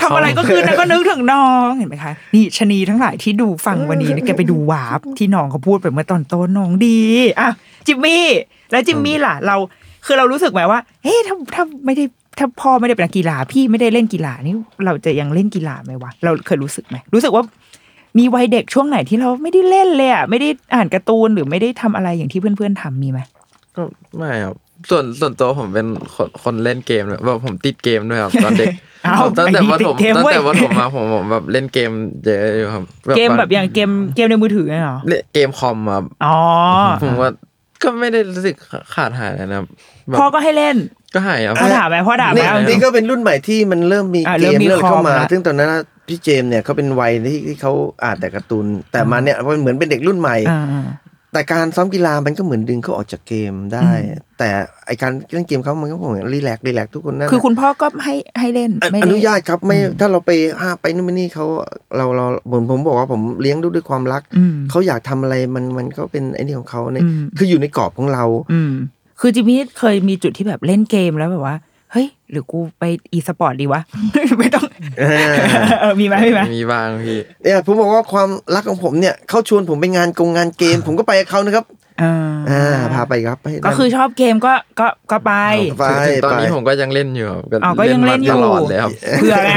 Speaker 1: ทำอะไรก็คือนะก็นึกถึงน้องเห็นไหมคะนี่ชะนีทั้งหลายที่ดูฟังวันนี้เนี่ยแกไปดูวาร์ปที่น้องเขาพูดไปเมื่อตอนต้นน้องดีอะจิมมี่แล้วจิมมี่ล่ะ เราคือเรารู้สึกไหมว่าเฮ้ถ้าถ้าไม่ได้ถ้าพ่อไม่ได้เป็นนักกีฬาพี่ไม่ได้เล่นกีฬานี่เราจะยังเล่นกีฬาไหมวะเราเคยรู้สึกไหมรู้สึกว่า มีวัยเด็กช่วงไหนที่เราไม่ได้เล่นเลยอะไม่ได้อ่านการ์ตูนหรือไม่ได้ทำอะไรอย่างที่เพื่อนๆทำมีไหม
Speaker 4: ก็ไม่ครับส่วนส่วนตัวผมเป็นคนคนเล่นเกมเลยแบบผมติดเกมด้วยครับตอนเด็ก
Speaker 1: อ้าว
Speaker 4: ผมตั้งแต่
Speaker 1: ไอ้นี่
Speaker 4: ว่าผม
Speaker 1: ติดเกม
Speaker 4: ตั้ง
Speaker 1: เว้ย
Speaker 4: แต่ว่าผมมาผมผมแบบเล่นเกมเยอะอยู่ครับ
Speaker 1: เกมแบบอย่างเกมเกมในมือถือเนี่ยเหรอ
Speaker 4: เล่นเกมคอมครับ
Speaker 1: อ๋อ
Speaker 4: ผมว่าก็ไม่ได้รู้สึกขาดหายเลยนะครับแบบ
Speaker 1: พ่อก็ให้เล่น
Speaker 4: ก็หายครับ
Speaker 1: พ่อด่าไหมพ่อด่าไหม
Speaker 2: นี่
Speaker 1: เอาจริ
Speaker 2: นี่
Speaker 1: ง
Speaker 2: ก็เป็นรุ่นใหม่ที่มันเริ่มมี
Speaker 1: อะ
Speaker 2: เก
Speaker 1: เริ่ม
Speaker 2: ม
Speaker 1: มี
Speaker 2: เริ่มเข้ามา
Speaker 1: คอมละ
Speaker 2: ซึ่งตอนนั้นนะ พี่เจมส์เนี่ยเขาเป็นวัยที่ที่เขาอ่านแต่การ์ตูนแต่มาเนี่ยมันเหมือนเป็นเด็กรุ่นใหม่
Speaker 1: อ่า
Speaker 2: แต่การซ้อมกีฬามันก็เหมือนดึงเขาออกจากเกมได้ แต่ไอการเล่นเกมเขามันก็เหมือนรีแลกซ์รีแลกซ์ทุกคนนั่น
Speaker 1: คือคุณพ่อก็ให้ให้เล่น
Speaker 2: อ
Speaker 1: ไม่
Speaker 2: อ
Speaker 1: ได้
Speaker 2: นุญาตครับไม่ถ้าเราไปห้าไปนู่นไปนี่เขาเราเราผมผมบอกว่าผมเลี้ยงดูด้วยความรัก
Speaker 1: อืม
Speaker 2: เขาอยากทำอะไรมันมันก็เป็นไอ้นี่ของเขาเนี่ย
Speaker 1: อืม
Speaker 2: คืออยู่ในกรอบของเรา
Speaker 1: อืมคือจิมมี่เคยมีจุดที่แบบเล่นเกมแล้วแบบว่า เฮ้ย หรือกูไปอีสปอร์ตดีวะ ไม่ต้อง
Speaker 2: เออ
Speaker 1: เออมีไหมมีไหม
Speaker 4: มีบ้างพี่
Speaker 2: เนี่ยผมบอกว่าความรักของผมเนี่ยเขาชวนผมไปงานกงงานเกม ผมก็ไปกับเขานะครับ
Speaker 1: อ่า
Speaker 2: อ่าพาไปครับให้
Speaker 1: ก็คือชอบเกมก็ก็ก็ไป
Speaker 2: ไป
Speaker 4: ถึงตอนนี้
Speaker 2: ไป
Speaker 4: ผมก็ยังเล่นอยู่ครับ
Speaker 1: อ๋อก็ยังเล่นอยู่
Speaker 4: มาตลอดเลยครับ
Speaker 1: เผื่อไง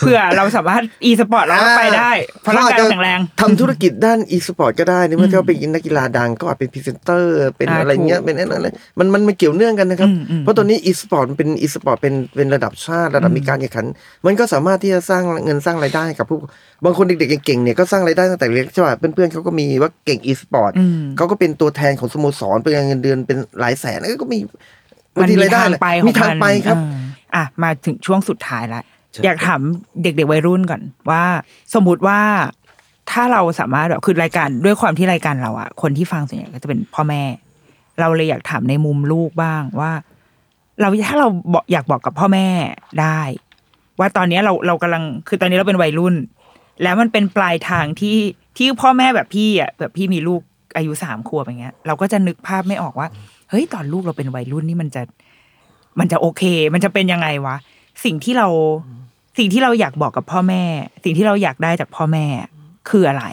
Speaker 1: เผื่อเราสามารถอีสปอร์ตเราก็ไปได้เพราะร่างกายเราแข็งแรง
Speaker 2: ทำธุรกิจด้านอีสปอร์ตก็ได้นี่เมื่อเขาเป็นนักกีฬาดังก็อาจเป็นพรีเซนเตอร์เป็น
Speaker 1: อ่า
Speaker 2: อะไรเงี้ย
Speaker 1: ถูก
Speaker 2: เป็นอะไรมันมันมันเกี่ยวเนื่องกันนะครับ
Speaker 1: อืมอืม
Speaker 2: เพราะตอนนี้อีสปอร์ตเป็นอีสปอร์ตเป็นเป็นระดับชาติระดับมีการแข่งขัน มันก็สามารถที่จะสร้างเงินสร้างรายได้ให้กับผู้ บางคนเด็กๆเก่งๆเนี่ยก็สร้างรายได้ตั้งแต่เล็กใช่ป่ะเพื่อนๆเขาก็มีว่าเก่งอีสปอร์ต
Speaker 1: อืม
Speaker 2: เขาก็เป็นตัวแทนของสโมสรเป็นเงินเดือนเป็นหลายแสนแล้วก็มี
Speaker 1: มันมี
Speaker 2: รายได้
Speaker 1: ทาง
Speaker 2: แหละ
Speaker 1: ไปของ
Speaker 2: มีทาง
Speaker 1: น
Speaker 2: ไปครับ
Speaker 1: เอออะมาถึงช่วงสุดท้ายละ
Speaker 2: ใช่
Speaker 1: อยากถามเด็กๆวัยรุ่นก่อนว่า สมมุติว่าถ้าเราสามารถแบบคือรายการด้วยความที่รายการเราอะคนที่ฟังส่วนใหญ่ก็จะเป็นพ่อแม่ เราเลยอยากถามในมุมลูกบ้างว่า เราถ้าเราบอกอยากบอกกับพ่อแม่ได้ ว่าตอนนี้เราเรากำลังคือตอนนี้เราเป็นวัยรุ่น แล้วมันเป็นปลายทางที่ที่พ่อแม่แบบพี่อะแบบพี่มีลูกอายุสามขวบอย่างเงี้ย เราก็จะนึกภาพไม่ออกว่า เฮ้ยตอนลูกเราเป็นวัยรุ่นนี่มันจะ มันจะโอเค มันจะเป็นยังไงวะสิ่งที่เราสิ่งที่เราอยากบอกกับพ่อแม่ สิ่งที่เราอยากได้จากพ่อแม่คืออะไร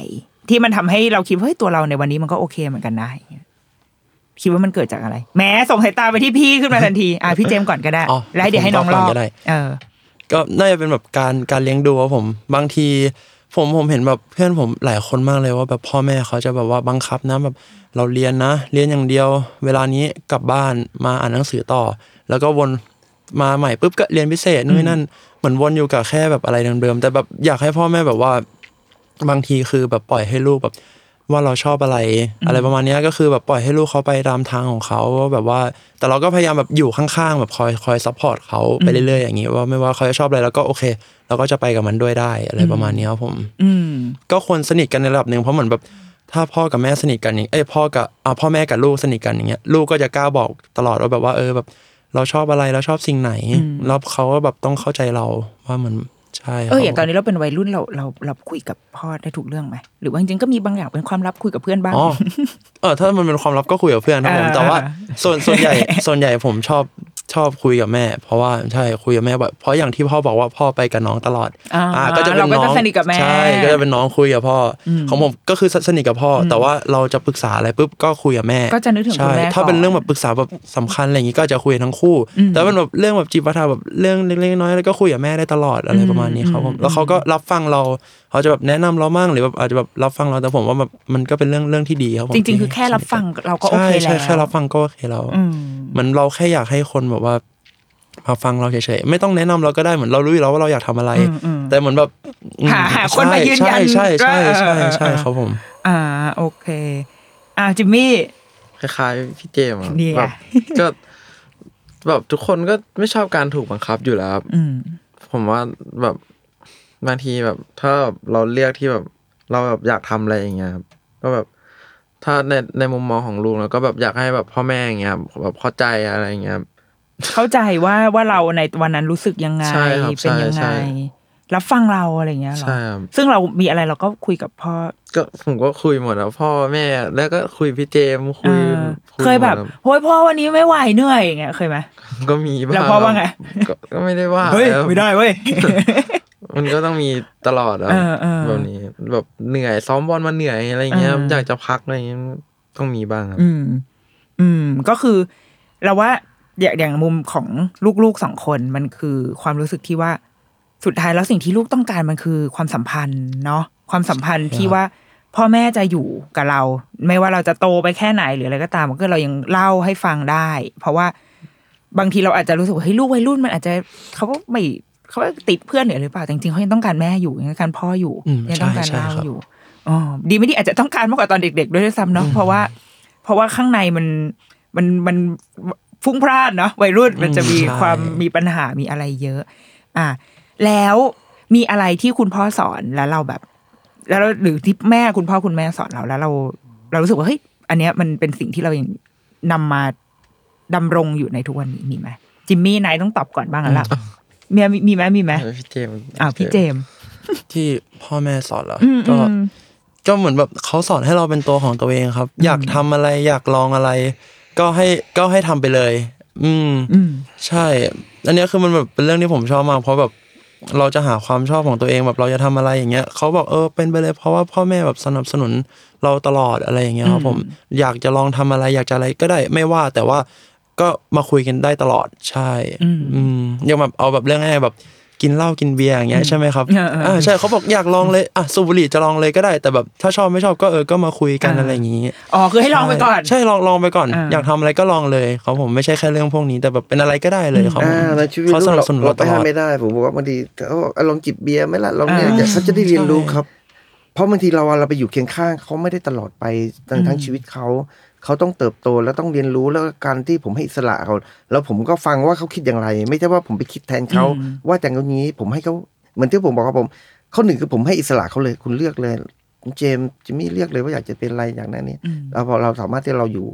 Speaker 1: ที่มันทำให้เราคิดว่าเฮ้ยตัวเราในวันนี้มันก็โอเคเหมือนกันนะคิดว่ามันเกิดจากอะไร แม้ส่งสายตาไปที่พี่ขึ้นมาทันที อะพี่เจมส์ก่อนก็ได้
Speaker 3: อ๋อ
Speaker 1: แล้วเดี๋ยวให้น้อง
Speaker 3: ผม
Speaker 1: ร
Speaker 3: ต
Speaker 1: อ
Speaker 3: อบ
Speaker 1: บ
Speaker 3: ก่อนก็ได้
Speaker 1: เออ
Speaker 3: ก็น่าจะเป็นแบบการการเลี้ยงดูครับผม บางทีผมผมเห็นแบบเพื่อนผมหลายคนมากเลยว่าแบบพ่อแม่เขาจะแบบว่าบังคับนะแบบเราเรียนนะ เรียนอย่างเดียว เวลานี้กลับบ้านมาอ่านหนังสือต่อ แล้วก็วนมาใหม่ปุ๊บก็เรียนพิเศษนู่นนั่นเหมือนวนอยู่กับแค่แบบอะไรเดิมๆแต่แบบอยากให้พ่อแม่แบบว่า บางทีคือแบบปล่อยให้ลูกแบบ ว่าเราชอบอะไร อะไรประมาณเนี้ยก็คือแบบปล่อยให้ลูกเขาไปตามทางของเขาว่าแบบว่า แต่เราก็พยายามแบบอยู่ข้างๆแบบคอยคอย support เขาไปเรื่อยๆอย่างนี้ว่าไม่ว่าเขาจะชอบอะไรแล้วก็โอเคเราก็จะไปกับมันด้วยได้อะไรประมาณเนี้ยครับผม
Speaker 1: อืม
Speaker 3: ก็ควรสนิทกันในระดับหนึ่งเพราะเหมือนแบบถ้าพ่อกับแม่สนิทกันอย่างเอ้ยพ่อกับอ่าพ่อแม่กับลูกสนิทกันอย่างเงี้ยลูกก็จะกล้าบอกตลอดว่าแบบว่าเออแบบ เราชอบอะไรเราชอบสิ่งไหนแล้วเขาก็แบบต้องเข้าใจเราว่ามัน ใช่ครับ
Speaker 1: เอออย่างตอนนี้เราเป็นวัยรุ่นเราเราเราคุยกับพ่อได้ทุกเรื่องไหมหรือว่าจริงๆก็มีบางอย่างเป็นความลับคุยกับเพื่อนบ้าง
Speaker 3: อ๋อเออถ้ามันเป็นความลับก็คุยกับเพื่อนครับผม
Speaker 1: อ่า
Speaker 3: แต่ว่า ส่วนส่วนใหญ่ส่วนใหญ่ผมชอบ ชอบคุยกับแม่ เพราะว่าใช่คุยกับแม่บ่อยเพราะอย่างที่พ่อบอกว่าพ่อไปกับน้องตลอด
Speaker 1: อ่า
Speaker 3: ก็จะเป็น
Speaker 1: เราก็
Speaker 3: น้
Speaker 1: จะ
Speaker 3: อง
Speaker 1: สนิทกับแม่
Speaker 3: ใช่ก็จะเป็นน้องคุยกับพ่ออของผมก็คือสนิทกับพ่ออแต่ว่าเราจะปรึกษาอะไรปุ๊บก็คุยกับแม่
Speaker 1: ก็จะนึกถึงคุณ
Speaker 3: ใช่
Speaker 1: แม่
Speaker 3: ถ้าเป็น
Speaker 1: ก่อน
Speaker 3: เรื่องแบบปรึกษาแบบสำคัญอะไรอย่างงี้ก็จะคุยทั้งคู่ แต่เป็นแบบเรื่องแบบจีบปาถาแบบเรื่องเล็กๆน้อยๆแล้วก็คุยกับแม่ได้ตลอดอะไรประมาณนี้ครับผมแล้วเขาก็รับฟังเราเขาจะแบบแนะนำเรามั่งหรือแบบอาจจะแบบรับฟังเราแต่ผมว่าแบบมันก็เป็นเรื่องเรื่องที่ดีครับผม
Speaker 1: จริงๆคือแค่รับฟังเราก็โอเค
Speaker 3: ใช่
Speaker 1: แล้ว
Speaker 3: ใช่แค่รับฟังก็โอเคแล้ว
Speaker 1: อืม
Speaker 3: เหมือนเราแค่อยากให้คนแบบว่ามาฟังเราเฉยๆไม่ต้องแนะนำเราก็ได้เหมือนเรารู้อยู่แล้วว่าเราอยากทำอะไร
Speaker 1: อืมอืม
Speaker 3: แต่เหมือนแบบอืม
Speaker 1: หาหาคนมายืนยัน
Speaker 3: ใช่ใช่ใช่
Speaker 1: ว่าเออ
Speaker 3: ใช่ใช่
Speaker 1: เออ
Speaker 3: ครับผม
Speaker 1: อ่าโอเค อ่าจิมมี่
Speaker 4: คล้ายๆพี่เจมส์อะ
Speaker 1: นี่ไง
Speaker 4: แบบก็แบบทุกคนก็ไม่ชอบการถูกบังคับอยู่แล้วครับ
Speaker 1: อืม
Speaker 4: ผมว่าแบบบางทีแบบ ถ้าแบบเราเรียกที่แบบ เราแบบอยากทำอะไรอย่างเงี้ยครับก็แบบถ้าในในมุมมองของลุงแล้วก็แบบอยากให้แบบพ่อแม่อย่างเงี้ยครับแบบเข้าใจอะไรอย่างเงี้ยครับ
Speaker 1: เข้าใจว่าว่าเราในวันนั้นรู้สึกยังไง
Speaker 4: ใช่ครับ
Speaker 1: เป็นยัง
Speaker 4: ใช่
Speaker 1: ไง
Speaker 4: ใช่
Speaker 1: รับฟังเราอะไรอย่างเงี้ยเหรอ
Speaker 4: ใช่ครับ
Speaker 1: ซึ่งเรามีอะไรเราก็คุยกับพ่อ
Speaker 4: ก็ผมก็คุยหมดแล้วพ่อแม่แล้วก็คุยพี่เจมส์คุย
Speaker 1: เออ
Speaker 4: คุย
Speaker 1: เคยแบบ
Speaker 4: หมด
Speaker 1: โฮ้ยพ่อวันนี้ไม่ไหวเหนื่อยอย่างเงี้ยเคยไหม
Speaker 4: ก็มีบ้าง
Speaker 1: แล้วพ่อว่าไง
Speaker 4: ก็ก็ไม่ได้ว่า
Speaker 1: เฮ้ย
Speaker 4: ครับ
Speaker 1: ไม่ได้เว้ย
Speaker 4: มันก็ต้องมีตลอดอะ
Speaker 1: เออเออ
Speaker 4: แบบนี้ แบบเหนื่อยซ้อมบอลมาเหนื่อยอะไรเงี้ย
Speaker 1: เออ
Speaker 4: อยากจะพักอะไรเงี้ยต้องมีบ้างครับ
Speaker 1: อืม อืมก็คือเราว่า อย่างอย่างมุมของลูกๆสองคนมันคือความรู้สึกที่ว่าสุดท้ายแล้วสิ่งที่ลูกต้องการมันคือความสัมพันธ์เนาะความสัมพันธ์ที่ว่าพ่อแม่จะอยู่กับเรา ไม่ว่าเราจะโตไปแค่ไหนหรืออะไรก็ตามก็เรายังเล่าให้ฟังได้ เพราะว่าบางทีเราอาจจะรู้สึกว่าเฮ้ยลูกวัยรุ่นมันอาจจะเขาก็ไม่เขาก็ติดเพื่อนหรือเปล่าแต่จริงๆเขายังต้องการแม่อยู่ยังต้องการพ่ออยู่
Speaker 3: อืม
Speaker 1: ยังต้องการ
Speaker 3: ใช่ใช่
Speaker 1: เล่า
Speaker 3: ครับ
Speaker 1: อยู่อ๋อดีไม่ดีอาจจะต้องการมากกว่าตอนเด็ก ๆ ด้วยซ้ำเนาะเพราะว่า เพราะว่าข้างในมันมันมัน ฟุ้งพล่านเนาะวัยรุ่นมันจะมี
Speaker 3: ใช่
Speaker 1: ความมีปัญหามีอะไรเยอะ อะแล้วมีอะไรที่คุณพ่อสอนแล้วเราแบบ แล้วเราหรือที่แม่คุณพ่อคุณแม่สอนเราแล้ว เรา เรารู้สึกว่าเฮ้ยอันเนี้ยมันเป็นสิ่งที่เรายังนำมาดำรงอยู่ในทุกวันนี้มีไหมจิมมี่นายต้องตอบก่อนบ้างแล้วล่ะมีมีมีไหมมีไหม
Speaker 4: เออพี่เจมส์
Speaker 1: อ่าวพี่เจมส์
Speaker 3: ที่พ่อแม่สอนเหรอ
Speaker 1: อืม
Speaker 3: ก็
Speaker 1: อืม
Speaker 3: ก็เหมือนแบบเขาสอนให้เราเป็นตัวของตัวเองครับ อยากทำอะไรอยากลองอะไร ก็ให้ก็ให้ทำไปเลยอืม
Speaker 1: อืม
Speaker 3: ใช่ อันเนี้ยคือมันแบบเป็นเรื่องที่ผมชอบมากเพราะแบบเราจะหาความชอบของตัวเองแบบเราจะทำอะไรอย่างเงี้ยเขาบอกเออเป็นไปเลยเพราะว่าพ่อแม่แบบสนับสนุนเราตลอดอะไรอย่างเงี้ยครับผมอยากจะลองทำอะไรอยากจะอะไรก็ได้ไม่ว่าแต่ว่าก็มาคุยกันได้ตลอดใช่
Speaker 1: อืม
Speaker 3: อืมอย่างแบบเอาแบบเรื่องง่ายๆแบบ กินเหล้ากินเบียร์อย่างเงี้ยใช่ไหมครับ
Speaker 1: เออเอออ่
Speaker 3: อ่าใช่เขาบอกอยากลองเลยอะสูบบุหรี่จะลองเลยก็ได้ แต่แบบถ้าชอบไม่ชอบก็เออก็มาคุยกัน
Speaker 1: อ่า
Speaker 3: อะไรอย่างงี้
Speaker 1: อ๋อคือให้ลองไปก่อน
Speaker 3: ใช่ลองลองไปก่อน
Speaker 1: อ่า
Speaker 3: อยากทำอะไรก็ลองเลยเขาผมไม่ใช่แค่เรื่องพวกนี้ แต่แบบเป็นอะไรก็ได้เลยเขา
Speaker 2: อ่าในชีวิต
Speaker 3: เขา
Speaker 2: ลู
Speaker 3: ส
Speaker 2: ก
Speaker 3: นั
Speaker 2: เรา
Speaker 3: บสนุน
Speaker 2: เรา
Speaker 3: เรา
Speaker 2: ไป
Speaker 3: ตล
Speaker 2: ห้า
Speaker 3: อ
Speaker 2: ม
Speaker 3: ด
Speaker 2: ไม่ได้ผมบอกว่าบางทีเขาบอกอะลองจิบเบียร์ไหมล่ะลองเนี่ย
Speaker 1: อ่า
Speaker 2: เขาจะได้เรียนรู้
Speaker 3: ใช่
Speaker 2: ครับ เพราะบางทีเราเราไปอยู่เคียงข้างเขาไม่ได้ตลอดไปทั้งทั้งชีวิตเขา เขาต้องเติบโตแล้วต้องเรียนรู้แล้วการที่ผมให้อิสระเขา แล้วผมก็ฟังว่าเขาคิดอย่างไร ไม่ใช่ว่าผมไปคิดแทนเขา
Speaker 1: อืม
Speaker 2: ว่าแต่งตรงนี้ผมให้เขาเหมือนที่ผมบอกครับผมข้อหนึ่งคือผมให้อิสระเขาเลย คุณเลือกเลยคุณเจมส์จิมมี่เลือกเลยว่าอยากจะเป็นอะไรอย่างนั้นเนี่ยแล้วพอเราสามารถที่เราอยู่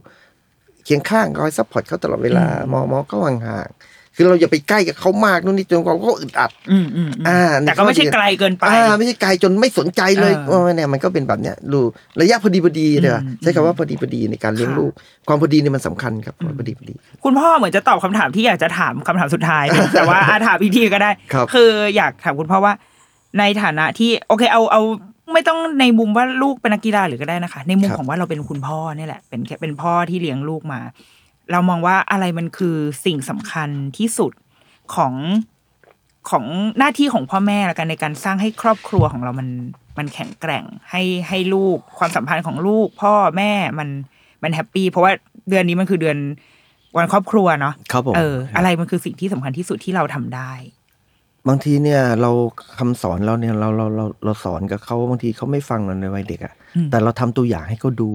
Speaker 2: เคียงข้างคอย support เขาตลอดเวลามองมองเขาห่างๆ คือเราอย่าไปใกล้กับเขามากนู่นนี่จนเขาก็อึดอัด
Speaker 1: อืมอืมอืม
Speaker 2: อ่า
Speaker 1: แต่ก็ไม่ใช่ไกลเกินไป
Speaker 2: อ่าไม่ใช่ไกลจนไม่สนใจเลย
Speaker 1: อ่า
Speaker 2: ว่าเนี่ยมันก็เป็นแบบเนี้ยดูระยะพอดีพอดีเลยอะ
Speaker 1: อืม
Speaker 2: ใช้คำว่าพอดีพอดีในการเลี้ยง
Speaker 1: ค่ะ
Speaker 2: ลูก ความพอดีเนี่ยมันสำคัญครับพอดีพอดี
Speaker 1: คุณพ่อเหมือนจะตอบคำถามที่อยากจะถามคำถามสุดท้ายนะแต่ว่าอาถามอีกทีก็ได้
Speaker 2: ครับ
Speaker 1: ออยากถามคุณพ่อว่า ในฐานะที่โอเคเอาเอาไม่ต้องในมุมว่าลูกเป็นนักกีฬาหรือก็ได้นะคะ ในมุมของว่าเราเป็นคุณพ่อเนี่ยแหละ เป็นแค่เป็นพ่อที่เลี้ยงลูกมา เรามองว่าอะไรมันคือสิ่งสำคัญที่สุดของของหน้าที่ของพ่อแม่ละกันในการสร้างให้ครอบครัวของเรามันมันแข็งแกร่งให้ให้ลูกความสัมพันธ์ของลูก พ่อแม่มันมัน happy เพราะว่าเดือนนี้มันคือเดือนวันครอบครัวเนาะ
Speaker 2: ครับผม
Speaker 1: เออ อะไรมันคือสิ่งที่สำคัญที่สุดที่เราทำได้
Speaker 2: บางทีเนี่ย เราคำสอนเราเนี่ยเราเราเราเราสอนกับเขาบางทีเขาไม่ฟังเราในวัยเด็กอะ
Speaker 1: อืม
Speaker 2: แต่เราทำตัวอย่างให้เขาดู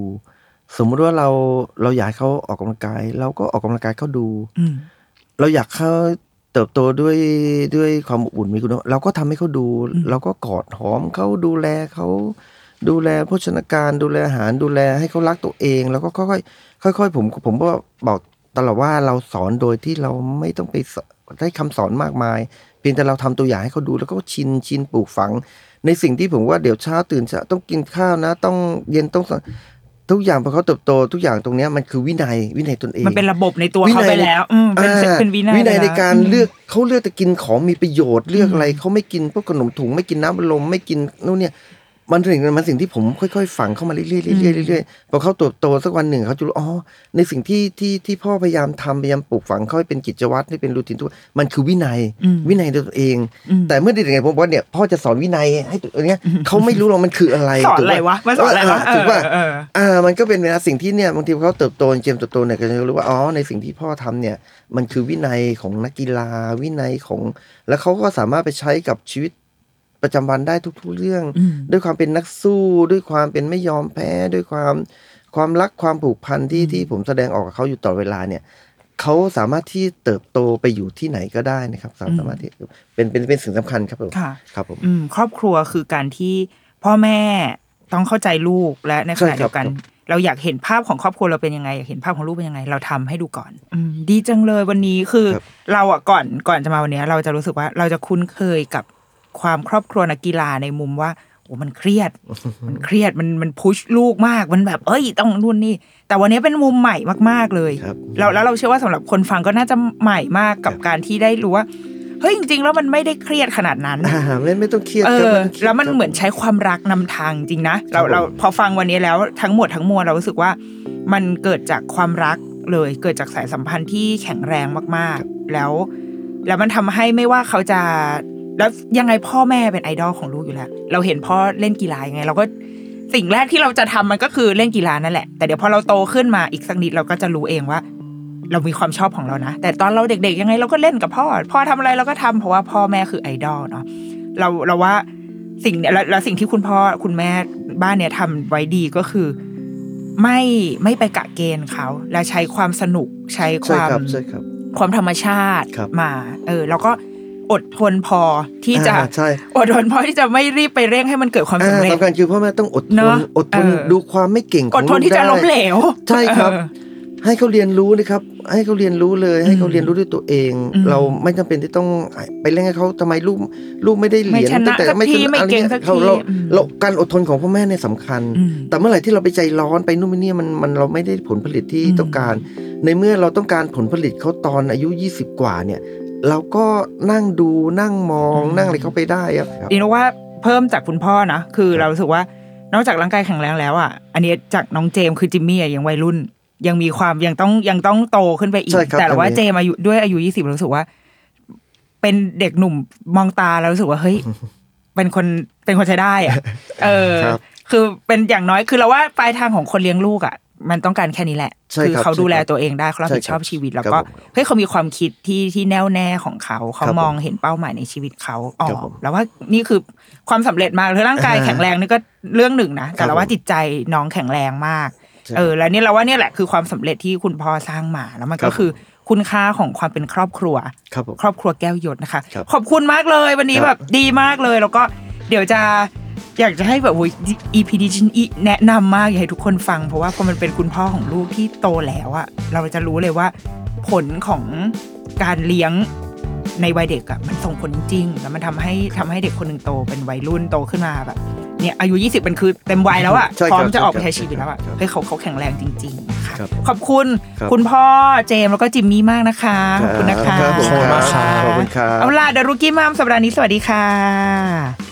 Speaker 2: สมมุติว่าเราเราอยากให้เขาออกกำลังกาย เราก็ออกกำลังกายเขาดู
Speaker 1: อืม
Speaker 2: เราอยากเขาเติบโตด้วยด้วยความอบอุ่นมีคุณภาพเราก็ทำให้เขาดู เราก็กอดหอมเขาดูแลเขาดูแลโภชนาการ ดูแลอาหารดูแลให้เขารักตัวเอง แล้วก็ค่อยๆค่อยๆผมผมก็บอกตลอดว่าเราสอนโดยที่เราไม่ต้องไปสได้คำสอนมากมาย เพียงแต่เราทำตัวอย่างให้เขาดูแล้วก็ชินชินปลูกฝัง ในสิ่งที่ผมว่าเดี๋ยวเช้าตื่นเช้าต้องกินข้าวนะ ต้องเย็นต้องสอน ทุกอย่างพอเขาเติบโตทุกอย่างตรงเนี้ยมันคือวินัยวินัยตนเอง
Speaker 1: มันเป็นระบบในตัวเขาไปแล้วอืมเป็น
Speaker 2: อ่า
Speaker 1: เป็นวินัย
Speaker 2: วินัย
Speaker 1: ไป
Speaker 2: ใน
Speaker 1: แล้ว
Speaker 2: การ
Speaker 1: อืม
Speaker 2: เลือกเขาเลือกแต่กินของมีประโยชน์เลือกอะไรเขาไม่กินพวกขนมถุงไม่กินน้ำอัดลมไม่กินนู่นเนี่ย มันสิ่งมันสิ่งที่ผมค่อยๆฝังเข้ามาเรื่อยๆเรื่อยๆเรื่อยๆพอเขาเติบโตสักวันหนึ่งเขาจะรู้อ๋อในสิ่งที่ที่ที่พ่อพยายามทำพยายามปลูกฝังเขาให้เป็นกิจวัตรให้เป็นรูทีนทุกวันมันคือวินัย
Speaker 1: อืม
Speaker 2: วินัยในตัวเอง
Speaker 1: อืม
Speaker 2: แต่เมื่อเด็กๆไงผมบอกว่าเนี่ยพ่อจะสอนวินัยให้ตัวเนี้ยเขาไม่รู้หรอกมันคืออะไร
Speaker 1: สอน
Speaker 2: ถูก
Speaker 1: อะไร
Speaker 2: ป
Speaker 1: วะมาสอนอะไรวะ
Speaker 2: เถูกป่ะ
Speaker 1: เออเออ
Speaker 2: อ่ามันก็เป็นเวลาสิ่งที่เนี่ยบางทีเขาเติบโตเจมส์เติบโตเนี่ยก็จะรู้ว่าอ๋อในสิ่งที่พ่อทำเนี่ยมันคือวินัยของนักกีฬาวินัยของ แล้วเขาก็สามารถไปใช้กับชีวิต ประจำวันได้ทุก ๆ เรื่อง
Speaker 1: อืม
Speaker 2: ด้วยความเป็นนักสู้ ด้วยความเป็นไม่ยอมแพ้ด้วยความความรักความผูกพันที่ที่ผมแสดงออกกับเขาอยู่ตลอดเวลาเนี่ยเขาสามารถที่เติบโตไปอยู่ที่ไหนก็ได้นะครับ สามารถที่เป็นเป็นเป็นสิ่งสำคัญครับผม
Speaker 1: ค่ะ
Speaker 2: ครับผม
Speaker 1: อืมครอบครัวคือการที่พ่อแม่ต้องเข้าใจลูกและในขณะ
Speaker 2: ใช่ครับ
Speaker 1: เดียวกัน เราอยากเห็นภาพของครอบครัวเราเป็นยังไงอยากเห็นภาพของลูกเป็นยังไง เราทำให้ดูก่อนอืมดีจังเลยวันนี้คือ
Speaker 2: ครับ
Speaker 1: เราอะก่อนก่อนจะมาวันเนี้ยเราจะรู้สึกว่าเราจะคุ้นเคยกับ ความครอบครัวนักกีฬาในมุมว่าโอ้มันเครียด มันเครียดมันมันพุชลูกมากมันแบบ เอ้ยต้องนู่นนี่แต่วันนี้เป็นมุมใหม่มากๆเลย
Speaker 2: ครับ
Speaker 1: เราแล้วเราเชื่อว่าสำหรับคนฟังก็น่าจะใหม่มากกับการที่ได้รู้ว่าเฮ้ยจริงๆแล้วมันไม่ได้เครียดขนาดนั้น
Speaker 2: อ่าไม่ไม่ต้องเครียด
Speaker 1: เอ
Speaker 2: ครับ
Speaker 1: อ
Speaker 2: ไต้องครียด
Speaker 1: แล้วมัน
Speaker 2: ครับ
Speaker 1: เหมือนใช้ความรักนำทางจริงนะเรา
Speaker 2: ครับผม
Speaker 1: เราพอฟังวันนี้แล้วทั้งหมดทั้งมวลเรารู้สึกว่า มันเกิดจากความรักเลย เกิดจากสายสัมพันธ์ที่แข็งแรงมากๆ แล้ว แล้วมันทำให้ไม่ว่าเขาจะ แล้วยังไงพ่อแม่เป็นไอดอลของลูกอยู่แล้ว เราเห็นพ่อเล่นกีฬายังไง เราก็สิ่งแรกที่เราจะทำมันก็คือเล่นกีฬานั่นแหละ แต่เดี๋ยวพอเราโตขึ้นมาอีกสักนิดเราก็จะรู้เองว่า เรามีความชอบของเรานะ แต่ตอนเราเด็กๆยังไงเราก็เล่นกับพ่อ พ่อทำอะไรเราก็ทำเพราะว่าพ่อแม่คือไอดอลเนาะ เราเราว่าสิ่งเนี่ยแล้วแล้วสิ่งที่คุณพ่อคุณแม่บ้านเนี่ยทำไว้ดีก็คือ ไม่ไม่ไปกะเกณฑ์เขา และใช้ความสนุกใช้ค
Speaker 2: ใช่
Speaker 1: วาม
Speaker 2: ครับใช่ครับ
Speaker 1: ความธรรมชาติ
Speaker 2: ครับ
Speaker 1: มา เออ แล้วก็ อดทนพอที่จะ
Speaker 2: อ่าใช่
Speaker 1: อดทนพอที่จะไม่รีบไปเร่งให้มันเกิดความสำ
Speaker 2: อ่า
Speaker 1: เร็จ
Speaker 2: สำคัญคือพ่อแม่ต้องอดท
Speaker 1: เน
Speaker 2: น
Speaker 1: อะ
Speaker 2: อดทน
Speaker 1: เออ
Speaker 2: ดูความไม่เก่งข
Speaker 1: อ
Speaker 2: อง
Speaker 1: ดทนที่จะ
Speaker 2: ได้
Speaker 1: ล้มเหลว
Speaker 2: ใช่ครับ
Speaker 1: เออ
Speaker 2: ให้เขาเรียนรู้นะครับ ให้เขาเรียนรู้เลย ให้เขาเรียนรู้ด้วยตัวเอง
Speaker 1: อืม
Speaker 2: เราไม่จำเป็นที่ต้องไปเร่งให้เขาทำไมลูกลูกไม่ได้เหรียญ
Speaker 1: ไม่ชนะ
Speaker 2: ตั้งแต่
Speaker 1: สักทีไม่เก่งสักที
Speaker 2: เราเรา
Speaker 1: อืม
Speaker 2: เราการอดทนของพ่อแม่เนี่ยสำคัญ
Speaker 1: อืม
Speaker 2: แต่เมื่อไหร่ที่เราไปใจร้อนไปนู่นไปนี่มันมันเราไม่ได้ผลผลิตที่
Speaker 1: อืม
Speaker 2: ต้องการในเมื่อเราต้องการผลผลิตเขาตอนอายุ 20 กว่าเนี่ย เราก็นั่งดูนั่งมอง
Speaker 1: อืม
Speaker 2: นั่งอะไรเข้าไปได้ครับ
Speaker 1: ดีนะว่าเพิ่มจากคุณพ่อนะคือเรารู้สึกว่านอกจากร่างกายแข็งแรงแล้วอะอันนี้จากน้องเจมส์คือจิมมี่อะยังวัยรุ่น ยังมีความยังต้องยังต้องโตขึ้นไปอีก
Speaker 2: ใช่ครับ
Speaker 1: แต่ว่า
Speaker 2: อันนี้
Speaker 1: เจมส์อายุด้วยอายุยี่สิบรู้สึกว่า เป็นเด็กหนุ่มมองตาแล้วรู้สึกว่าเฮ้ยเป็นคนเป็นคนใช้ได้อะเออ
Speaker 2: ครับ
Speaker 1: คือเป็นอย่างน้อยคือเราว่าปลายทางของคนเลี้ยงลูกอะ มันต้องการแค่นี้แหละ
Speaker 2: ใช่
Speaker 1: คือ
Speaker 2: ครับ
Speaker 1: เขาดูแล
Speaker 2: ใช่ครับ
Speaker 1: ตัวเองได้เขารับผิดชอบ
Speaker 2: ใช่ครับ
Speaker 1: ชีวิต แล้ว
Speaker 2: ครับ
Speaker 1: ก็
Speaker 2: ผม
Speaker 1: เฮ้ยเขามีความคิดที่ที่แน่วแน่ของเขา เขา
Speaker 2: ครับผม
Speaker 1: มองเห็นเป้าหมายในชีวิตเขาออ
Speaker 2: ครับ
Speaker 1: ก
Speaker 2: ผม
Speaker 1: แล้วว่านี่คือความสำเร็จมากคือร่างกาย
Speaker 2: อ่า
Speaker 1: แข็งแรงนี่ก็เรื่องหนึ่งนะ แต่
Speaker 2: ครับ
Speaker 1: เราว่า
Speaker 2: ผม
Speaker 1: จิตใจน้องแข็งแรงมาก
Speaker 2: ใช่
Speaker 1: เออ แล้วเนี่ยเราว่าเนี่ยแหละคือความสำเร็จที่คุณพ่อสร้างมาแล้วมัน
Speaker 2: ครั
Speaker 1: ก็
Speaker 2: บ
Speaker 1: คือคุณค่าของความเป็นครอบครัว
Speaker 2: ครับผม
Speaker 1: ครอบครัวแก้วยศนะคะ
Speaker 2: ครับ
Speaker 1: ขอบคุณมากเลยวันนี้
Speaker 2: ครับ
Speaker 1: แบบดีมากเลยแล้วก็เดี๋ยวจะ อยากจะให้แบบโอ้ย EP ดิฉันอีแนะนำมากอยากให้ทุกคนฟัง เพราะว่าพอมันเป็นคุณพ่อของลูกที่โตแล้วอะเราจะรู้เลยว่า ผลของการเลี้ยงในวัยเด็กอะมันส่งผลจริงๆแล้วมันทำให้ทำให้เด็กคนหนึ่งโตเป็นวัยรุ่นโตขึ้นมาแบบเนี่ยอายุ 20เป็นคือเต็มวัยแล้วอะ
Speaker 2: ใช่ครับ
Speaker 1: พร้อมจะออกไป
Speaker 2: ใช่
Speaker 1: ใช้
Speaker 2: ครับ
Speaker 1: ชีวิตแล้วอะ
Speaker 2: ครับ
Speaker 1: เฮ้ยเขาเขาแข็งแรงจริงๆนะคะ
Speaker 2: ครับ
Speaker 1: ขอบคุณ
Speaker 2: ครับ
Speaker 1: คุณพ่อเจมส์แล้วก็จิมมี่มากนะคะ ขอบคุณนะคะ
Speaker 2: รับผม
Speaker 3: ขอบคุณมากครับ
Speaker 2: ขอบคุณครับ
Speaker 1: เอาล่ะเดรุกี้มามสัปดาห์นี้สวัสดีค่ะ